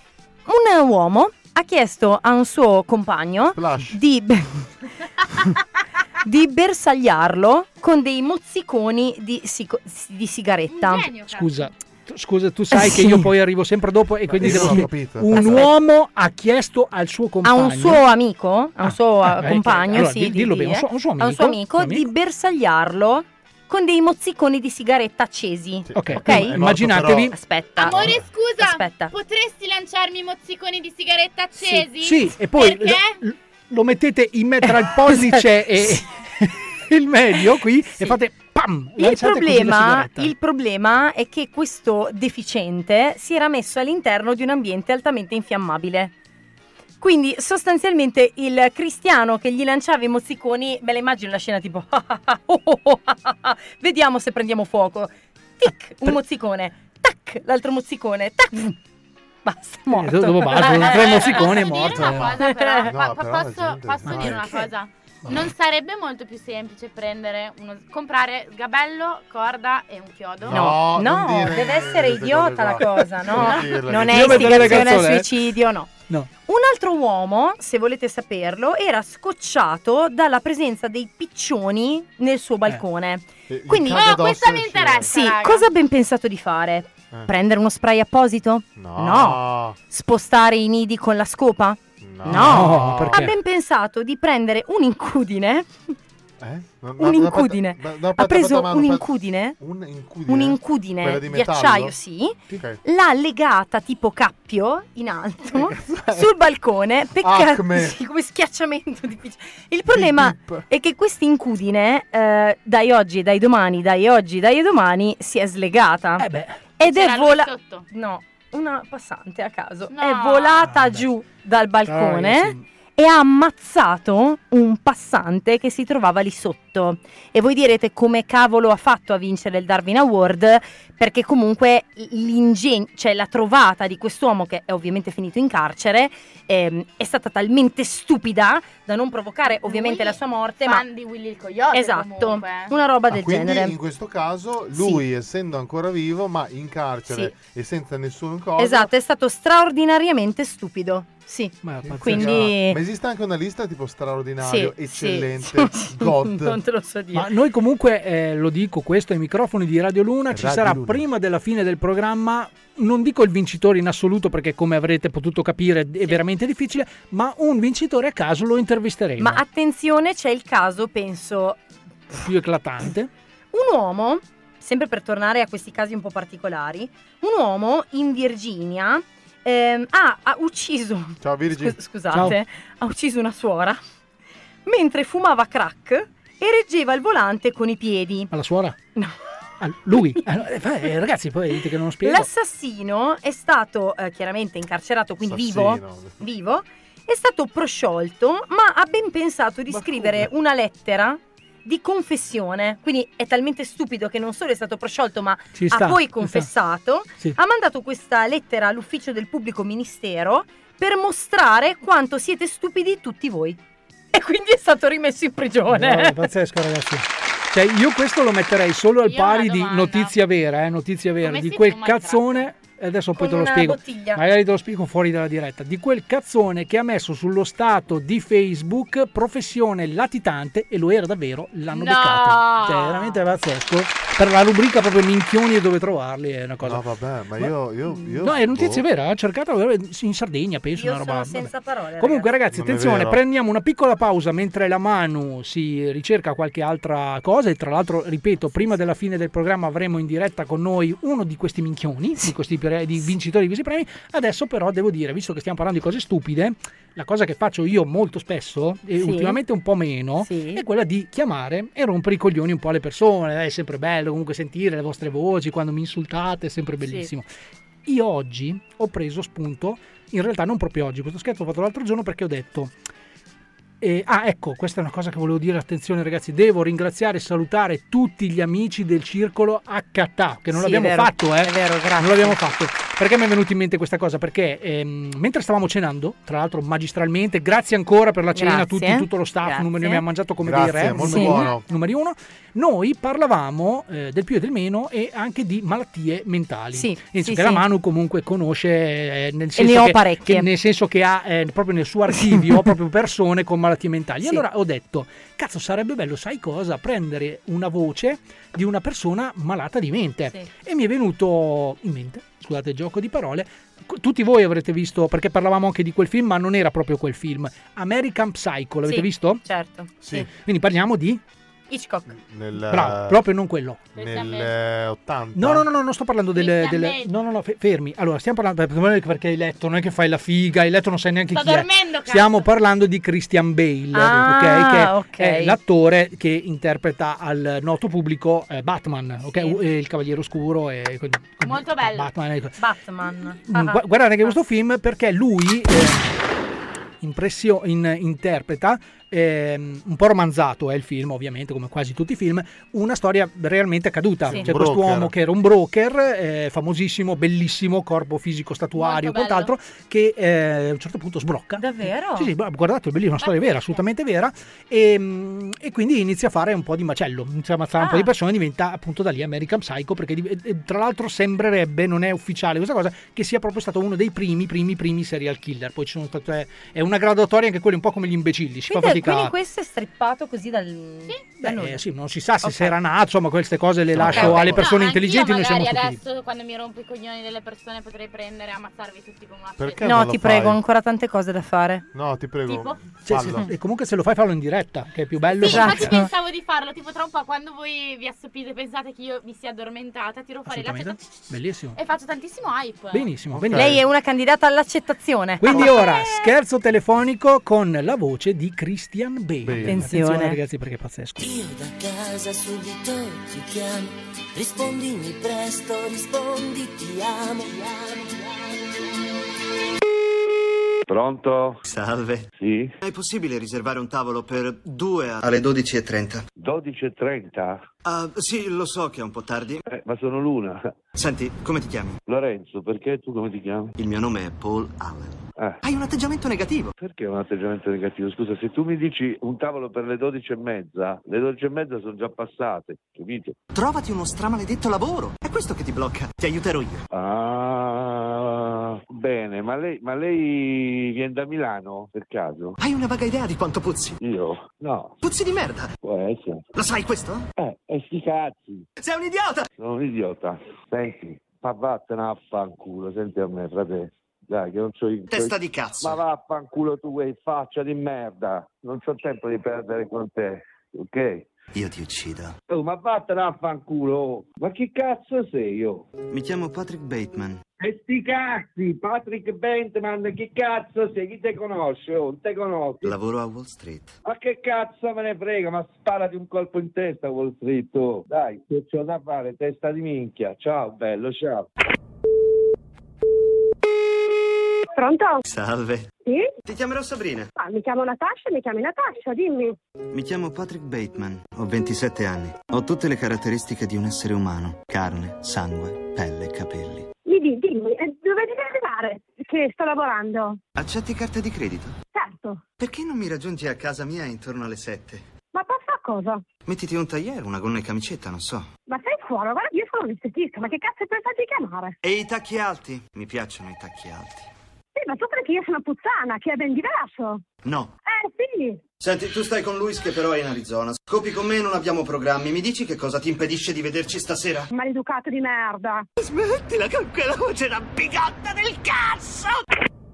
Speaker 2: Un uomo ha chiesto a un suo compagno
Speaker 8: Splash.
Speaker 2: di, di bersagliarlo con dei mozziconi di, sico- di sigaretta.
Speaker 17: Genio.
Speaker 7: Scusa. tu- Scusa, tu sai
Speaker 2: Eh,
Speaker 7: che
Speaker 2: sì.
Speaker 7: io poi arrivo sempre dopo e quindi devo
Speaker 8: capito.
Speaker 7: Un
Speaker 2: Aspetta.
Speaker 7: uomo ha chiesto al suo
Speaker 2: A
Speaker 7: compagno
Speaker 2: un suo amico, a un
Speaker 7: Ah,
Speaker 2: suo
Speaker 7: eh,
Speaker 2: eh, compagno,
Speaker 7: allora,
Speaker 2: sì,
Speaker 7: di-
Speaker 2: di
Speaker 7: dillo bene, un suo- un suo
Speaker 2: a un suo amico,
Speaker 7: amico, un
Speaker 2: di
Speaker 7: amico.
Speaker 2: bersagliarlo con dei mozziconi di sigaretta accesi.
Speaker 7: Ok,
Speaker 2: ok?
Speaker 7: quindi immaginatevi.
Speaker 2: Aspetta.
Speaker 17: Amore, scusa,
Speaker 2: Aspetta.
Speaker 17: potresti lanciarmi i mozziconi di sigaretta accesi?
Speaker 7: Sì, e poi
Speaker 17: Perché?
Speaker 7: lo, lo mettete in me tra il pollice e il medio qui e fate pam!
Speaker 2: Il
Speaker 7: lanciate così la
Speaker 2: problema, il problema è che questo deficiente si era messo all'interno di un ambiente altamente infiammabile. Quindi sostanzialmente il cristiano che gli lanciava i mozziconi, me la immagino la scena tipo vediamo se prendiamo fuoco. Tic, un mozzicone. Tac, l'altro mozzicone. Tac. Basta, morto.
Speaker 7: Eh, dopo basta, tre mozziconi è
Speaker 17: Posso
Speaker 7: morto.
Speaker 17: dire una cosa però?
Speaker 7: No,
Speaker 17: Pa-
Speaker 7: però
Speaker 17: posso dire una cosa? Non sarebbe molto più semplice prendere uno, comprare sgabello, corda e un chiodo?
Speaker 2: No, no,
Speaker 8: dire
Speaker 2: deve essere idiota la cosa, no?
Speaker 8: Non dirle.
Speaker 2: Non è istigazione al suicidio, no.
Speaker 7: No.
Speaker 2: Un altro uomo, se volete saperlo, era scocciato dalla presenza dei piccioni nel suo balcone.
Speaker 8: Eh,
Speaker 2: Quindi,
Speaker 17: Oh,
Speaker 8: addosso
Speaker 17: questa
Speaker 8: e
Speaker 17: mi interessa,
Speaker 2: sì,
Speaker 17: raga.
Speaker 2: cosa ha ben pensato di fare?
Speaker 8: Eh.
Speaker 2: Prendere uno spray apposito?
Speaker 8: No.
Speaker 2: Spostare i nidi con la scopa?
Speaker 8: No.
Speaker 7: No, perché?
Speaker 2: Ha ben pensato di prendere un'incudine.
Speaker 8: Eh? No, no,
Speaker 2: Un'incudine.
Speaker 8: no, no, no,
Speaker 2: Ha preso un'incudine.
Speaker 8: Un'incudine?
Speaker 2: Un'incudine di, acciaio, sì.
Speaker 8: Ok.
Speaker 2: L'ha legata tipo cappio in alto sul balcone. Peccato, sì, come schiacciamento di picci- Il problema è che questa incudine, eh, dai oggi, dai domani, dai oggi, dai domani, si è slegata.
Speaker 7: Eh beh.
Speaker 2: Ed
Speaker 17: C'era
Speaker 2: è volata. No, una passante a caso.
Speaker 17: No.
Speaker 2: È volata giù dal balcone.
Speaker 7: Ah, sì.
Speaker 2: E ha ammazzato un passante che si trovava lì sotto. E voi direte come cavolo ha fatto a vincere il Darwin Award? Perché comunque l'ingegno, cioè la trovata di quest'uomo che è ovviamente finito in carcere, ehm, è stata talmente stupida da non provocare ovviamente
Speaker 17: Lui,
Speaker 2: la sua morte. Ma
Speaker 17: fan di Willy il Coyote
Speaker 2: esatto,
Speaker 17: comunque.
Speaker 2: una roba
Speaker 8: Ah,
Speaker 2: del
Speaker 8: quindi
Speaker 2: genere.
Speaker 8: in questo caso lui essendo ancora vivo ma in carcere e senza nessun cosa
Speaker 2: Esatto, è stato straordinariamente stupido. Sì.
Speaker 7: Ma.
Speaker 2: Quindi
Speaker 8: Ma esiste anche una lista tipo straordinario,
Speaker 2: Sì,
Speaker 8: eccellente,
Speaker 2: sì.
Speaker 8: God.
Speaker 2: non te lo so dire.
Speaker 7: Ma noi comunque, eh, lo dico questo ai microfoni di Radio Luna, ci
Speaker 8: Radio
Speaker 7: sarà
Speaker 8: Luna.
Speaker 7: prima della fine del programma, non dico il vincitore in assoluto perché come avrete potuto capire è veramente difficile, ma un vincitore a caso lo intervisteremo.
Speaker 2: Ma attenzione, c'è il caso, penso,
Speaker 7: più eclatante.
Speaker 2: un uomo, sempre per tornare a questi casi un po' particolari, un uomo in Virginia ehm, ha, ha ucciso,
Speaker 8: Ciao Virgi.
Speaker 2: scus- scusate, ha ucciso una suora mentre fumava crack e reggeva il volante con i piedi.
Speaker 7: Alla suora?
Speaker 2: No.
Speaker 7: Ah, lui? Eh, eh, ragazzi, poi dite che non spiego.
Speaker 2: L'assassino è stato eh, chiaramente incarcerato, quindi vivo, vivo, è stato prosciolto, ma ha ben pensato di
Speaker 8: Ma
Speaker 2: scrivere
Speaker 8: come?
Speaker 2: una lettera di confessione. Quindi è talmente stupido che non solo è stato prosciolto, ma
Speaker 7: Ci
Speaker 2: ha
Speaker 7: sta,
Speaker 2: poi confessato.
Speaker 7: Sì.
Speaker 2: Ha mandato questa lettera all'ufficio del pubblico ministero per mostrare quanto siete stupidi tutti voi. E quindi è stato rimesso in
Speaker 7: No,
Speaker 2: prigione.
Speaker 7: è pazzesco, ragazzi. Cioè, io questo lo metterei solo al
Speaker 17: Io
Speaker 7: pari di notizia vera, eh, notizia vera,
Speaker 17: Come
Speaker 7: di quel cazzone. Adesso poi te lo spiego.
Speaker 2: bottiglia.
Speaker 7: Magari te lo spiego fuori dalla diretta. Di quel cazzone che ha messo sullo stato di Facebook professione latitante e lo era davvero, l'hanno
Speaker 17: No!
Speaker 7: beccato. Cioè, veramente pazzesco. Per la rubrica proprio minchioni e dove trovarli è una cosa.
Speaker 8: No vabbè, ma io... io, io
Speaker 7: No, è notizia
Speaker 8: boh.
Speaker 7: vera, ha cercato in Sardegna, penso,
Speaker 2: Io
Speaker 7: una roba.
Speaker 2: sono
Speaker 7: vabbè.
Speaker 2: senza parole.
Speaker 7: Comunque ragazzi,
Speaker 8: Non
Speaker 7: attenzione, prendiamo una piccola pausa mentre la Manu si ricerca qualche altra cosa e tra l'altro, ripeto, prima della fine del programma avremo in diretta con noi uno di questi minchioni, di questi pre- di vincitori di questi premi. Adesso però devo dire, visto che stiamo parlando di cose stupide, la cosa che faccio io molto spesso e
Speaker 2: Sì.
Speaker 7: ultimamente un po' meno
Speaker 2: Sì.
Speaker 7: è quella di chiamare e rompere i coglioni un po' alle persone. È sempre bello comunque sentire le vostre voci quando mi insultate, è sempre bellissimo. Io oggi ho preso spunto, in realtà non proprio oggi, questo scherzo l'ho fatto l'altro giorno perché ho detto... eh, ah, ecco, questa è una cosa che volevo dire, attenzione ragazzi, devo ringraziare e salutare tutti gli amici del circolo HTA, che non
Speaker 2: Sì,
Speaker 7: l'abbiamo fatto, eh.
Speaker 2: è vero, grazie.
Speaker 7: Non l'abbiamo fatto. Perché mi è venuto in mente questa cosa? Perché ehm, mentre stavamo cenando, tra l'altro magistralmente, grazie ancora per la cena a tutti, tutto lo staff, mi ha mangiato come
Speaker 8: Grazie,
Speaker 7: dei re,
Speaker 8: molto
Speaker 7: numeri
Speaker 8: buono.
Speaker 7: uno, numeri uno, noi parlavamo eh, del più e del meno e anche di malattie mentali.
Speaker 2: Sì,
Speaker 7: senso
Speaker 2: sì,
Speaker 7: che
Speaker 2: sì.
Speaker 7: la Manu comunque conosce, eh, nel
Speaker 2: E
Speaker 7: senso
Speaker 2: ne ho
Speaker 7: che,
Speaker 2: parecchie.
Speaker 7: che nel senso che ha eh, proprio nel suo archivio proprio persone con malattie mentali.
Speaker 2: Sì.
Speaker 7: Allora ho detto, cazzo sarebbe bello, sai cosa? Prendere una voce di una persona malata di mente.
Speaker 2: Sì.
Speaker 7: E mi è venuto in mente, scusate il gioco di parole, tutti voi avrete visto, perché parlavamo anche di quel film, ma non era proprio quel film, American Psycho, l'avete
Speaker 2: Sì,
Speaker 7: visto?
Speaker 2: Certo.
Speaker 8: Sì.
Speaker 7: Quindi parliamo di
Speaker 2: Hitchcock.
Speaker 8: Nel,
Speaker 7: Bravo, proprio non quello.
Speaker 8: Nel eh, 80.
Speaker 7: No, no, no, no, non sto parlando delle-
Speaker 17: Bale.
Speaker 7: no, no, no, fe- fermi. Allora, stiamo parlando. per- per- Perché hai letto, non è che fai la figa, hai letto, non sai neanche
Speaker 17: Sto
Speaker 7: chi è.
Speaker 17: dormendo, cazzo.
Speaker 7: Stiamo parlando di Christian Bale,
Speaker 2: Ah,
Speaker 7: ok? Che
Speaker 2: ok.
Speaker 7: è l'attore che interpreta al noto pubblico eh, Batman, ok?
Speaker 2: Sì.
Speaker 7: Eh, il Cavaliere Oscuro e
Speaker 17: Molto bello.
Speaker 7: Batman. ecco.
Speaker 2: Batman.
Speaker 7: Mm,
Speaker 2: Ah,
Speaker 7: gu- Guardate anche questo film perché lui eh, impressio- in- interpreta ehm, un po' romanzato è il film ovviamente come quasi tutti i film una storia realmente accaduta
Speaker 2: Sì.
Speaker 7: c'è
Speaker 8: Broker.
Speaker 7: quest'uomo che era un broker eh, famosissimo bellissimo corpo fisico statuario e quant'altro che eh, a un certo punto sbrocca
Speaker 2: Davvero?
Speaker 7: sì, sì, guardate, è bellissima, una storia vera, assolutamente vera. E, mm, e quindi inizia a fare un po' di macello, inizia a ammazzare un po'
Speaker 2: Ah.
Speaker 7: di persone, diventa appunto da lì American Psycho, perché e- tra l'altro sembrerebbe, non è ufficiale questa cosa, che sia proprio stato uno dei primi, primi, primi serial killer. Poi ci sono state, è una graduatoria anche quelli un po' come gli imbecilli, si fa
Speaker 2: Quindi,
Speaker 7: fatica.
Speaker 2: quindi questo è strippato così dal... da
Speaker 7: Beh,
Speaker 2: nulla.
Speaker 7: sì, non si sa se
Speaker 2: Ok.
Speaker 7: si era nato, insomma, queste cose le lascio
Speaker 2: ok.
Speaker 7: alle persone
Speaker 17: No,
Speaker 7: intelligenti, noi siamo
Speaker 17: magari
Speaker 7: stupidi.
Speaker 17: adesso quando mi rompo i coglioni delle persone potrei prendere e ammazzarvi tutti con una
Speaker 8: Perché
Speaker 2: No, ti
Speaker 8: fai?
Speaker 2: prego, ho ancora tante cose da fare.
Speaker 8: No, ti prego.
Speaker 17: Tipo?
Speaker 7: Cioè, se- e comunque se lo fai fallo in diretta, che è più bello.
Speaker 17: Sì,
Speaker 2: Esatto.
Speaker 17: infatti pensavo di farlo, tipo tra un po' quando voi vi assopite e pensate che io mi sia addormentata, tiro fuori l'accetta
Speaker 7: Bellissimo.
Speaker 17: e faccio tantissimo hype.
Speaker 7: Benissimo, benissimo.
Speaker 2: Lei è una candidata all'accettazione.
Speaker 7: Quindi ora scherzo telefonico con la voce di Christian Bale.
Speaker 8: Bale.
Speaker 2: Attenzione.
Speaker 7: ragazzi perché è pazzesco.
Speaker 19: Io da casa subito ti chiamo, rispondimi presto, rispondi ti amo.
Speaker 18: Pronto?
Speaker 20: Salve.
Speaker 18: Sì?
Speaker 20: È possibile riservare un tavolo per due a- alle 12.30?
Speaker 18: 12.30?
Speaker 20: Ah, sì, lo so che è un po' tardi.
Speaker 18: Eh, ma sono l'una.
Speaker 20: Senti, come ti chiami?
Speaker 18: Lorenzo, perché tu come ti chiami?
Speaker 20: Il mio nome è Paul Allen.
Speaker 18: Eh,
Speaker 20: Hai un atteggiamento negativo.
Speaker 18: perché un atteggiamento negativo? Scusa, se tu mi dici un tavolo per le 12 e mezza, le 12 e mezza sono già passate, capito?
Speaker 20: Trovati uno stramaledetto lavoro. È questo che ti blocca. Ti aiuterò io.
Speaker 18: Ah, bene, ma lei, ma lei viene da Milano, per caso?
Speaker 20: Hai una vaga idea di quanto puzzi?
Speaker 18: Io? No,
Speaker 20: Puzzi di merda.
Speaker 18: può essere.
Speaker 20: Lo sai questo?
Speaker 18: Eh, e sti cazzi,
Speaker 20: Sei un idiota!
Speaker 18: sono un idiota. Senti, ma vattene a fanculo, senti a me, frate. Dai, che non c'ho i...
Speaker 20: Testa di cazzo.
Speaker 18: Ma vaffanculo tu, quei faccia di merda. Non c'ho tempo di perdere con te, ok?
Speaker 20: Io ti uccido.
Speaker 18: Oh, ma vattene a fanculo. Ma che cazzo sei io?
Speaker 20: Mi chiamo Patrick Bateman.
Speaker 18: E sti cazzi, Patrick Bentman, che cazzo sei? Chi te conosce? Oh, non te conosci?
Speaker 20: Lavoro a Wall Street.
Speaker 18: Ma che cazzo me ne frega? Ma sparati un colpo in testa, Wall Street. oh. Dai, che c'ho da fare, testa di minchia. Ciao, bello, ciao.
Speaker 21: Pronto?
Speaker 20: Salve.
Speaker 21: Sì?
Speaker 20: Ti chiamerò Sabrina.
Speaker 21: Ah, mi chiamo Natascia, mi chiami Natascia, dimmi.
Speaker 20: Mi chiamo Patrick Bateman. Ho 27 anni. Ho tutte le caratteristiche di un essere umano. Carne, sangue, pelle, capelli.
Speaker 21: Mi di, dimmi, eh, dove devi arrivare? Che sto lavorando.
Speaker 20: Accetti carte di credito?
Speaker 21: Certo.
Speaker 20: Perché non mi raggiungi a casa mia intorno alle 7?
Speaker 21: Ma posso a cosa?
Speaker 20: Mettiti un tagliere, una gonna e camicetta, non so.
Speaker 21: Ma sei fuori, guarda, io sono un estetista, ma che cazzo pensato di chiamare?
Speaker 20: E i tacchi alti? Mi piacciono i tacchi alti.
Speaker 21: Sì, ma tu credi che io sono puzzana, che è ben diverso.
Speaker 20: No.
Speaker 21: Eh, sì.
Speaker 20: Senti, tu stai con Luis che però è in Arizona. Scopi con me, non abbiamo programmi. Mi dici che cosa ti impedisce di vederci stasera?
Speaker 21: Maleducato di merda.
Speaker 20: Smettila con quella voce rampicante del cazzo!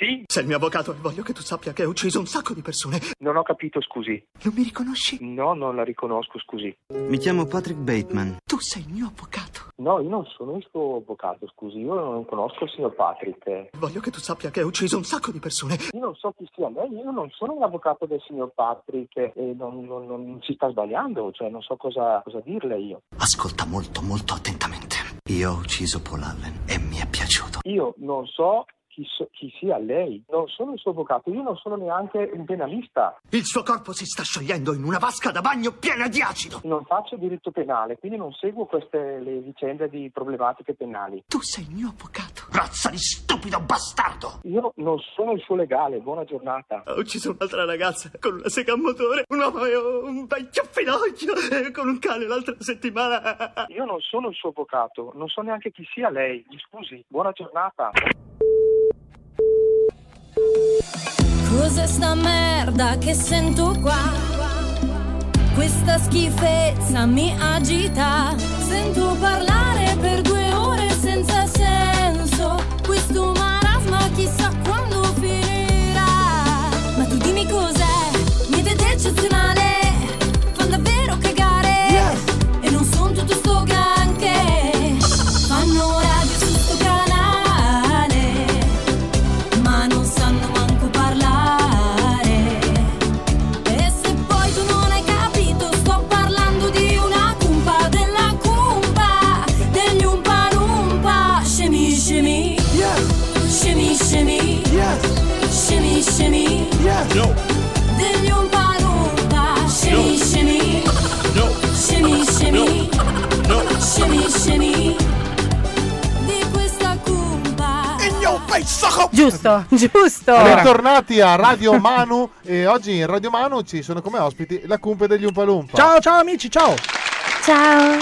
Speaker 18: Sì?
Speaker 20: Sei il mio avvocato e voglio che tu sappia che hai ucciso un sacco di persone.
Speaker 18: Non ho capito, scusi.
Speaker 20: Non mi riconosci?
Speaker 18: No, non la riconosco, scusi.
Speaker 20: Mi chiamo Patrick Bateman. Tu sei il mio avvocato.
Speaker 18: No, io non sono il suo avvocato, scusi. Io non conosco il signor Patrick.
Speaker 20: Voglio che tu sappia che hai ucciso un sacco di persone.
Speaker 18: Io non so chi sia lei, io non sono l'avvocato del signor Patrick e non, non- non si sta sbagliando, cioè non so cosa, cosa dirle io.
Speaker 20: Ascolta molto, molto attentamente. Io ho ucciso Paul Allen e mi è piaciuto.
Speaker 18: Io non so chi, so- chi sia lei, non sono il suo avvocato, io non sono neanche un penalista.
Speaker 20: Il suo corpo si sta sciogliendo in una vasca da bagno piena di acido.
Speaker 18: Non faccio diritto penale, quindi non seguo queste le vicende di problematiche penali.
Speaker 20: Tu sei il mio avvocato. Razza di stupido bastardo.
Speaker 18: Io non sono il suo legale, buona giornata.
Speaker 20: Ho ucciso un'altra ragazza con una sega a motore, un uomo e un vecchio finocchio con un cane l'altra settimana.
Speaker 18: Io non sono il suo avvocato, non so neanche chi sia lei. Mi scusi, buona giornata.
Speaker 6: Cos'è sta merda che sento qua? Questa schifezza mi agita. Sento parlare per due Degli Umpalumpa, scemi scemi, scemi scemi, scemi scemi, di questa cumpa.
Speaker 2: Giusto, giusto.
Speaker 8: Bentornati a Radio Manu e oggi in Radio Manu ci sono come ospiti la cumpe degli Umpalumpa.
Speaker 7: Ciao, ciao amici, ciao.
Speaker 2: Ciao.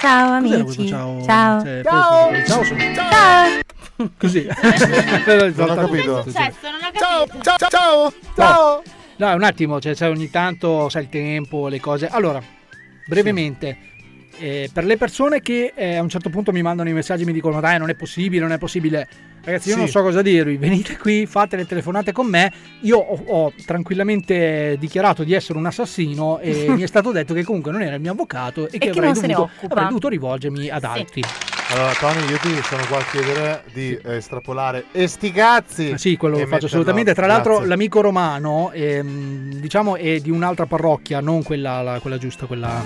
Speaker 2: Ciao amici.
Speaker 7: ciao?
Speaker 2: Ciao.
Speaker 7: Cioè,
Speaker 2: Ciao.
Speaker 7: Ciao.
Speaker 2: Ciao.
Speaker 7: Così.
Speaker 8: Non ho capito.
Speaker 17: Successo, non ho
Speaker 8: Ciao,
Speaker 17: capito.
Speaker 8: ciao, ciao,
Speaker 7: Ciao. No, un attimo, cioè, c'è ogni tanto sai il tempo, le cose. Allora, brevemente, eh, per le persone che eh, a un certo punto mi mandano i messaggi e mi dicono dai non è possibile, non è possibile, ragazzi io
Speaker 8: Sì.
Speaker 7: non so cosa dirvi, venite qui, fate le telefonate con me, io ho, ho tranquillamente dichiarato di essere un assassino e mi è stato detto che comunque non era il mio avvocato e, che,
Speaker 2: che
Speaker 7: avrei, dovuto, avrei dovuto rivolgermi ad altri.
Speaker 8: Allora, Tony, io ti sono qua a chiedere di eh, estrapolare e sti cazzi.
Speaker 7: Sì, quello
Speaker 8: e
Speaker 7: lo faccio assolutamente. Tra l'altro,
Speaker 8: Grazie.
Speaker 7: l'amico romano, ehm, diciamo, è di un'altra parrocchia, non quella, la- quella giusta, quella.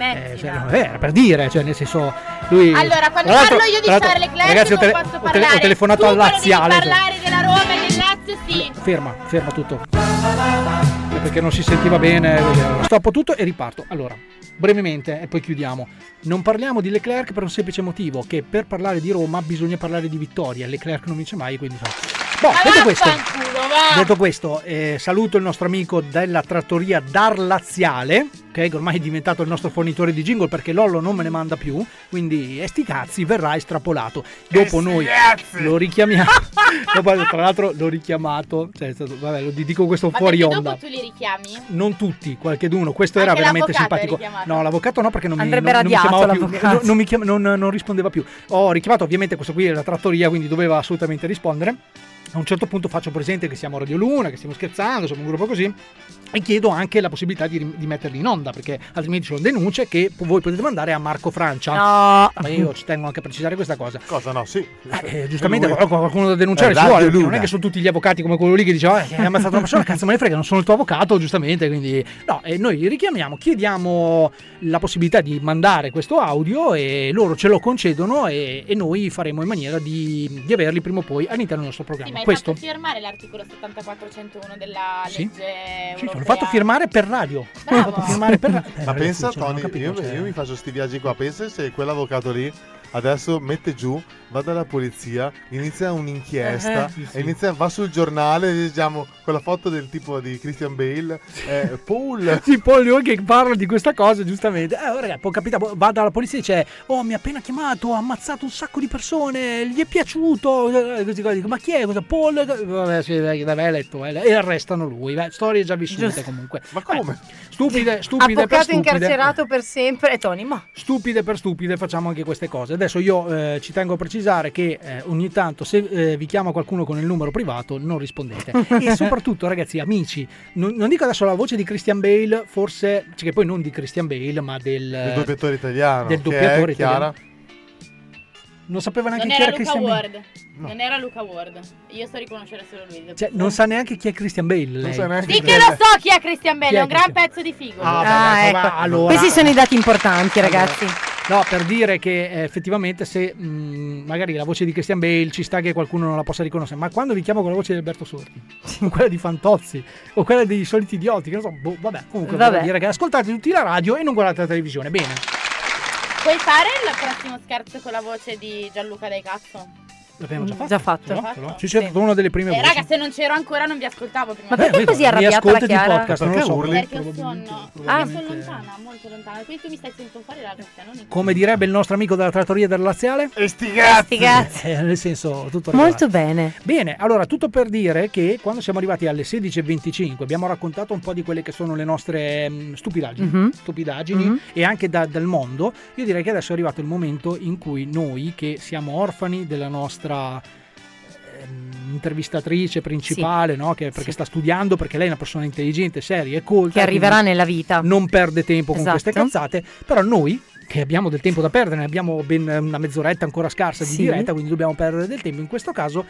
Speaker 7: Eh, cioè, eh, era per dire, cioè, nel senso, lui.
Speaker 17: Allora, quando parlo io di Charles Leclerc
Speaker 7: ragazzi, ho,
Speaker 17: non
Speaker 7: tele-
Speaker 17: posso
Speaker 7: ho
Speaker 17: parlare.
Speaker 7: ho telefonato
Speaker 17: tu
Speaker 7: al laziale. cioè.
Speaker 17: parlare della Roma e del Lazio, sì.
Speaker 7: Ferma, ferma tutto. Eh, Perché non si sentiva bene. Stoppo tutto e riparto. Allora, brevemente, e poi chiudiamo. Non parliamo di Leclerc per un semplice motivo: che per parlare di Roma bisogna parlare di vittoria. Leclerc non vince mai, quindi. so. Boh, detto questo, detto questo eh, saluto il nostro amico della trattoria Dar Laziale, che ormai è diventato il nostro fornitore di jingle perché Lollo non me ne manda più. Quindi, e sti cazzi, verrà estrapolato. Dopo noi lo richiamiamo. Dopo, tra l'altro, l'ho richiamato. Cioè, stato- vabbè, lo dico questo
Speaker 17: Ma
Speaker 7: fuori onda.
Speaker 17: dopo tu li richiami?
Speaker 7: Non tutti, qualcheduno. Questo
Speaker 17: Anche
Speaker 7: era veramente simpatico. No, l'avvocato no, perché non mi, non, non mi chiamava più.
Speaker 2: l'avvocato.
Speaker 7: Non, non mi chiam- non- non rispondeva più. Ho richiamato ovviamente questo qui è la trattoria, quindi doveva assolutamente rispondere. A un certo punto faccio presente che siamo a Radio Luna, che stiamo scherzando, siamo un gruppo così. E chiedo anche la possibilità di, di metterli in onda, perché altrimenti sono denunce che voi potete mandare a Marco Francia.
Speaker 2: No.
Speaker 7: Ma io ci tengo anche a precisare questa cosa.
Speaker 8: Cosa no? Sì.
Speaker 7: Eh, giustamente
Speaker 8: Lui.
Speaker 7: qual- qualcuno da denunciare
Speaker 8: Eh,
Speaker 7: ci vuole, non è che sono tutti gli avvocati come quello lì che diceva eh, che hai ammazzato una persona, cazzo me ne frega, non sono il tuo avvocato, giustamente, quindi no, e noi richiamiamo, chiediamo la possibilità di mandare questo audio e loro ce lo concedono e, e noi faremo in maniera di, di averli prima o poi all'interno del nostro
Speaker 17: Sì, ma
Speaker 7: programma.
Speaker 17: Hai
Speaker 7: questo
Speaker 17: fatto firmare l'articolo 7401 della
Speaker 7: Sì.
Speaker 17: legge
Speaker 7: sì,
Speaker 17: europea.
Speaker 7: l'ho fatto firmare per radio. L'ho fatto firmare per radio. Eh,
Speaker 8: Ma
Speaker 7: ragazzi,
Speaker 8: pensa, Tony,
Speaker 7: capito,
Speaker 8: io,
Speaker 7: cioè-
Speaker 8: io mi faccio sti viaggi qua. Pensa se quell'avvocato lì adesso mette giù, va dalla polizia, inizia un'inchiesta,
Speaker 7: Eh, sì, sì.
Speaker 8: inizia, va sul giornale, diciamo, con la foto del tipo di Christian Bale, eh, Paul.
Speaker 7: Sì, poi lui che parla di questa cosa, giustamente. Eh, oh, raga, può capitare, boh, va dalla polizia e dice: Oh, mi ha appena chiamato, ha ammazzato un sacco di persone, gli è piaciuto. Eh, ma chi è? Cosa? Paul? Vabbè, sì, l'avai letto. eh, E arrestano lui. Beh, storie già vissute comunque.
Speaker 8: Ma come?
Speaker 7: Stupide, stupide per
Speaker 2: Avvocato
Speaker 7: stupide.
Speaker 2: incarcerato per sempre. E Tony, ma
Speaker 7: Stupide per stupide facciamo anche queste cose. Adesso io eh, ci tengo a precisare che eh, ogni tanto se eh, vi chiama qualcuno con il numero privato non rispondete. e soprattutto ragazzi, amici, non, non dico adesso la voce di Christian Bale, forse, cioè che poi non di Christian Bale, ma del...
Speaker 8: Il doppiatore italiano.
Speaker 7: del
Speaker 8: che
Speaker 7: doppiatore
Speaker 8: è, Chiara?
Speaker 7: Non sapeva neanche
Speaker 17: Non
Speaker 7: chi
Speaker 17: era
Speaker 7: era
Speaker 17: Luca. Ward. Non era Luca Ward. Io so riconoscere solo lui.
Speaker 7: Cioè, non sa neanche chi è Christian Bale. Lei.
Speaker 8: sa neanche
Speaker 17: Sì che lo so chi è Christian Bale,
Speaker 7: è
Speaker 17: è un gran
Speaker 7: Christian-
Speaker 17: pezzo di figo.
Speaker 7: Ah,
Speaker 2: Ah,
Speaker 7: vabbè,
Speaker 2: ecco.
Speaker 7: ma allora-
Speaker 2: questi sono i dati importanti, ragazzi.
Speaker 7: No, per dire che eh, effettivamente se mh, magari la voce di Christian Bale ci sta che qualcuno non la possa riconoscere, ma quando vi chiamo con la voce di Alberto Sordi, o quella di Fantozzi, o quella dei soliti idioti, che non so, boh, vabbè, comunque
Speaker 2: Vabbè.
Speaker 7: voglio dire che ascoltate tutti la radio e non guardate la televisione, bene.
Speaker 17: Puoi fare il prossimo scherzo con la voce di Gianluca Dai Cazzo?
Speaker 7: L'abbiamo già fatto.
Speaker 2: Già fatto.
Speaker 7: Ci c'è stata una delle prime
Speaker 17: Eh,
Speaker 7: voci.
Speaker 17: raga, se non c'ero ancora non vi ascoltavo prima.
Speaker 2: Ma perché
Speaker 7: vedo,
Speaker 2: così arrabbiata la Chiara?
Speaker 7: podcast, non lo
Speaker 8: Perché
Speaker 7: so.
Speaker 8: urli?
Speaker 17: Perché ho
Speaker 7: probabilmente-
Speaker 17: sonno.
Speaker 2: Ah.
Speaker 17: Sono lontana, molto lontana. Quindi tu mi stai sentendo fuori la cuffia, non in
Speaker 7: Come direbbe il nostro amico della trattoria del Laziale?
Speaker 8: E sti.
Speaker 7: Eh, nel senso, tutto
Speaker 2: Molto bene.
Speaker 7: Bene, allora tutto per dire che quando siamo arrivati alle 16.25 abbiamo raccontato un po' di quelle che sono le nostre mm, stupidaggini,
Speaker 2: Mhm.
Speaker 7: stupidaggini
Speaker 2: Mhm.
Speaker 7: e anche da- dal mondo. Io direi che adesso è arrivato il momento in cui noi che siamo orfani della nostra ehm, intervistatrice principale, no? che, perché
Speaker 2: Sì.
Speaker 7: sta studiando, perché lei è una persona intelligente, seria e colta.
Speaker 2: Che arriverà nella vita.
Speaker 7: Non perde tempo con
Speaker 2: Esatto.
Speaker 7: queste cazzate, però noi che abbiamo del tempo da perdere, ne abbiamo ben una mezz'oretta ancora scarsa di
Speaker 2: Sì.
Speaker 7: diretta, quindi dobbiamo perdere del tempo. In questo caso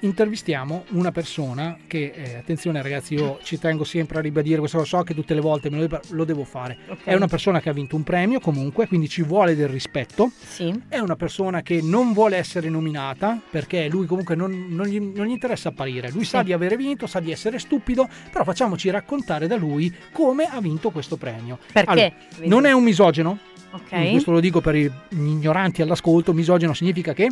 Speaker 7: intervistiamo una persona che, eh, attenzione ragazzi, io ci tengo sempre a ribadire questo, lo so che tutte le volte me lo, lo devo fare.
Speaker 2: Ok.
Speaker 7: È una persona che ha vinto un premio comunque, quindi ci vuole del rispetto.
Speaker 2: Sì.
Speaker 7: È una persona che non vuole essere nominata perché lui comunque non, non gli, non gli interessa apparire. Lui sa
Speaker 2: Sì.
Speaker 7: di avere vinto, sa di essere stupido, però facciamoci raccontare da lui come ha vinto questo premio.
Speaker 2: Perché?
Speaker 7: Allora, non è un misogeno.
Speaker 2: Ok.
Speaker 7: Quindi Questo lo dico per gli ignoranti all'ascolto. Misogeno significa che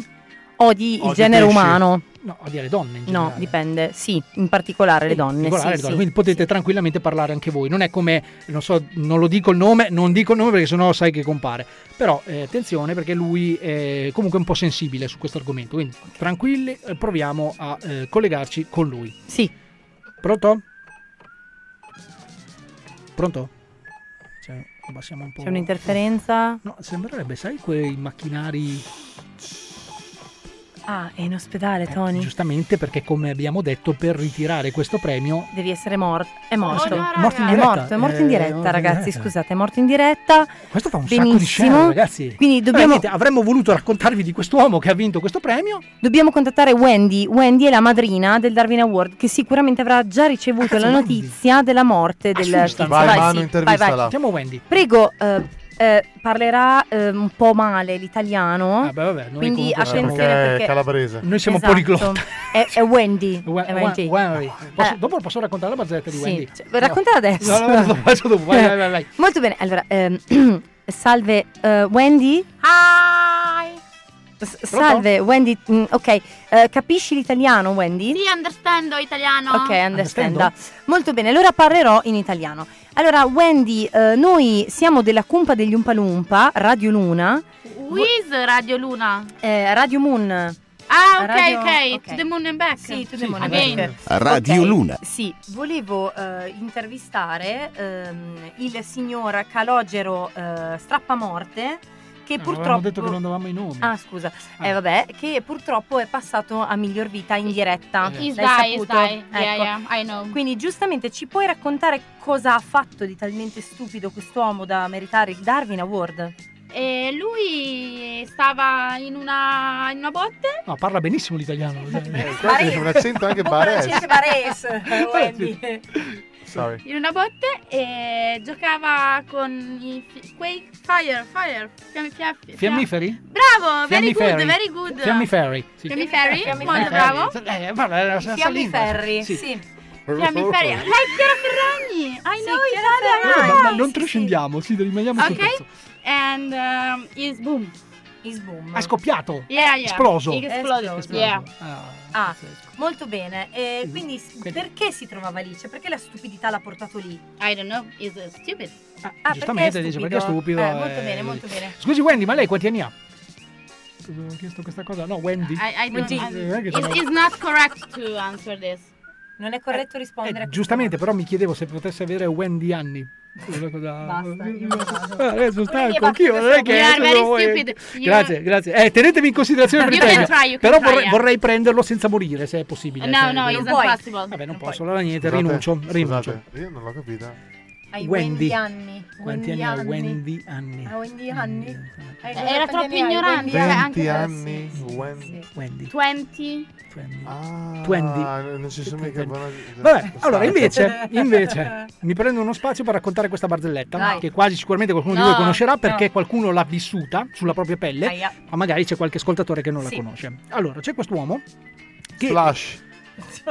Speaker 2: Odi il
Speaker 7: Odi
Speaker 2: genere
Speaker 7: pesci.
Speaker 2: umano.
Speaker 7: No, odia le donne in
Speaker 2: No,
Speaker 7: generale.
Speaker 2: dipende. Sì, in particolare le donne.
Speaker 7: Regolare
Speaker 2: sì,
Speaker 7: le donne,
Speaker 2: sì.
Speaker 7: Quindi potete tranquillamente parlare anche voi. Non è come, non so, non lo dico il nome, non dico il nome perché sennò sai che compare. Però eh, attenzione perché lui è comunque un po' sensibile su questo argomento. Quindi tranquilli, eh, proviamo a eh, collegarci con lui.
Speaker 2: Sì.
Speaker 7: Pronto? Pronto? Cioè, abbassiamo un po'.
Speaker 2: C'è un'interferenza?
Speaker 7: No, sembrerebbe, sai, quei macchinari
Speaker 2: Ah, è in ospedale, Tony.
Speaker 7: Giustamente perché, come abbiamo detto, per ritirare questo premio
Speaker 2: Devi essere morto. È morto.
Speaker 7: no, morto in
Speaker 2: è
Speaker 7: diretta.
Speaker 2: morto, è morto in
Speaker 7: Eh,
Speaker 2: diretta,
Speaker 7: in
Speaker 2: ragazzi.
Speaker 7: diretta.
Speaker 2: Scusate, è morto in diretta.
Speaker 7: Questo fa un
Speaker 2: Benissimo.
Speaker 7: sacco di share, ragazzi.
Speaker 2: Quindi
Speaker 7: Allora,
Speaker 2: dobbiamo,
Speaker 7: niente, avremmo voluto raccontarvi di quest'uomo che ha vinto questo premio.
Speaker 2: dobbiamo contattare Wendy. Wendy è la madrina del Darwin Award, che sicuramente avrà già ricevuto la notizia della morte del
Speaker 7: Assusta. Vai,
Speaker 2: Vai,
Speaker 7: Manu,
Speaker 2: sì,
Speaker 8: intervistala.
Speaker 2: vai, vai.
Speaker 7: Sentiamo Wendy.
Speaker 2: Prego, eh, eh, parlerà eh, un po' male l'italiano.
Speaker 7: Ah, beh, vabbè, noi
Speaker 2: quindi attenzione
Speaker 8: Perché è
Speaker 2: perché
Speaker 8: calabrese.
Speaker 7: Noi siamo
Speaker 2: Esatto.
Speaker 7: poliglotta.
Speaker 2: È, è Wendy.
Speaker 7: We-
Speaker 2: è
Speaker 7: we-
Speaker 2: Wendy.
Speaker 7: Wendy. Posso-
Speaker 2: Eh,
Speaker 7: dopo posso raccontare la barzelletta di
Speaker 2: sì,
Speaker 7: Wendy?
Speaker 2: cioè, raccontala adesso.
Speaker 7: No, no, no, dopo. Vai, vai, vai, vai.
Speaker 2: Molto bene, allora, ehm, salve eh, Wendy.
Speaker 17: Hi.
Speaker 2: Salve Wendy, Mm, ok, eh, capisci l'italiano Wendy?
Speaker 17: Sì, understando italiano.
Speaker 2: Ok, understand. Molto bene, allora parlerò in italiano. Allora, Wendy, eh, noi siamo della Cumpa degli Umpalumpa, Radio Luna,
Speaker 17: is Radio Luna?
Speaker 2: eh, Radio Moon.
Speaker 17: Ah, ok,
Speaker 2: Radio-
Speaker 17: ok.
Speaker 2: ok.
Speaker 17: To the moon and back.
Speaker 2: Sì, to the moon and
Speaker 17: Again.
Speaker 2: back.
Speaker 12: Radio
Speaker 2: Ok,
Speaker 12: Luna.
Speaker 2: Sì, volevo eh, intervistare ehm, il signor Calogero eh, Strappamorte che
Speaker 7: No, avevamo
Speaker 2: purtroppo...
Speaker 7: detto che non davamo i nomi.
Speaker 2: Ah, scusa. Eh, vabbè, che purtroppo è passato a miglior vita in diretta.
Speaker 17: He's
Speaker 2: L'hai
Speaker 17: die, he's
Speaker 2: saputo?
Speaker 17: die. Yeah,
Speaker 2: Ecco.
Speaker 17: yeah, I know.
Speaker 2: Quindi giustamente ci puoi raccontare cosa ha fatto di talmente stupido quest'uomo da meritare il Darwin Award?
Speaker 17: E lui stava in una, in una botte.
Speaker 7: No, parla benissimo l'italiano.
Speaker 8: Quasi un accento anche barese.
Speaker 2: barese, Wendy.
Speaker 8: Sorry.
Speaker 17: In una botte e giocava con i fi- Quake Fire, Fire, fiammi, fiammi,
Speaker 7: Fiammiferi?
Speaker 17: Bravo, very
Speaker 7: Fiammiferi.
Speaker 17: good, very good.
Speaker 7: Fiammiferi. Sì.
Speaker 17: Fiammiferi,
Speaker 2: Fiammiferi.
Speaker 17: molto bravo.
Speaker 7: Eh, guarda, era la
Speaker 2: Fiammiferri,
Speaker 7: Sì.
Speaker 2: sì.
Speaker 17: Fiammiferi. Like Chiara Ferragni. I know
Speaker 2: Chiara
Speaker 17: Italia.
Speaker 7: Vabbè, ma, ma non trascendiamo, sì, rimaniamo sul
Speaker 17: Ok.
Speaker 7: pezzo.
Speaker 17: And um, is boom.
Speaker 2: Is boom.
Speaker 7: È scoppiato.
Speaker 17: Yeah, yeah.
Speaker 7: Esploso.
Speaker 17: Exploded.
Speaker 2: Esploso.
Speaker 17: Yeah.
Speaker 2: Ah, molto bene. E quindi perché si trovava lì? Cioè, perché la stupidità l'ha portato lì?
Speaker 17: I don't know. Is stupid.
Speaker 2: Ah,
Speaker 7: Giustamente
Speaker 2: perché è
Speaker 7: dice perché è stupido.
Speaker 2: Eh, molto
Speaker 7: eh,
Speaker 2: bene, molto bene.
Speaker 7: Scusi Wendy, ma lei quanti anni ha? Ho chiesto questa cosa. No, Wendy.
Speaker 17: I, I don't,
Speaker 7: Eh,
Speaker 17: I,
Speaker 7: non è che
Speaker 17: it's,
Speaker 7: sono-
Speaker 17: it's not correct to answer this.
Speaker 2: Non è corretto rispondere a
Speaker 7: Eh, giustamente, però mi chiedevo se potesse avere Wendy anni. Una cosa-
Speaker 2: Basta, io
Speaker 7: Ah, adesso stanco anch'io, non è che Grazie, grazie. Eh, tenetemi in considerazione per il
Speaker 17: try,
Speaker 7: Però
Speaker 17: try,
Speaker 7: vorrei,
Speaker 17: yeah.
Speaker 7: vorrei prenderlo senza morire, se è possibile.
Speaker 17: No, no, it's
Speaker 2: puoi.
Speaker 17: impossible.
Speaker 7: Vabbè, non posso, allora niente,
Speaker 8: Scusate,
Speaker 7: rinuncio, rinuncio.
Speaker 8: Scusate, io non l'ho capita.
Speaker 2: Hai
Speaker 7: Wendy.
Speaker 2: Wendy anni.
Speaker 7: Quanti anni ha Wendy anni?
Speaker 2: Ha Wendy anni. Hai-
Speaker 17: Era
Speaker 2: quanti
Speaker 17: troppo
Speaker 2: anni hai,
Speaker 17: ignorante.
Speaker 2: Wendy?
Speaker 17: cioè, anche
Speaker 8: 20
Speaker 17: per-
Speaker 8: anni. Wendy.
Speaker 7: Wendy.
Speaker 17: 20.
Speaker 8: Ah,
Speaker 7: Twenty.
Speaker 8: non ci sono mica buona...
Speaker 7: Vabbè, allora invece, invece mi prendo uno spazio per raccontare questa barzelletta
Speaker 2: Dai.
Speaker 7: che quasi sicuramente qualcuno di
Speaker 2: No,
Speaker 7: voi conoscerà perché
Speaker 2: no.
Speaker 7: qualcuno l'ha vissuta sulla propria pelle,
Speaker 2: Aia.
Speaker 7: ma magari c'è qualche ascoltatore che non
Speaker 2: Sì.
Speaker 7: la conosce. Allora, c'è quest'uomo che
Speaker 8: Flash.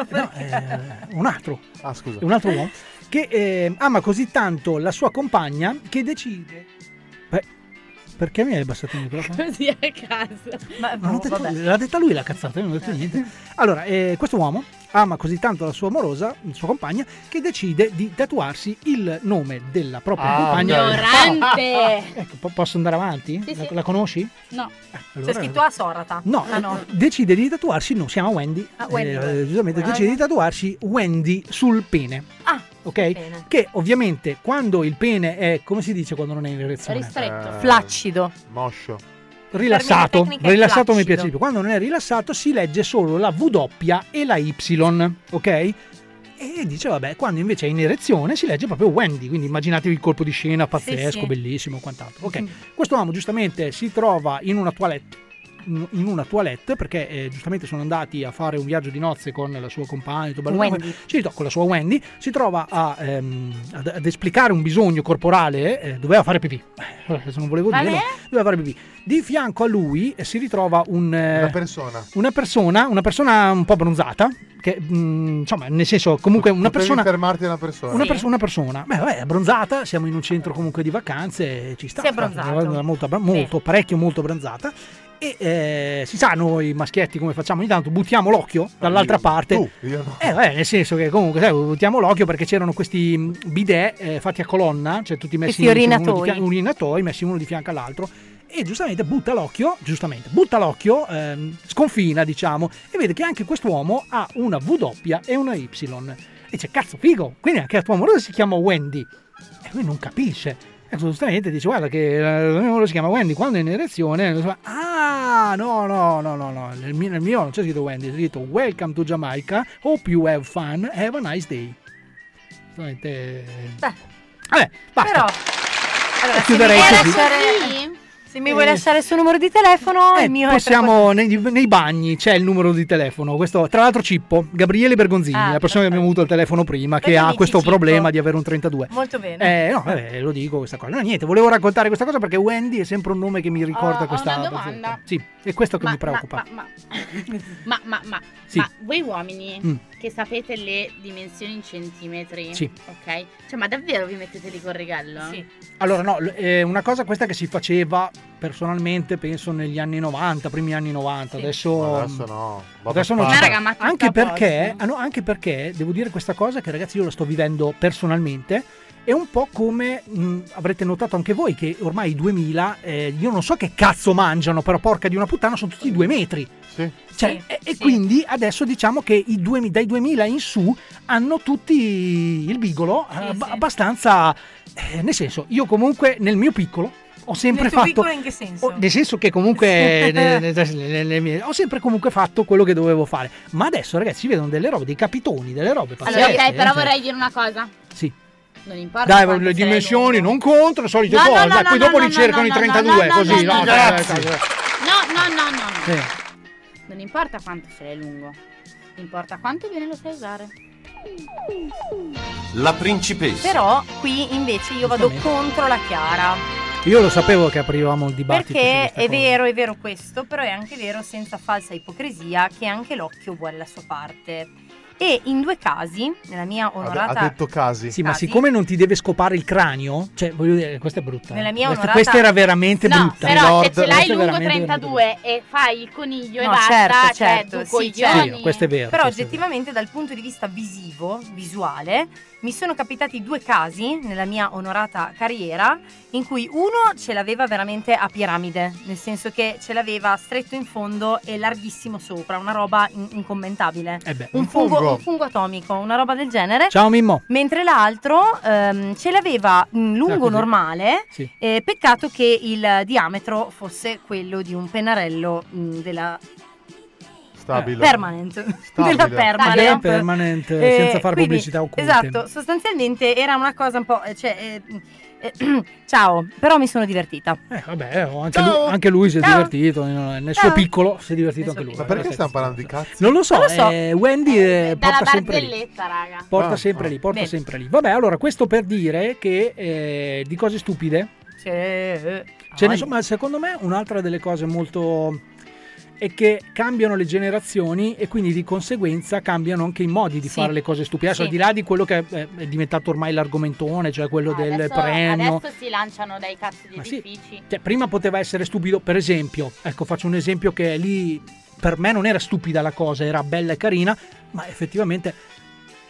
Speaker 7: no, eh, un altro,
Speaker 8: Ah, scusa.
Speaker 7: è un altro uomo che eh, ama così tanto la sua compagna che decide Beh, perché mi hai abbassato il microfono?
Speaker 17: Così a caso.
Speaker 2: Ma,
Speaker 7: Non l'ha,
Speaker 2: boh,
Speaker 7: detto,
Speaker 2: vabbè.
Speaker 7: l'ha detta lui la cazzata, io non ho detto niente. Allora, eh, questo uomo ama così tanto la sua amorosa, la sua compagna, che decide di tatuarsi il nome della propria
Speaker 8: Ah,
Speaker 7: compagna.
Speaker 17: Ignorante.
Speaker 7: Ecco, po- posso andare avanti?
Speaker 17: Sì,
Speaker 7: la,
Speaker 17: sì.
Speaker 7: la conosci?
Speaker 17: No.
Speaker 7: Allora-
Speaker 2: C'è scritto a Sorata.
Speaker 7: No,
Speaker 2: Ah, no.
Speaker 7: eh, decide di tatuarsi, no, si chiama Wendy,
Speaker 2: Ah, Wendy,
Speaker 7: eh, giustamente
Speaker 2: Ah,
Speaker 7: decide di tatuarsi Wendy sul pene,
Speaker 2: Ah,
Speaker 7: ok?
Speaker 2: bene.
Speaker 7: Che ovviamente quando il pene è, come si dice quando non è in erezione?
Speaker 17: Ristretto.
Speaker 8: Eh,
Speaker 2: Flaccido.
Speaker 8: Moscio.
Speaker 7: Rilassato, rilassato mi piace di più. Quando non è rilassato si legge solo la W e la Y, ok? E dice, vabbè, quando invece è in erezione si legge proprio Wendy, quindi immaginatevi il colpo di scena pazzesco,
Speaker 2: sì.
Speaker 7: bellissimo, quant'altro. Ok,
Speaker 2: Mm.
Speaker 7: questo uomo giustamente si trova in una toilette in una toilette perché eh, giustamente sono andati a fare un viaggio di nozze con la sua compagna si con la sua Wendy si trova a, ehm, ad, ad esplicare un bisogno corporale eh, doveva fare pipì Eh, adesso non volevo dirlo doveva fare pipì di fianco a lui eh, si ritrova un, eh,
Speaker 8: Una persona.
Speaker 7: una persona una persona un po' bronzata che mm, insomma nel senso comunque una
Speaker 8: Potevi
Speaker 7: persona
Speaker 8: fermarti una persona.
Speaker 7: una, perso- una persona, beh, vabbè, abbronzata, siamo in un centro comunque di vacanze, ci sta.
Speaker 2: Si è abbronzato.
Speaker 7: molto, molto, parecchio, molto abbronzata. E eh, si sa, noi maschietti come facciamo ogni tanto, buttiamo l'occhio dall'altra parte.
Speaker 8: Tu, no.
Speaker 7: Eh, vabbè, nel senso che comunque sai, buttiamo l'occhio perché c'erano questi bidet eh, fatti a colonna, cioè tutti messi
Speaker 2: Questi
Speaker 7: diciamo, uno di
Speaker 2: urinatoi.
Speaker 7: fia- urinatoi messi uno di fianco all'altro. E giustamente butta l'occhio, giustamente, butta l'occhio, ehm, sconfina, diciamo, e vede che anche quest'uomo ha una W e una Y. E dice, cazzo, figo, quindi anche la tua amorosa si chiama Wendy. E lui non capisce. E giustamente dice, guarda che eh, la mia amorosa si chiama Wendy, quando è in erezione... Ah, no, no, no, no, no, nel mio, nel mio non c'è scritto Wendy, c'è scritto Welcome to Jamaica, hope you have fun, have a nice day. Giustamente...
Speaker 2: Beh,
Speaker 7: Vabbè, basta.
Speaker 2: però allora,
Speaker 7: Chiuderei così.
Speaker 2: lasciare, se mi vuoi
Speaker 7: Eh,
Speaker 2: lasciare il suo numero di telefono,
Speaker 7: Eh,
Speaker 2: il mio
Speaker 7: possiamo nei, nei bagni c'è il numero di telefono. Questo, tra l'altro, Cippo, Gabriele Bergonzini,
Speaker 2: Ah,
Speaker 7: la persona che abbiamo avuto al telefono prima, che
Speaker 2: Perché
Speaker 7: ha
Speaker 2: dici
Speaker 7: questo
Speaker 2: Cippo?
Speaker 7: problema di avere un 32.
Speaker 2: è molto bene.
Speaker 7: Eh, no, vabbè, lo dico questa cosa. No, niente, volevo raccontare questa cosa perché Wendy è sempre un nome che mi ricorda
Speaker 17: ho
Speaker 7: questa.
Speaker 17: una domanda.
Speaker 7: Sì, è questo che
Speaker 17: Ma-
Speaker 7: mi preoccupa.
Speaker 17: Ma, ma, ma, ma, ma,
Speaker 7: Sì.
Speaker 17: ma voi uomini
Speaker 7: Mm.
Speaker 17: che sapete le dimensioni in centimetri,
Speaker 7: Sì.
Speaker 17: ok? Cioè, ma davvero vi mettete lì col righello? Sì.
Speaker 7: Allora, no, è una cosa questa che si faceva personalmente, penso negli anni 90, primi anni 90. Adesso,
Speaker 8: Ma adesso no.
Speaker 7: Adesso non
Speaker 8: Ma
Speaker 7: ci sta.
Speaker 8: raga, ma tutto
Speaker 7: anche perché, ah, no, anche perché devo dire questa cosa che ragazzi io la sto vivendo personalmente. È un po' come mh, avrete notato anche voi che ormai i 2000, eh, io non so che cazzo mangiano, però porca di una puttana, sono tutti due metri.
Speaker 8: Sì.
Speaker 7: Cioè, e, e quindi adesso diciamo che i due- dai 2000 in su hanno tutti il bigolo eh, abba- abbastanza. eh, nel senso, io comunque nel mio piccolo ho sempre
Speaker 2: Nel tuo
Speaker 7: fatto.
Speaker 2: piccolo in che senso?
Speaker 7: ho- nel senso che comunque ne- ne- ne- ne- ne- ho sempre comunque fatto quello che dovevo fare. Ma adesso, ragazzi, si vedono delle robe, dei capitoni, delle robe
Speaker 17: Allora,
Speaker 7: pazzesche.
Speaker 17: ok, però
Speaker 7: cioè.
Speaker 17: vorrei dire una cosa. Non importa.
Speaker 7: Dai, le
Speaker 17: sei
Speaker 7: dimensioni
Speaker 17: lungo.
Speaker 7: non contano, le solite
Speaker 17: No,
Speaker 7: cose.
Speaker 17: no,
Speaker 7: dai,
Speaker 17: no,
Speaker 7: poi
Speaker 17: no,
Speaker 7: dopo
Speaker 17: no,
Speaker 7: ricercano
Speaker 17: no,
Speaker 7: i
Speaker 17: no,
Speaker 7: 32,
Speaker 17: no,
Speaker 7: così.
Speaker 17: no,
Speaker 7: no,
Speaker 17: no, no, No, no, no, no, no.
Speaker 7: sì.
Speaker 17: Non importa quanto sei lungo. Importa quanto bene lo sai usare.
Speaker 12: La principessa.
Speaker 2: Però qui invece io vado contro la Chiara.
Speaker 7: Io lo sapevo che aprivamo il dibattito.
Speaker 2: Perché è
Speaker 7: cosa.
Speaker 2: vero, è vero questo, però è anche vero senza falsa ipocrisia che anche l'occhio vuole la sua parte. E in due casi, nella mia onorata
Speaker 8: ha detto casi.
Speaker 7: Sì, ma
Speaker 2: Casi.
Speaker 7: siccome non ti deve scopare il cranio, cioè voglio dire, questa è brutta. eh.
Speaker 2: Nella mia
Speaker 7: questa,
Speaker 2: onorata-
Speaker 7: questa era veramente
Speaker 17: No,
Speaker 7: brutta.
Speaker 17: però se ce l'hai lungo
Speaker 7: veramente,
Speaker 17: 32 e fai il coniglio e
Speaker 2: No,
Speaker 17: basta,
Speaker 2: certo,
Speaker 17: cioè
Speaker 2: certo,
Speaker 17: tu
Speaker 2: sì,
Speaker 17: coglioni.
Speaker 2: certo.
Speaker 7: Sì, questo è vero.
Speaker 2: Però oggettivamente dal punto di vista visivo, visuale, mi sono capitati due casi nella mia onorata carriera in cui uno ce l'aveva veramente a piramide, nel senso che ce l'aveva stretto in fondo e larghissimo sopra, una roba in- incommentabile.
Speaker 7: Eh beh,
Speaker 2: un,
Speaker 7: un
Speaker 2: fungo,
Speaker 7: fungo.
Speaker 2: un fungo atomico, una roba del genere.
Speaker 7: Ciao Mimmo.
Speaker 2: Mentre l'altro ehm, ce l'aveva in lungo
Speaker 7: così.
Speaker 2: normale,
Speaker 7: Sì.
Speaker 2: eh, peccato che il diametro fosse quello di un pennarello mh, della
Speaker 8: Stabile.
Speaker 2: permanent
Speaker 8: Stabile.
Speaker 2: della permanent,
Speaker 7: Della permanent, senza fare
Speaker 2: quindi,
Speaker 7: pubblicità occulte.
Speaker 2: esatto sostanzialmente era una cosa un po' eh, cioè, eh, eh, ciao però mi sono divertita
Speaker 7: Eh, vabbè, oh, anche, lui, anche lui si è
Speaker 2: Ciao.
Speaker 7: divertito, nel nel
Speaker 2: Ciao.
Speaker 7: suo piccolo si è divertito anche lui.
Speaker 8: Ma perché stiamo parlando di cazzi?
Speaker 7: Non lo so,
Speaker 2: Non lo so.
Speaker 7: eh, Wendy eh, porta sempre lì.
Speaker 17: raga.
Speaker 7: Porta
Speaker 8: Ah,
Speaker 7: sempre
Speaker 8: ah.
Speaker 7: lì, porta
Speaker 2: Bene.
Speaker 7: sempre lì. Vabbè, allora, questo per dire che eh, di cose stupide
Speaker 2: Sì, eh,
Speaker 7: Ce ne
Speaker 2: ah,
Speaker 7: so- ma secondo me un'altra delle cose molto è che cambiano le generazioni e quindi di conseguenza cambiano anche i modi di
Speaker 2: Sì.
Speaker 7: fare le cose stupide. Adesso
Speaker 2: Sì.
Speaker 7: al di là di quello che è, è diventato ormai l'argomentone, cioè quello del
Speaker 17: adesso,
Speaker 7: premio.
Speaker 17: adesso si lanciano dai cazzo di
Speaker 7: Ma sì.
Speaker 17: edifici.
Speaker 7: Cioè, prima poteva essere stupido, per esempio, ecco, faccio un esempio che lì per me non era stupida la cosa, era bella e carina, ma effettivamente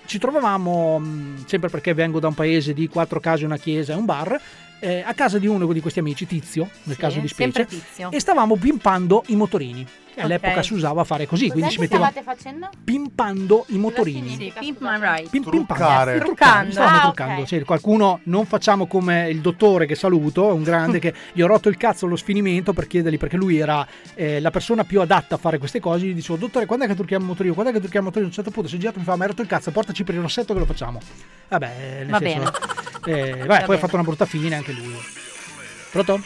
Speaker 7: ci trovavamo, mh, sempre perché vengo da un paese di quattro case, una chiesa e un bar, eh, a casa di uno di questi amici, Tizio, nel caso di specie, e stavamo pimpando i motorini. Che all'epoca si usava a fare così,
Speaker 22: Cos'è
Speaker 7: quindi
Speaker 22: che
Speaker 7: si metteva
Speaker 22: stavate facendo?
Speaker 7: pimpando i motorini.
Speaker 22: Sì, Pimp My Ride.
Speaker 7: Pim-
Speaker 8: Truccare.
Speaker 7: pimpando.
Speaker 2: Truccando.
Speaker 7: Stavamo
Speaker 22: Ah,
Speaker 7: truccando.
Speaker 22: ok.
Speaker 7: Qualcuno non facciamo come il dottore che saluto, un grande che gli ho rotto il cazzo allo sfinimento per chiedergli perché lui era eh, la persona più adatta a fare queste cose. Gli dicevo, dottore, quando è che trucchiamo il motorino? Quando è che trucchiamo il motorino? A un certo punto si è girato e mi fa, ma hai rotto il cazzo, portaci per il rossetto che lo facciamo. Vabbè, nel
Speaker 2: Va
Speaker 7: senso, eh, vabbè,
Speaker 2: Va
Speaker 7: poi
Speaker 2: bene.
Speaker 7: ha fatto una brutta fine anche lui. Pronto?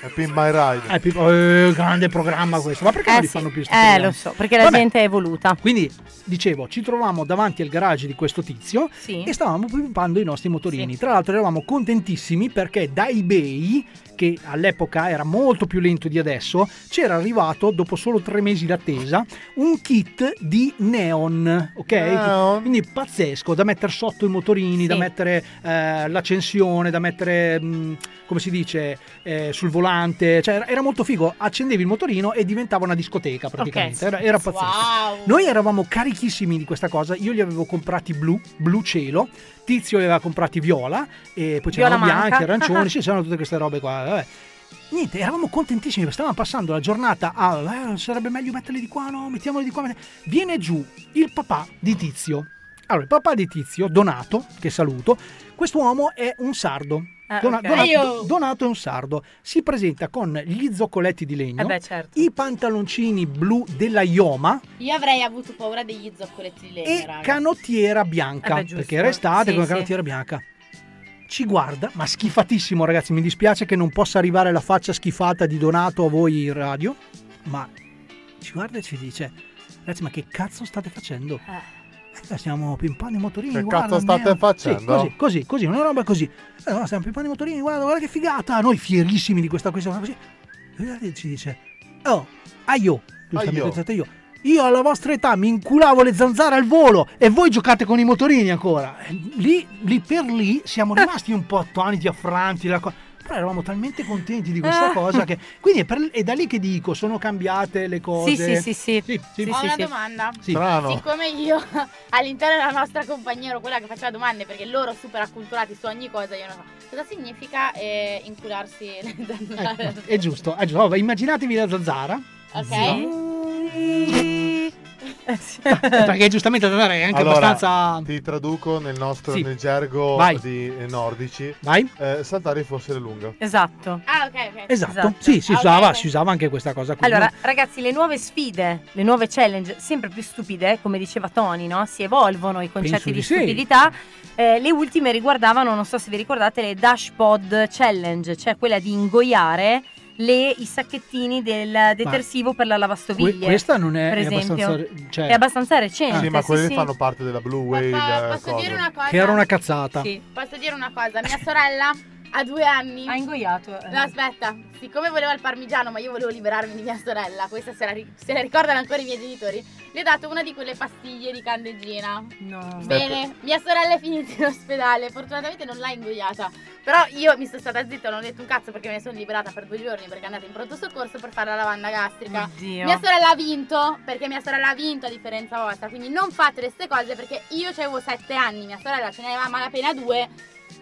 Speaker 8: È Pimp My Ride.
Speaker 7: Eh, Pippo, eh, grande programma questo. Ma perché
Speaker 2: Eh
Speaker 7: non li
Speaker 2: sì,
Speaker 7: fanno più sti
Speaker 2: Eh,
Speaker 7: programmi?
Speaker 2: lo so, perché la
Speaker 7: Vabbè.
Speaker 2: gente è evoluta.
Speaker 7: Quindi, dicevo, ci trovavamo davanti al garage di questo tizio
Speaker 2: Sì.
Speaker 7: e stavamo pimpando i nostri motorini.
Speaker 2: Sì.
Speaker 7: Tra l'altro eravamo contentissimi perché da eBay, che all'epoca era molto più lento di adesso, c'era arrivato, dopo solo tre mesi d'attesa, un kit di neon, ok?
Speaker 8: Neon.
Speaker 7: Quindi pazzesco, da mettere sotto i motorini, da mettere eh, l'accensione, da mettere, mh, come si dice, eh, sul volante. Cioè era, molto figo, accendevi il motorino e diventava una discoteca praticamente.
Speaker 2: Ok.
Speaker 7: Era, era pazzesco.
Speaker 10: Wow.
Speaker 7: Noi eravamo carichissimi di questa cosa. Io li avevo comprati blu, blu cielo. Tizio li aveva comprati viola. E poi c'erano bianchi, arancioni. sì, c'erano tutte queste robe qua. Vabbè. Niente, eravamo contentissimi. Stavamo passando la giornata a. eh, sarebbe meglio metterli di qua, no? Mettiamoli di qua. Viene giù il papà di Tizio. Allora, il papà di Tizio, Donato, che saluto, quest'uomo è un sardo.
Speaker 2: Ah,
Speaker 7: Dona-
Speaker 2: ok.
Speaker 7: Donato. Donato è un sardo. Si presenta con gli zoccoletti di legno,
Speaker 2: Eh beh, certo.
Speaker 7: i pantaloncini blu della Ioma
Speaker 10: Io avrei avuto paura degli zoccoletti di legno,
Speaker 7: e
Speaker 10: raga.
Speaker 7: canottiera bianca.
Speaker 2: Eh beh,
Speaker 7: perché era estate
Speaker 2: Sì,
Speaker 7: con la
Speaker 2: sì.
Speaker 7: canottiera bianca. Ci guarda, ma schifatissimo, ragazzi. Mi dispiace che non possa arrivare la faccia schifata di Donato a voi in radio. Ma ci guarda e ci dice: Ragazzi, ma che cazzo state facendo? Eh, stiamo pimpando i motorini.
Speaker 8: Che
Speaker 7: guarda,
Speaker 8: cazzo state
Speaker 7: neo."
Speaker 8: facendo?
Speaker 7: Sì, così, così, così, una roba così. Eh, no, stiamo pimpando i motorini, guarda, guarda che figata. Noi fierissimi di questa cosa. Così. E guarda e ci dice: Oh, aio. Giustamente, io. Io alla vostra età mi inculavo le zanzare al volo e voi giocate con i motorini ancora. Eh, Lì, lì per lì siamo rimasti un po' attoniti, affranti. la co- però eravamo talmente contenti di questa
Speaker 2: Ah.
Speaker 7: cosa che. Quindi è, per- è da lì che dico: sono cambiate le cose.
Speaker 2: Sì, sì, sì, sì.
Speaker 7: Sì, sì.
Speaker 10: Ho
Speaker 2: sì,
Speaker 10: una
Speaker 2: sì.
Speaker 10: domanda. Siccome io all'interno della nostra compagnia ero quella che faceva domande perché loro super acculturati su ogni cosa, io non so. Cosa significa eh, incularsi le zanzare?
Speaker 7: Ecco, è giusto, è giusto. Vabbè, immaginatevi la zanzara.
Speaker 10: Ok?
Speaker 7: Perché giustamente la zanzara è anche
Speaker 8: allora,
Speaker 7: abbastanza.
Speaker 8: ti traduco nel nostro
Speaker 7: Sì.
Speaker 8: nel gergo
Speaker 7: Vai.
Speaker 8: di eh, nordici.
Speaker 7: Vai.
Speaker 8: Eh, saltare il fossile lungo.
Speaker 2: Esatto.
Speaker 10: Ah, ok, ok.
Speaker 7: Esatto.
Speaker 2: Esatto.
Speaker 7: Sì, si
Speaker 10: Ah,
Speaker 7: usava,
Speaker 10: ok.
Speaker 7: si usava anche questa cosa qui.
Speaker 2: Allora, ragazzi, le nuove sfide, le nuove challenge, sempre più stupide, come diceva Tony, no? Si evolvono i concetti
Speaker 7: Penso
Speaker 2: di,
Speaker 7: di sì.
Speaker 2: stupidità. Eh, le ultime riguardavano, non so se vi ricordate, le dashpod challenge, cioè quella di ingoiare le- i sacchettini del detersivo per la
Speaker 7: Que-
Speaker 2: lavastoviglie.
Speaker 7: questa non è,
Speaker 2: per
Speaker 7: è abbastanza. Cioè,
Speaker 2: È abbastanza recente.
Speaker 8: sì, ma quelli
Speaker 2: sì.
Speaker 8: fanno parte della Blue Whale.
Speaker 10: Posso,
Speaker 8: eh,
Speaker 10: posso
Speaker 8: cosa.
Speaker 10: dire una cosa?
Speaker 7: che era una cazzata.
Speaker 2: Sì.
Speaker 10: Posso dire una cosa? Mia sorella ha due anni.
Speaker 2: Ha ingoiato. eh.
Speaker 10: No, aspetta, siccome voleva il parmigiano, ma io volevo liberarmi di mia sorella, questa se la, ri- se la ricordano ancora i miei genitori, le ho dato una di quelle pastiglie di candeggina.
Speaker 2: No.
Speaker 10: Bene, mia sorella è finita in ospedale, fortunatamente non l'ha ingoiata. Però io mi sono stata zitta, non ho detto un cazzo perché me ne sono liberata per due giorni perché è andata in pronto soccorso per fare la lavanda gastrica.
Speaker 2: Oddio.
Speaker 10: Mia sorella ha vinto, perché mia sorella ha vinto a differenza vostra, quindi non fate queste cose perché io avevo sette anni, mia sorella ce ne aveva malapena due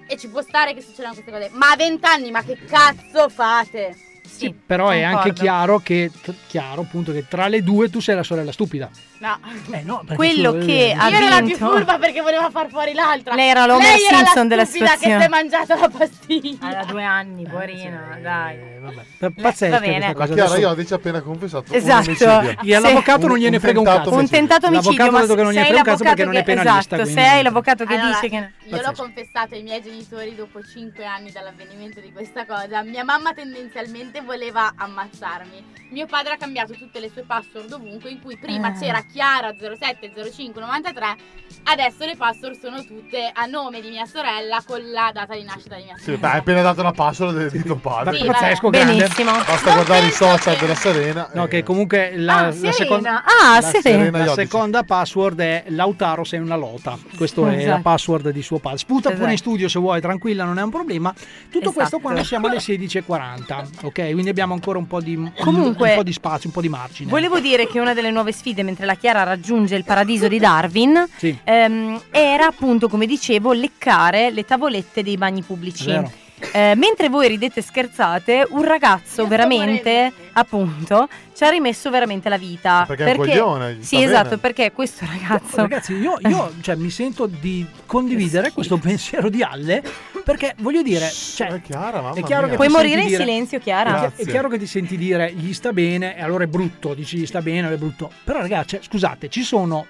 Speaker 10: e ci può stare che succedano queste cose. Ma a vent'anni, ma che cazzo fate?
Speaker 2: Sì,
Speaker 7: Però è anche
Speaker 2: concordo.
Speaker 7: chiaro che, t- chiaro appunto che tra le due tu sei la sorella stupida.
Speaker 10: No.
Speaker 7: Eh no,
Speaker 2: Quello
Speaker 7: tu-
Speaker 2: che
Speaker 7: eh,
Speaker 2: ha
Speaker 10: Io ero la più
Speaker 2: vinto.
Speaker 10: furba perché voleva far fuori l'altra.
Speaker 2: Lei era l'Homer
Speaker 10: Lei era
Speaker 2: Simpson
Speaker 10: la
Speaker 2: della
Speaker 10: stupida che si
Speaker 2: situazione.
Speaker 10: è mangiata la pastiglia.
Speaker 2: Ha due anni, poverina, dai.
Speaker 7: eh, vabbè. P- Pazzesca
Speaker 2: va bene.
Speaker 7: questa
Speaker 8: La
Speaker 7: cosa.
Speaker 8: Chiara
Speaker 7: Adesso-
Speaker 8: Iodici ha appena confessato
Speaker 2: Esatto.
Speaker 8: un.
Speaker 7: E all'avvocato
Speaker 8: Un-
Speaker 7: non gliene
Speaker 8: un
Speaker 7: frega un
Speaker 8: tentato
Speaker 7: cazzo.
Speaker 2: Un tentato omicidio,
Speaker 7: L'avvocato
Speaker 2: ma
Speaker 7: non gliene
Speaker 2: sei
Speaker 7: frega un cazzo perché
Speaker 2: l'avvocato
Speaker 7: non è
Speaker 2: che-
Speaker 7: penalista.
Speaker 2: Esatto, se
Speaker 7: quindi-
Speaker 2: hai l'avvocato che
Speaker 10: Allora,
Speaker 2: dice che...
Speaker 10: Io l'ho confessato ai miei genitori dopo 5 anni dall'avvenimento di questa cosa. Mia mamma tendenzialmente voleva ammazzarmi. Mio padre ha cambiato tutte le sue password ovunque, in cui prima
Speaker 2: Ah.
Speaker 10: c'era Chiara 070593, adesso le password sono tutte a nome di mia sorella con la data di nascita di mia
Speaker 8: Sì,
Speaker 10: sorella.
Speaker 8: beh, hai appena dato la password di tuo padre.
Speaker 10: Sì,
Speaker 7: pazzesco.
Speaker 2: Benissimo.
Speaker 8: Basta guardare i social della Serena.
Speaker 7: No,
Speaker 8: eh,
Speaker 7: che comunque la,
Speaker 2: Ah,
Speaker 7: la seconda,
Speaker 2: Ah,
Speaker 7: la
Speaker 2: Serena.
Speaker 8: Serena
Speaker 7: la seconda password è Lautaro sei una lota. Questa è la
Speaker 2: Esatto.
Speaker 7: password di suo padre. Sputa pure
Speaker 2: Esatto.
Speaker 7: in studio se vuoi, tranquilla, non è un problema. Tutto
Speaker 2: Esatto.
Speaker 7: questo quando siamo alle 16.40. Ok, quindi abbiamo ancora un po' di,
Speaker 2: Comunque-
Speaker 7: un po' di spazio, un po' di margine.
Speaker 2: Volevo dire che una delle nuove sfide, mentre la Chiara raggiunge il paradiso di Darwin,
Speaker 7: Sì.
Speaker 2: ehm, era appunto, come dicevo, leccare le tavolette dei bagni pubblici.
Speaker 7: Vero.
Speaker 2: Eh, mentre voi ridete e scherzate, un ragazzo veramente, appunto, ci ha rimesso veramente la vita.
Speaker 8: Perché è un coglione, gli
Speaker 2: Sì, esatto,
Speaker 8: bene.
Speaker 2: perché questo ragazzo...
Speaker 7: Ragazzi, io, io, cioè, mi sento di condividere questo pensiero di Alle perché voglio dire, cioè,
Speaker 8: è, chiara, mamma
Speaker 7: è chiaro
Speaker 8: mia.
Speaker 7: che
Speaker 2: Puoi morire in
Speaker 7: dire-
Speaker 2: silenzio, Chiara.
Speaker 7: È, chi- è chiaro che ti senti dire gli sta bene e allora è brutto, dici gli sta bene, è brutto. Però ragazzi, cioè, scusate, ci sono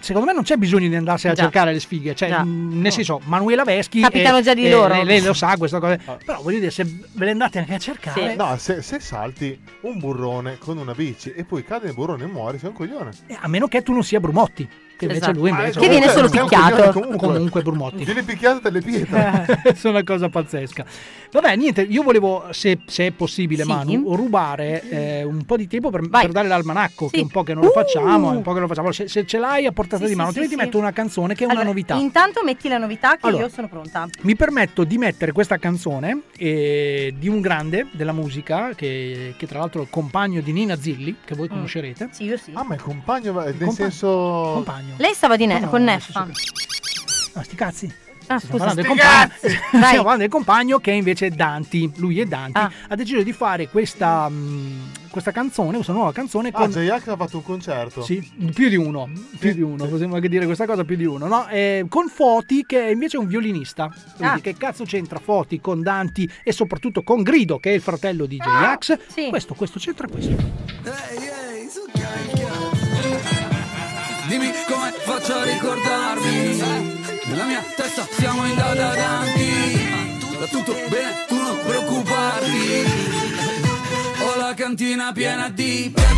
Speaker 7: Secondo me non c'è bisogno di andarsi a
Speaker 2: Già.
Speaker 7: cercare le sfighe, cioè,
Speaker 2: Già.
Speaker 7: nel senso, Manuela Veschi
Speaker 2: Capitano
Speaker 7: eh,
Speaker 2: già di
Speaker 7: eh,
Speaker 2: loro.
Speaker 7: Lei, lei lo sa questa cosa. Però voglio dire, se ve le andate anche a cercare,
Speaker 8: No, se, se salti un burrone con una bici e poi cade nel burrone e muori, sei un coglione.
Speaker 7: eh, a meno che tu non sia Brumotti, che invece
Speaker 2: Esatto.
Speaker 7: lui
Speaker 8: Ah,
Speaker 7: invece
Speaker 2: Che viene solo picchiato.
Speaker 8: Comunque,
Speaker 7: comunque Brumotti.
Speaker 8: Viene picchiato dalle pietre.
Speaker 7: È una cosa pazzesca. Vabbè, niente, io volevo, se, se è possibile,
Speaker 2: Sì.
Speaker 7: Manu, rubare eh, un po' di tempo per, per dare l'almanacco, che è un po' che non lo
Speaker 2: Uh!
Speaker 7: facciamo, un po' che lo facciamo. Se, se ce l'hai a portata
Speaker 2: Sì,
Speaker 7: di mano,
Speaker 2: sì, sì, sì.
Speaker 7: metto una canzone che è
Speaker 2: Allora,
Speaker 7: una novità.
Speaker 2: Intanto metti la novità che
Speaker 7: Allora.
Speaker 2: io sono pronta.
Speaker 7: Mi permetto di mettere questa canzone eh, di un grande della musica, che, che tra l'altro è il compagno di Nina Zilli, che voi conoscerete.
Speaker 2: Mm. Sì, io sì.
Speaker 8: Ah, ma è compagno, nel
Speaker 7: Compa-
Speaker 8: senso.
Speaker 7: Compagno.
Speaker 2: Lei stava di ne-
Speaker 7: No, no,
Speaker 2: con
Speaker 7: nel
Speaker 2: Neffa.
Speaker 7: No, sti cazzi.
Speaker 2: Ah,
Speaker 7: Stiamo
Speaker 2: scusa.
Speaker 7: parlando, del compagno, stiamo parlando del compagno che invece è Danti. Lui è Danti.
Speaker 2: Ah.
Speaker 7: Ha deciso di fare questa, mh, questa canzone, questa nuova canzone
Speaker 8: Ah,
Speaker 7: con.
Speaker 8: J-Ax ha fatto un concerto.
Speaker 7: Sì, più di uno, più di uno, possiamo anche dire questa cosa più di uno, no? Eh, con Foti che è invece un violinista. Quindi
Speaker 2: Ah.
Speaker 7: che cazzo c'entra Foti con Danti e soprattutto con Grido che è il fratello di J-Ax?
Speaker 2: Sì.
Speaker 7: Questo, questo c'entra questo.
Speaker 23: Dimmi come faccio a ricordarmi Nella mia testa siamo in da davanti Va tutto bene, tu non preoccuparti Ho la cantina piena di pe-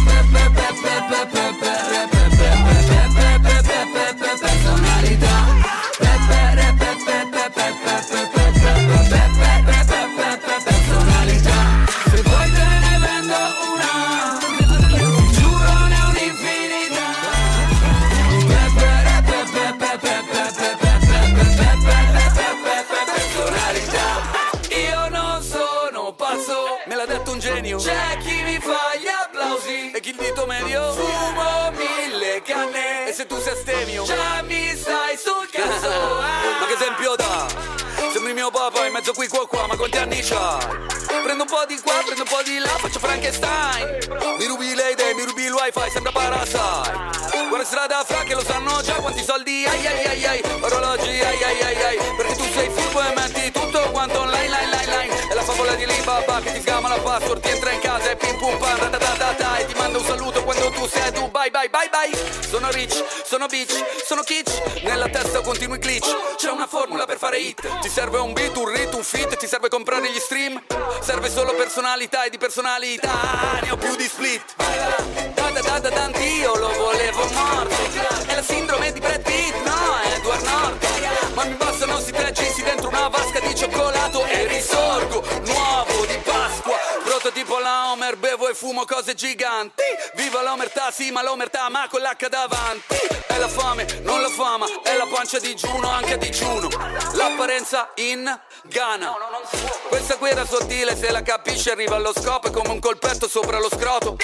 Speaker 23: dito medio. Fumo mille canne e se tu sei astemio, già mi stai sul cazzo. Ma che esempio da? Sembri mio papà in mezzo qui qua qua, ma quanti anni c'hai? Prendo un po' di qua, prendo un po' di là, faccio Frankenstein. Mi rubi le idee, mi rubi il wifi, sembra parasite. Guarda strada fra che lo sanno già quanti soldi ai ai ai ai Orologi ai ai ai ai Perché tu sei furbo e metti tutto quanto online line sei Dubai bye bye bye. Sono rich, sono bitch, sono kitsch. Nella testa continui glitch. C'è una formula per fare hit. Ti serve un beat, un rit, un fit. Ti serve comprare gli stream. Serve solo personalità e di personalità. Ne ho più di split. Da da da da danti io lo volevo morto. È la sindrome di Brad Pitt, no, Edward Norton. Ma mi bastano sti tre ginsi dentro una vasca di cioccolato E risorgo, nuovo la Homer, bevo e fumo cose giganti. Viva l'omertà, sì ma l'omertà ma con l'H davanti. È la fame, non la fama, è la pancia di digiuno anche a digiuno. L'apparenza in Ghana. Questa guerra sottile se la capisci arriva allo scopo È come un colpetto sopra lo scroto.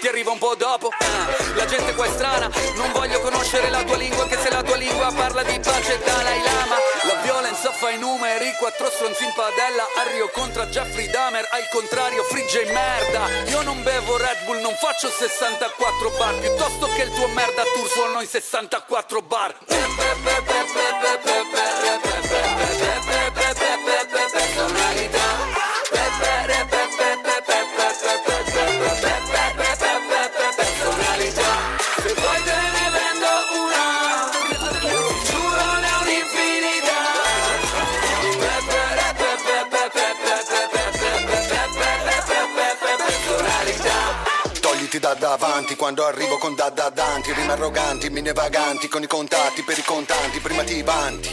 Speaker 23: Ti arriva un po' dopo. Ah, La gente qua è strana Non voglio conoscere la tua lingua Anche se la tua lingua parla di pace Dalai Lama. La violenza fa i numeri Quattro stronzi in padella Arrio contra Jeffrey Dahmer Al contrario frigge in merda Io non bevo Red Bull Non faccio 64 bar. Piuttosto che il tuo merda tour Suono in 64 bar
Speaker 24: da davanti quando arrivo con da da danti Rime arroganti, mine vaganti con i contatti per i contanti Prima ti vanti,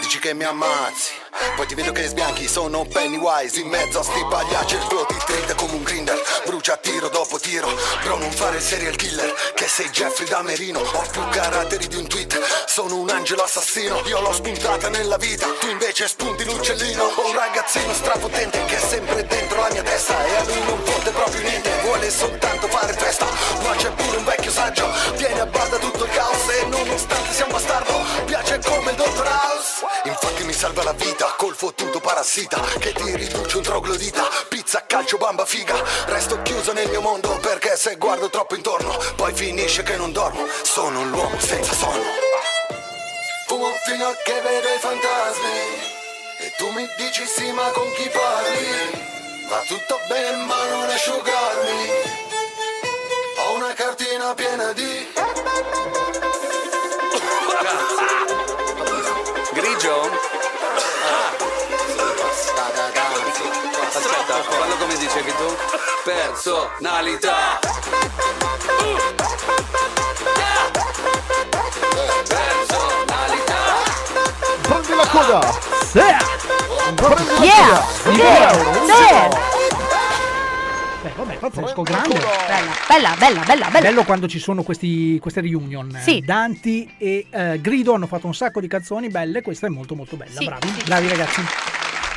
Speaker 24: dici che mi ammazzi Poi ti vedo che sbianchi, sono Pennywise In mezzo a sti pagliacci il flow ti trita come un grinder Brucia tiro dopo tiro, bro non fare serial killer Che sei Jeffrey Damerino, ho più caratteri di un tweet Sono un angelo assassino, io l'ho spuntata nella vita Tu invece spunti l'uccellino un ragazzino strapotente che è sempre dentro la mia testa E a lui non fotte proprio niente, vuole soltanto fare festa Ma c'è pure un vecchio saggio, viene a bada tutto il caos E nonostante sia un bastardo, piace come il dottor House Infatti mi salva la vita col fottuto parassita che ti riduce un troglodita. Pizza, calcio, bamba, figa. Resto chiuso nel mio mondo perché se guardo troppo intorno poi finisce che non dormo. Sono l'uomo senza sonno. Fumo fino a che vedo i fantasmi e tu mi dici sì ma con chi parli? Va tutto bene ma non asciugarmi. Una cartina piena di
Speaker 23: Grigio? Aspetta, fallo come dicevi tu. Personalità.
Speaker 8: Prendi la coda! Prendi la
Speaker 7: Yeah!
Speaker 8: coda!
Speaker 7: Yeah!
Speaker 8: Yeah!
Speaker 7: Beh, vabbè, pazzesco, grande.
Speaker 2: Bella, bella, bella, bella, bella.
Speaker 7: Bello quando ci sono questi, queste reunion.
Speaker 2: Sì.
Speaker 7: Danti e eh, Grido hanno fatto un sacco di canzoni belle, questa è molto molto bella.
Speaker 2: Sì,
Speaker 7: bravi,
Speaker 2: sì.
Speaker 7: bravi ragazzi.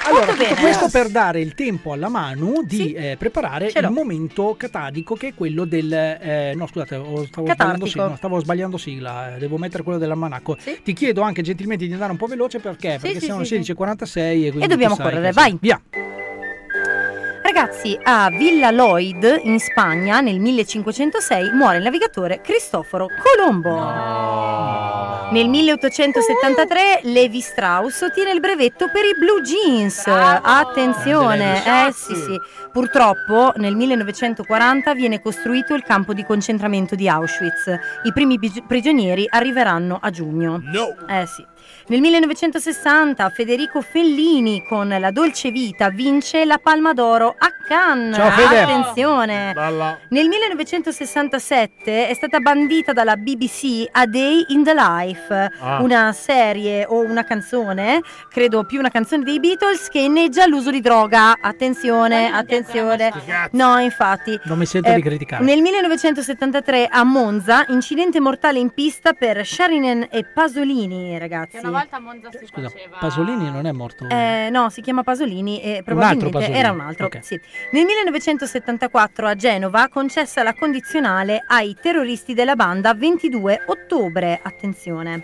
Speaker 7: Allora,
Speaker 2: Molto
Speaker 7: tutto
Speaker 2: bene.
Speaker 7: questo per dare il tempo alla Manu di eh, preparare il momento catadico che è quello del... eh, no scusate, oh, stavo, sbagliando sigla, no, stavo sbagliando sigla, devo mettere quello dell'almanacco. Ti chiedo anche gentilmente di andare un po' veloce perché, perché
Speaker 2: sì,
Speaker 7: sono
Speaker 2: sì, sì.
Speaker 7: 16.46 e quindi
Speaker 2: E dobbiamo correre, vai.
Speaker 7: Via.
Speaker 2: Ragazzi, a Villa Lloyd in Spagna nel 1506 muore il navigatore Cristoforo Colombo. Nel 1873 Levi Strauss ottiene il brevetto per i blue jeans. Attenzione,
Speaker 25: Grande
Speaker 2: eh sì sì. Purtroppo nel 1940 viene costruito il campo di concentramento di Auschwitz. I primi prigionieri arriveranno a giugno.
Speaker 25: No.
Speaker 2: Eh sì. Nel 1960 Federico Fellini con La dolce vita vince la Palma d'Oro a Cannes.
Speaker 25: Ciao, Fede.
Speaker 2: Attenzione.
Speaker 8: Bella.
Speaker 2: Nel 1967 è stata bandita dalla BBC A Day in the Life,
Speaker 25: Ah.
Speaker 2: una serie o una canzone, credo più una canzone dei Beatles che inneggia l'uso di droga. Attenzione, attenzione. No, infatti.
Speaker 7: Non mi sento
Speaker 2: Eh,
Speaker 7: di criticare.
Speaker 2: Nel 1973 a Monza, incidente mortale in pista per Sharinen e Pasolini, ragazzi.
Speaker 17: Una volta a Monza si
Speaker 7: Scusa,
Speaker 17: faceva.
Speaker 7: Pasolini non è morto.
Speaker 2: Eh, no, si chiama Pasolini e probabilmente
Speaker 7: Pasolini.
Speaker 2: era un altro.
Speaker 7: Ok.
Speaker 2: sì. Nel 1974 a Genova concessa la condizionale ai terroristi della banda 22 ottobre. Attenzione.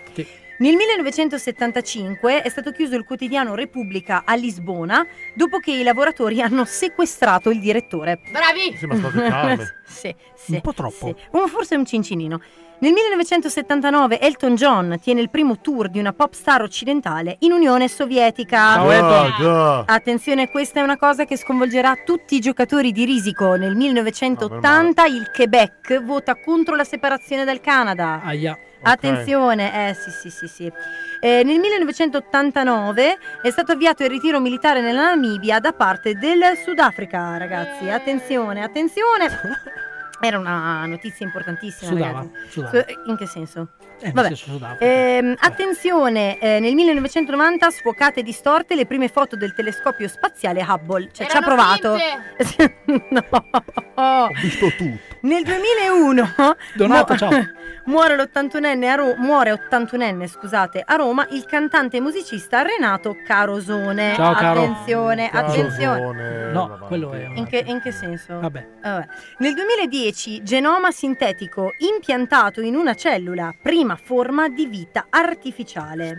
Speaker 2: Nel 1975 è stato chiuso il quotidiano Repubblica a Lisbona dopo che i lavoratori hanno sequestrato il direttore.
Speaker 17: Bravi!
Speaker 8: Sì, ma calmi.
Speaker 2: sì, sì,
Speaker 7: Un po' troppo.
Speaker 2: sì. Un- forse un cincinino. Nel 1979 Elton John tiene il primo tour di una pop star occidentale in Unione Sovietica.
Speaker 8: Ciao, Elton. Ah,
Speaker 2: Attenzione, questa è una cosa che sconvolgerà tutti i giocatori di risico. Nel 1980 il Quebec vota contro la separazione dal Canada.
Speaker 7: Aia.
Speaker 2: Attenzione, eh sì sì sì sì. Eh, nel 1989 è stato avviato il ritiro militare nella Namibia da parte del Sudafrica, ragazzi. Attenzione, attenzione. Era una notizia importantissima.
Speaker 7: Sudava, sudava.
Speaker 2: Su- In che senso?
Speaker 7: Eh,
Speaker 2: Vabbè. Ehm, attenzione, eh, nel 1990 sfocate e distorte le prime foto del telescopio spaziale Hubble. Cioè, ci ha provato. no.
Speaker 8: Ho visto tutto.
Speaker 2: Nel 2001
Speaker 7: Donato,
Speaker 2: mu-
Speaker 7: ciao.
Speaker 2: muore l'81enne a Ro- muore 81enne, scusate, a Roma il cantante e musicista Renato Carosone.
Speaker 7: Ciao, caro.
Speaker 2: Attenzione, attenzione.
Speaker 8: Carosone,
Speaker 7: No,
Speaker 8: vabbè.
Speaker 7: quello è...
Speaker 2: In che, in che senso?
Speaker 7: Vabbè.
Speaker 2: Vabbè. Nel 2010 genoma sintetico impiantato in una cellula, prima forma di vita artificiale.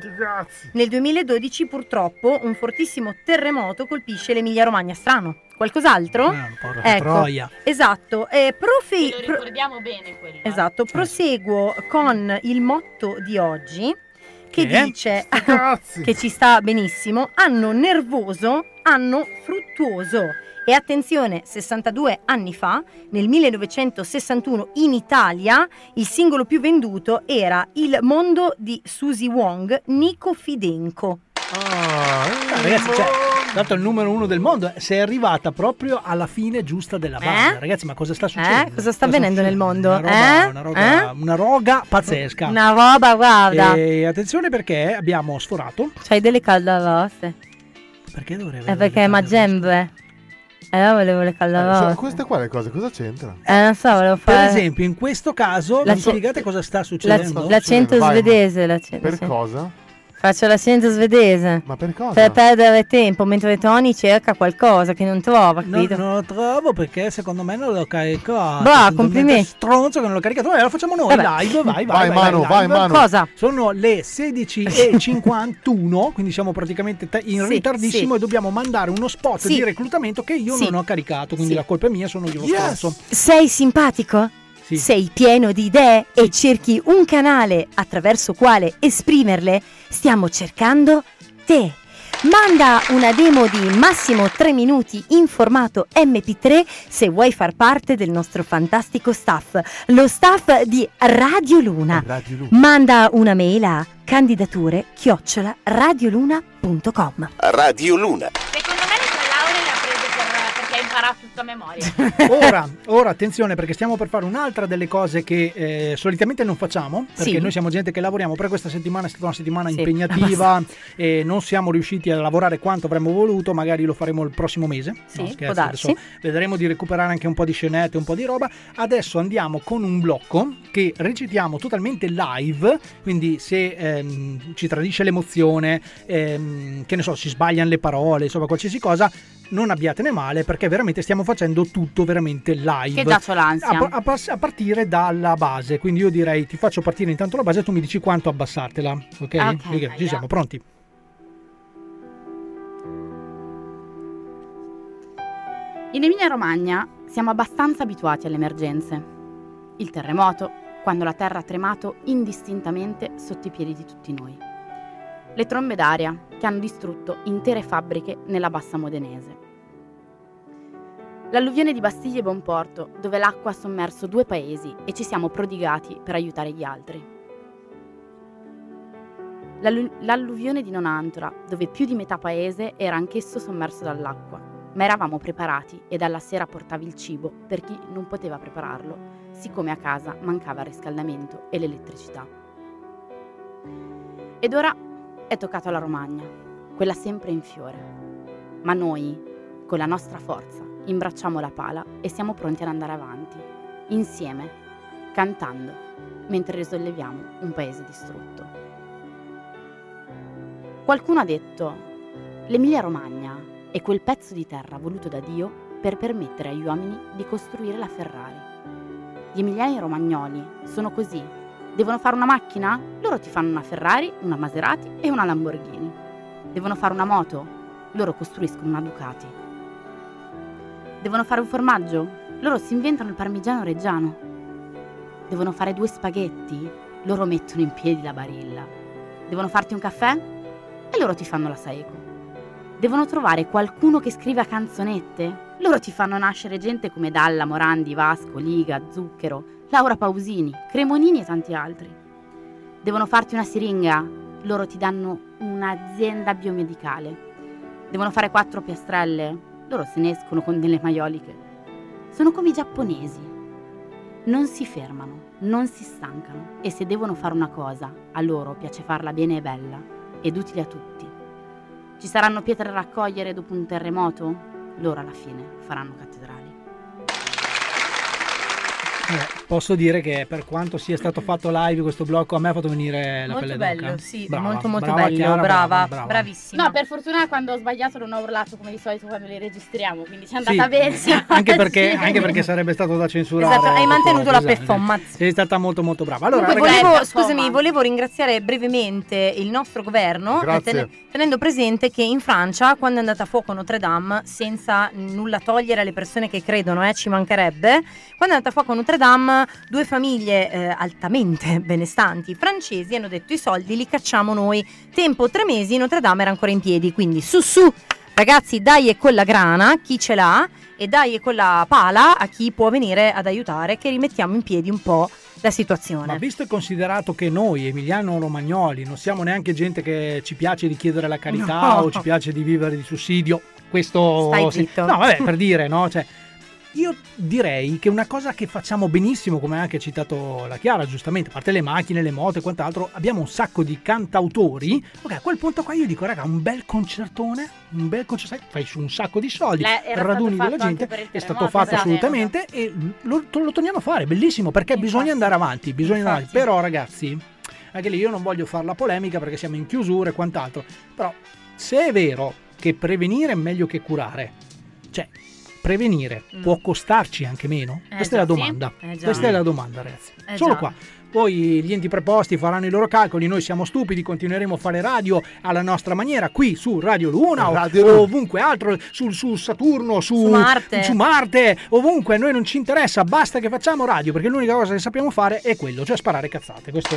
Speaker 2: Nel 2012 purtroppo un fortissimo terremoto colpisce l'Emilia Romagna. Strano. Qualcos'altro?
Speaker 7: Ah, porca troia.
Speaker 2: Esatto. Eh, profi-
Speaker 17: Ce lo
Speaker 2: pro-
Speaker 17: ricordiamo bene quello.
Speaker 2: Esatto, proseguo con il motto di oggi che
Speaker 7: Che è?
Speaker 2: dice che ci sta benissimo, anno nervoso, anno fruttuoso. E attenzione, 62 anni fa, nel 1961 in Italia, il singolo più venduto era Il mondo di Susie Wong, Nico Fidenco.
Speaker 8: Ah,
Speaker 7: ragazzi, cioè, dato il numero uno del mondo, sei arrivata proprio alla fine giusta della banda.
Speaker 2: Eh?
Speaker 7: Ragazzi, ma cosa sta succedendo?
Speaker 2: Eh? Cosa sta avvenendo nel mondo?
Speaker 7: Una roba,
Speaker 2: Eh?
Speaker 7: una roga,
Speaker 2: Eh?
Speaker 7: una roga pazzesca.
Speaker 2: Una roba, guarda.
Speaker 7: E attenzione perché abbiamo sforato.
Speaker 2: C'hai delle caldavoste.
Speaker 7: Perché dovrei
Speaker 2: È perché è Magembe. Allora volevo le
Speaker 8: Eh,
Speaker 2: caldavoste.
Speaker 8: so- queste qua le cose cosa c'entrano?
Speaker 2: Eh, non so, volevo
Speaker 7: Per
Speaker 2: fare...
Speaker 7: esempio, in questo caso,
Speaker 2: La
Speaker 7: mi spiegate cosa sta
Speaker 2: La-
Speaker 7: succedendo?
Speaker 2: l'accento
Speaker 8: Vai,
Speaker 2: svedese, l'accento,
Speaker 8: Per
Speaker 2: sì.
Speaker 8: cosa?
Speaker 2: Faccio la scienza svedese.
Speaker 8: Ma per cosa?
Speaker 2: Per perdere tempo, mentre Tony cerca qualcosa che non trova,
Speaker 7: No,
Speaker 2: capito?
Speaker 7: non lo trovo perché secondo me non l'ho caricato.
Speaker 2: Bah, complimenti.
Speaker 7: Stronzo che non l'ho caricato. Allora lo facciamo noi
Speaker 2: Vabbè.
Speaker 7: live. Vai, vai,
Speaker 8: Vai,
Speaker 7: vai.
Speaker 8: Manu,
Speaker 7: live.
Speaker 8: vai, Manu.
Speaker 2: Cosa?
Speaker 7: Sono le 16.51, quindi siamo praticamente te- in
Speaker 2: Sì,
Speaker 7: ritardissimo
Speaker 2: sì.
Speaker 7: e dobbiamo mandare uno spot
Speaker 2: Sì.
Speaker 7: di reclutamento che io
Speaker 2: Sì.
Speaker 7: non ho caricato. Quindi
Speaker 2: Sì.
Speaker 7: la colpa è mia, sono io lo
Speaker 8: Yes.
Speaker 7: stronzo.
Speaker 2: Sei simpatico?
Speaker 7: Sì.
Speaker 2: Sei pieno di idee e cerchi un canale attraverso quale esprimerle? Stiamo cercando te. Manda una demo di massimo 3 minuti in formato MP3 se vuoi far parte del nostro fantastico staff, lo staff di Radio Luna.
Speaker 8: Radio Luna.
Speaker 2: Manda una mail a candidature chiocciola radioluna.com.
Speaker 12: Radio Luna.
Speaker 17: Secondo me le tre lauree le ha prese per- perché ha imparato tutto a memoria.
Speaker 7: Ora, ora attenzione perché stiamo per fare un'altra delle cose che eh, solitamente non facciamo perché
Speaker 2: Sì.
Speaker 7: noi siamo gente che lavoriamo per questa settimana è stata una settimana
Speaker 2: Sì,
Speaker 7: impegnativa e non siamo riusciti a lavorare quanto avremmo voluto magari lo faremo il prossimo mese
Speaker 2: Sì,
Speaker 7: No,
Speaker 2: può
Speaker 7: scherzo,
Speaker 2: darsi.
Speaker 7: adesso vedremo di recuperare anche un po' di scenette un po' di roba adesso andiamo con un blocco che recitiamo totalmente live quindi se ehm, ci tradisce l'emozione ehm, che ne so si sbagliano le parole insomma qualsiasi cosa non abbiatene male perché veramente stiamo facendo tutto veramente live.
Speaker 10: Che già c'ho l'ansia.
Speaker 7: A, a a partire dalla base, quindi io direi ti faccio partire intanto la base e tu mi dici quanto abbassartela, ok?
Speaker 10: Ok,
Speaker 7: Perché ci
Speaker 10: andiamo.
Speaker 7: siamo pronti.
Speaker 10: In Emilia Romagna siamo abbastanza abituati alle emergenze. Il terremoto, quando la terra ha tremato indistintamente sotto i piedi di tutti noi. Le trombe d'aria che hanno distrutto intere fabbriche nella bassa modenese. L'alluvione di Bastiglia e Bonporto, dove l'acqua ha sommerso due paesi e ci siamo prodigati per aiutare gli altri. L'allu- l'alluvione di Nonantola, dove più di metà paese era anch'esso sommerso dall'acqua, ma eravamo preparati e dalla sera portavi il cibo per chi non poteva prepararlo, siccome a casa mancava il riscaldamento e l'elettricità. Ed ora è toccato alla Romagna, quella sempre in fiore. Ma noi, con la nostra forza, imbracciamo la pala e siamo pronti ad andare avanti, insieme, cantando, mentre risolleviamo un paese distrutto. Qualcuno ha detto, l'Emilia Romagna è quel pezzo di terra voluto da Dio per permettere agli uomini di costruire la Ferrari. Gli emiliani romagnoli sono così. Devono fare una macchina? Loro ti fanno una Ferrari, una Maserati e una Lamborghini. Devono fare una moto? Loro costruiscono una Ducati. Devono fare un formaggio? Loro si inventano il parmigiano reggiano. Devono fare due spaghetti? Loro mettono in piedi la barilla. Devono farti un caffè? E loro ti fanno la Saeco. Devono trovare qualcuno che scriva canzonette? Loro ti fanno nascere gente come Dalla, Morandi, Vasco, Liga, Zucchero, Laura Pausini, Cremonini e tanti altri. Devono farti una siringa? Loro ti danno un'azienda biomedicale. Devono fare quattro piastrelle? Loro se ne escono con delle maioliche. Sono come i giapponesi. Non si fermano, non si stancano e se devono fare una cosa, a loro piace farla bene e bella ed utile a tutti. Ci saranno pietre da raccogliere dopo un terremoto? Loro alla fine faranno cattedrali.
Speaker 7: Eh, posso dire che per quanto sia stato fatto live questo blocco a me ha fatto venire la
Speaker 2: Molto
Speaker 7: pelle
Speaker 2: bello,
Speaker 7: d'oca.
Speaker 2: sì,
Speaker 7: Brava,
Speaker 2: molto, molto
Speaker 7: brava,
Speaker 2: bello,
Speaker 7: Chiara,
Speaker 2: brava,
Speaker 7: brava.
Speaker 2: bravissima.
Speaker 17: No, per fortuna quando ho sbagliato non ho urlato come di solito quando li registriamo, quindi ci è
Speaker 7: Sì,
Speaker 17: andata bene. siamo
Speaker 7: anche perché, anche perché sarebbe stato da censurare.
Speaker 2: Esatto, hai mantenuto la
Speaker 7: Esatto.
Speaker 2: performance.
Speaker 7: Sei stata molto molto brava. Allora,
Speaker 2: Comunque
Speaker 7: ragazzi,
Speaker 2: volevo, scusami, volevo ringraziare brevemente il nostro governo, eh, ten- tenendo presente che in Francia, quando è andata a fuoco Notre Dame, senza nulla togliere alle persone che credono, eh, ci mancherebbe, quando è andata a fuoco Notre Dame, due famiglie eh, altamente benestanti francesi hanno detto i soldi li cacciamo noi. Tempo tre mesi, Notre Dame era ancora in piedi, quindi su su, ragazzi, dai e con la grana, chi ce l'ha, e dai e con la pala a chi può venire ad aiutare, che rimettiamo in piedi un po' la situazione.
Speaker 7: Ma visto e considerato che noi, Emiliano Romagnoli, non siamo neanche gente che ci piace di chiedere la carità
Speaker 2: No.
Speaker 7: o ci piace di vivere di sussidio, questo...
Speaker 2: Stai zitto.
Speaker 7: No, vabbè, per dire, no? Cioè, io direi che una cosa che facciamo benissimo, come ha anche citato la Chiara, giustamente, a parte le macchine, le moto e quant'altro, abbiamo un sacco di cantautori. Ok, a quel punto qua io dico, raga, un bel concertone, un bel concertone, fai su un sacco di soldi,
Speaker 17: era
Speaker 7: raduni della gente, è stato fatto
Speaker 17: esatto.
Speaker 7: assolutamente e lo, lo torniamo a fare, bellissimo, perché bisogna andare avanti, bisogna andare avanti. Però ragazzi, anche lì io non voglio fare la polemica perché siamo in chiusura e quant'altro, però se è vero che prevenire è meglio che curare, cioè prevenire
Speaker 2: Mm.
Speaker 7: può costarci anche meno?
Speaker 2: Eh,
Speaker 7: Questa è la
Speaker 2: già, sì.
Speaker 7: domanda.
Speaker 2: Eh, già.
Speaker 7: Questa è la domanda, ragazzi.
Speaker 2: Eh,
Speaker 7: Solo
Speaker 2: già.
Speaker 7: qua. Poi gli enti preposti faranno i loro calcoli, noi siamo stupidi, continueremo a fare radio alla nostra maniera, qui su Radio Luna o-
Speaker 8: Radio
Speaker 7: o, ovunque altro, su, su Saturno, su,
Speaker 2: Su Marte.
Speaker 7: su Marte, ovunque, a noi non ci interessa, basta che facciamo radio, perché l'unica cosa che sappiamo fare è quello, cioè sparare cazzate. Questo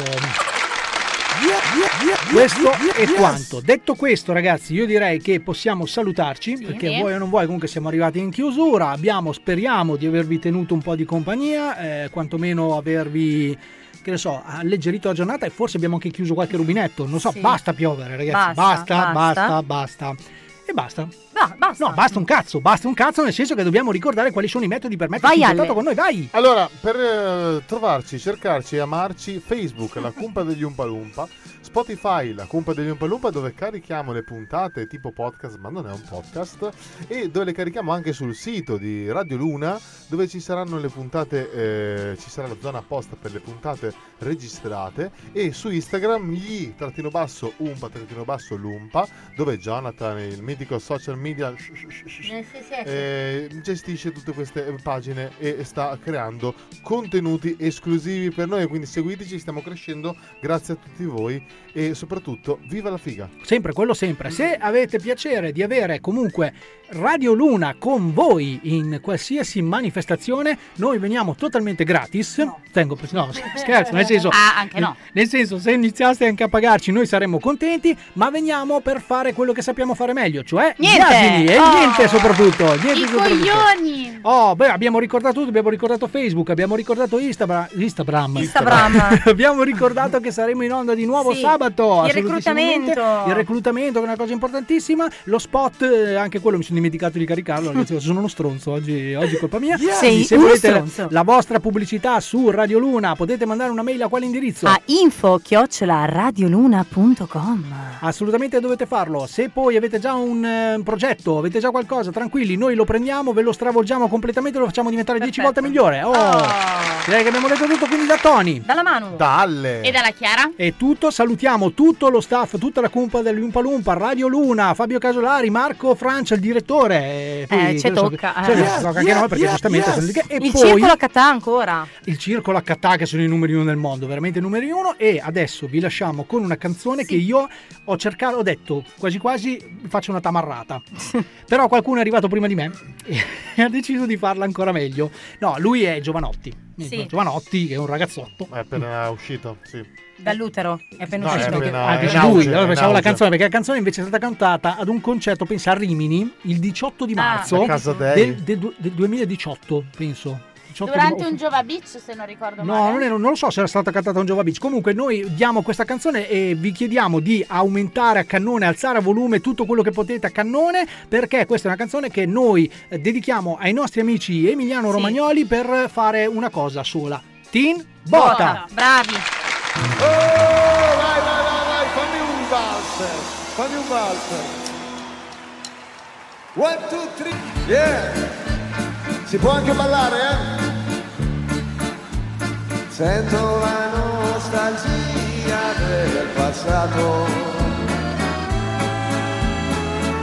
Speaker 7: questo è quanto. Detto questo, ragazzi, io direi che possiamo salutarci perché
Speaker 2: Sì.
Speaker 7: vuoi o non vuoi, comunque siamo arrivati in chiusura. Abbiamo, speriamo di avervi tenuto un po' di compagnia, eh, quantomeno avervi. Che ne so, alleggerito la giornata e forse abbiamo anche chiuso qualche rubinetto. Non so,
Speaker 2: Sì.
Speaker 7: basta piovere, ragazzi.
Speaker 2: Basta,
Speaker 7: Basta, basta,
Speaker 2: basta.
Speaker 7: basta. E basta.
Speaker 2: No, basta.
Speaker 7: No, basta un cazzo, basta un cazzo, nel senso che dobbiamo ricordare quali sono i metodi per metterci
Speaker 2: Vai,
Speaker 7: in contatto con noi. Vai!
Speaker 8: Allora, per eh, trovarci, cercarci e amarci, Facebook, la Cumpa degli Umpalumpa, Spotify, la Cumpa degli Umpalumpa, dove carichiamo le puntate tipo podcast, ma non è un podcast, e dove le carichiamo anche sul sito di Radio Luna, dove ci saranno le puntate, eh, ci sarà la zona apposta per le puntate registrate, e su Instagram gli trattino basso umpa trattino basso lumpa, dove Jonathan, il mitico social media eh, gestisce tutte queste eh, pagine e sta creando contenuti esclusivi per noi. Quindi seguiteci, stiamo crescendo grazie a tutti voi e soprattutto viva la figa!
Speaker 7: Sempre, quello sempre. Se avete piacere di avere comunque Radio Luna con voi in qualsiasi manifestazione, noi veniamo totalmente gratis. Tengo, no, scherzo, nel senso,
Speaker 10: Ah, anche no.
Speaker 7: nel senso, se iniziaste anche a pagarci, noi saremmo contenti, ma veniamo per fare quello che sappiamo fare meglio, cioè
Speaker 10: Niente!
Speaker 7: Asini e
Speaker 10: Oh!
Speaker 7: niente soprattutto. Niente
Speaker 17: I
Speaker 7: soprattutto.
Speaker 17: coglioni!
Speaker 7: Oh, beh, abbiamo ricordato tutto, abbiamo ricordato Facebook, abbiamo ricordato Instagram. Instagram.
Speaker 2: Instagram.
Speaker 7: abbiamo ricordato che saremo in onda di nuovo
Speaker 2: Sì.
Speaker 7: sabato.
Speaker 2: Il reclutamento.
Speaker 7: Il reclutamento, che è una cosa importantissima. Lo spot, eh, anche quello mi sono dimenticato di caricarlo. Ragazzi, sono uno stronzo oggi, oggi è colpa mia.
Speaker 2: Sei
Speaker 7: se volete
Speaker 2: stronzo.
Speaker 7: la vostra pubblicità su Radio Luna, potete mandare una mail a quale indirizzo?
Speaker 2: A info chiocciola radioluna.com
Speaker 7: Assolutamente dovete farlo. Se poi avete già un eh, progetto, avete già qualcosa, tranquilli, noi lo prendiamo, ve lo stravolgiamo completamente e lo facciamo diventare 10 volte migliore. Oh, direi che abbiamo detto tutto, quindi da Tony.
Speaker 2: Dalla mano.
Speaker 8: Dalle!
Speaker 17: E dalla Chiara?
Speaker 7: È tutto, salutiamo tutto lo staff, tutta la cumpa dell'Umpa Lumpa, Radio Luna, Fabio Casolari, Marco Francia, il direttore. E poi,
Speaker 2: Eh, ci
Speaker 7: ne so
Speaker 2: tocca,
Speaker 7: che-
Speaker 2: eh.
Speaker 7: cioè,
Speaker 2: Yes,
Speaker 7: ci tocca anche
Speaker 2: yes,
Speaker 7: noi perché
Speaker 2: yes,
Speaker 7: giustamente
Speaker 2: yes.
Speaker 7: sono E
Speaker 2: Il
Speaker 7: poi
Speaker 2: circolo a Catà ancora.
Speaker 7: il circolo HT che sono i numeri uno del mondo, veramente i numeri uno. E adesso vi lasciamo con una canzone che io ho cercato, ho detto quasi quasi faccio una tamarrata. Però qualcuno è arrivato prima di me e ha deciso di farla ancora meglio. No, lui è Giovanotti.
Speaker 2: Sì.
Speaker 7: Giovanotti, che è un ragazzotto.
Speaker 8: È appena uscito, sì.
Speaker 2: Dall'utero. È appena
Speaker 8: No, è
Speaker 2: uscito.
Speaker 7: Ah,
Speaker 8: è
Speaker 7: dice
Speaker 8: in
Speaker 7: lui, allora pensavo la canzone, perché la canzone invece è stata cantata ad un concerto, pensa a Rimini, il 18 di
Speaker 17: Ah.
Speaker 7: marzo del, del del 2018, penso. 18 di-
Speaker 17: Durante un Giova Beach, se non ricordo
Speaker 7: No,
Speaker 17: male.
Speaker 7: non, è- non lo so se era stata cantata un Giova Beach. Comunque, noi diamo questa canzone e vi chiediamo di aumentare a cannone, alzare a volume tutto quello che potete a cannone, perché questa è una canzone che noi eh, dedichiamo ai nostri amici emiliano-romagnoli per fare una cosa sola. Tin Bota!
Speaker 2: Bravi.
Speaker 8: Oh, vai, vai, vai, vai, fammi un valzer, fammi un valzer. One, two, three, yeah. Si può anche ballare, eh? Sento la nostalgia del passato.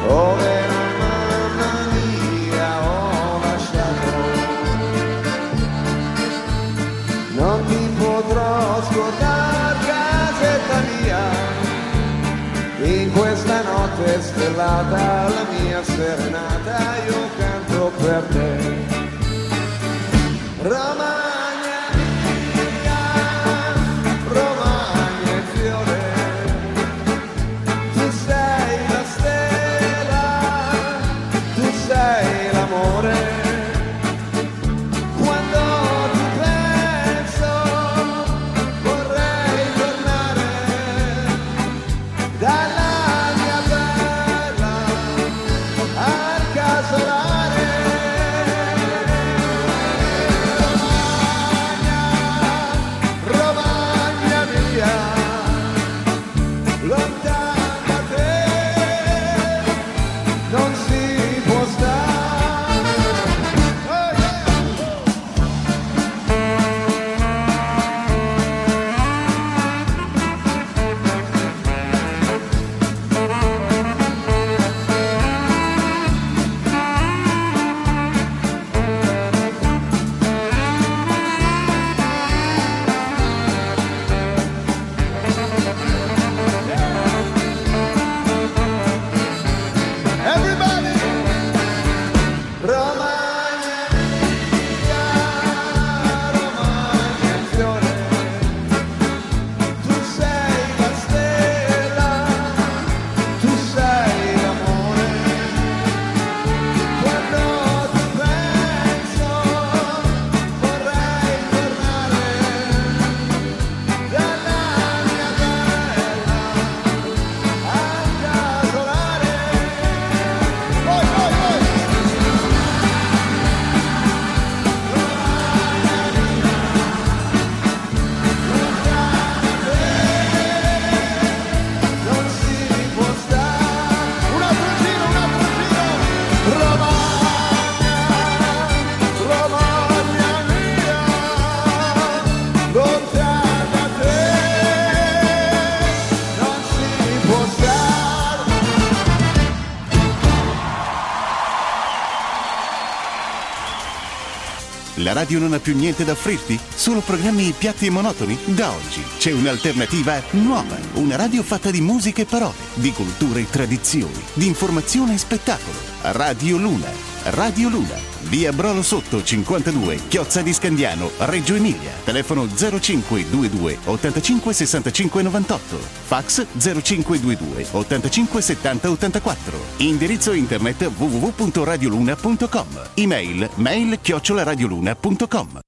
Speaker 8: Dove la mamma mia ho lasciato. Non ti potrò scordare casetta mia In questa notte stellata la mia serenata Io canto per te Romagna
Speaker 12: Radio non ha più niente da offrirti? Solo programmi piatti e monotoni? Da oggi c'è un'alternativa nuova. Una radio fatta di musica e parole, di cultura e tradizioni, di informazione e spettacolo. Radio Luna. Radio Luna. Via Brolo Sotto 52, Chiozza di Scandiano, Reggio Emilia. Telefono 0522 85 65 98. Fax 0522 85 70 84. Indirizzo internet www.radioluna.com. Email mail chiocciolaradioluna.com.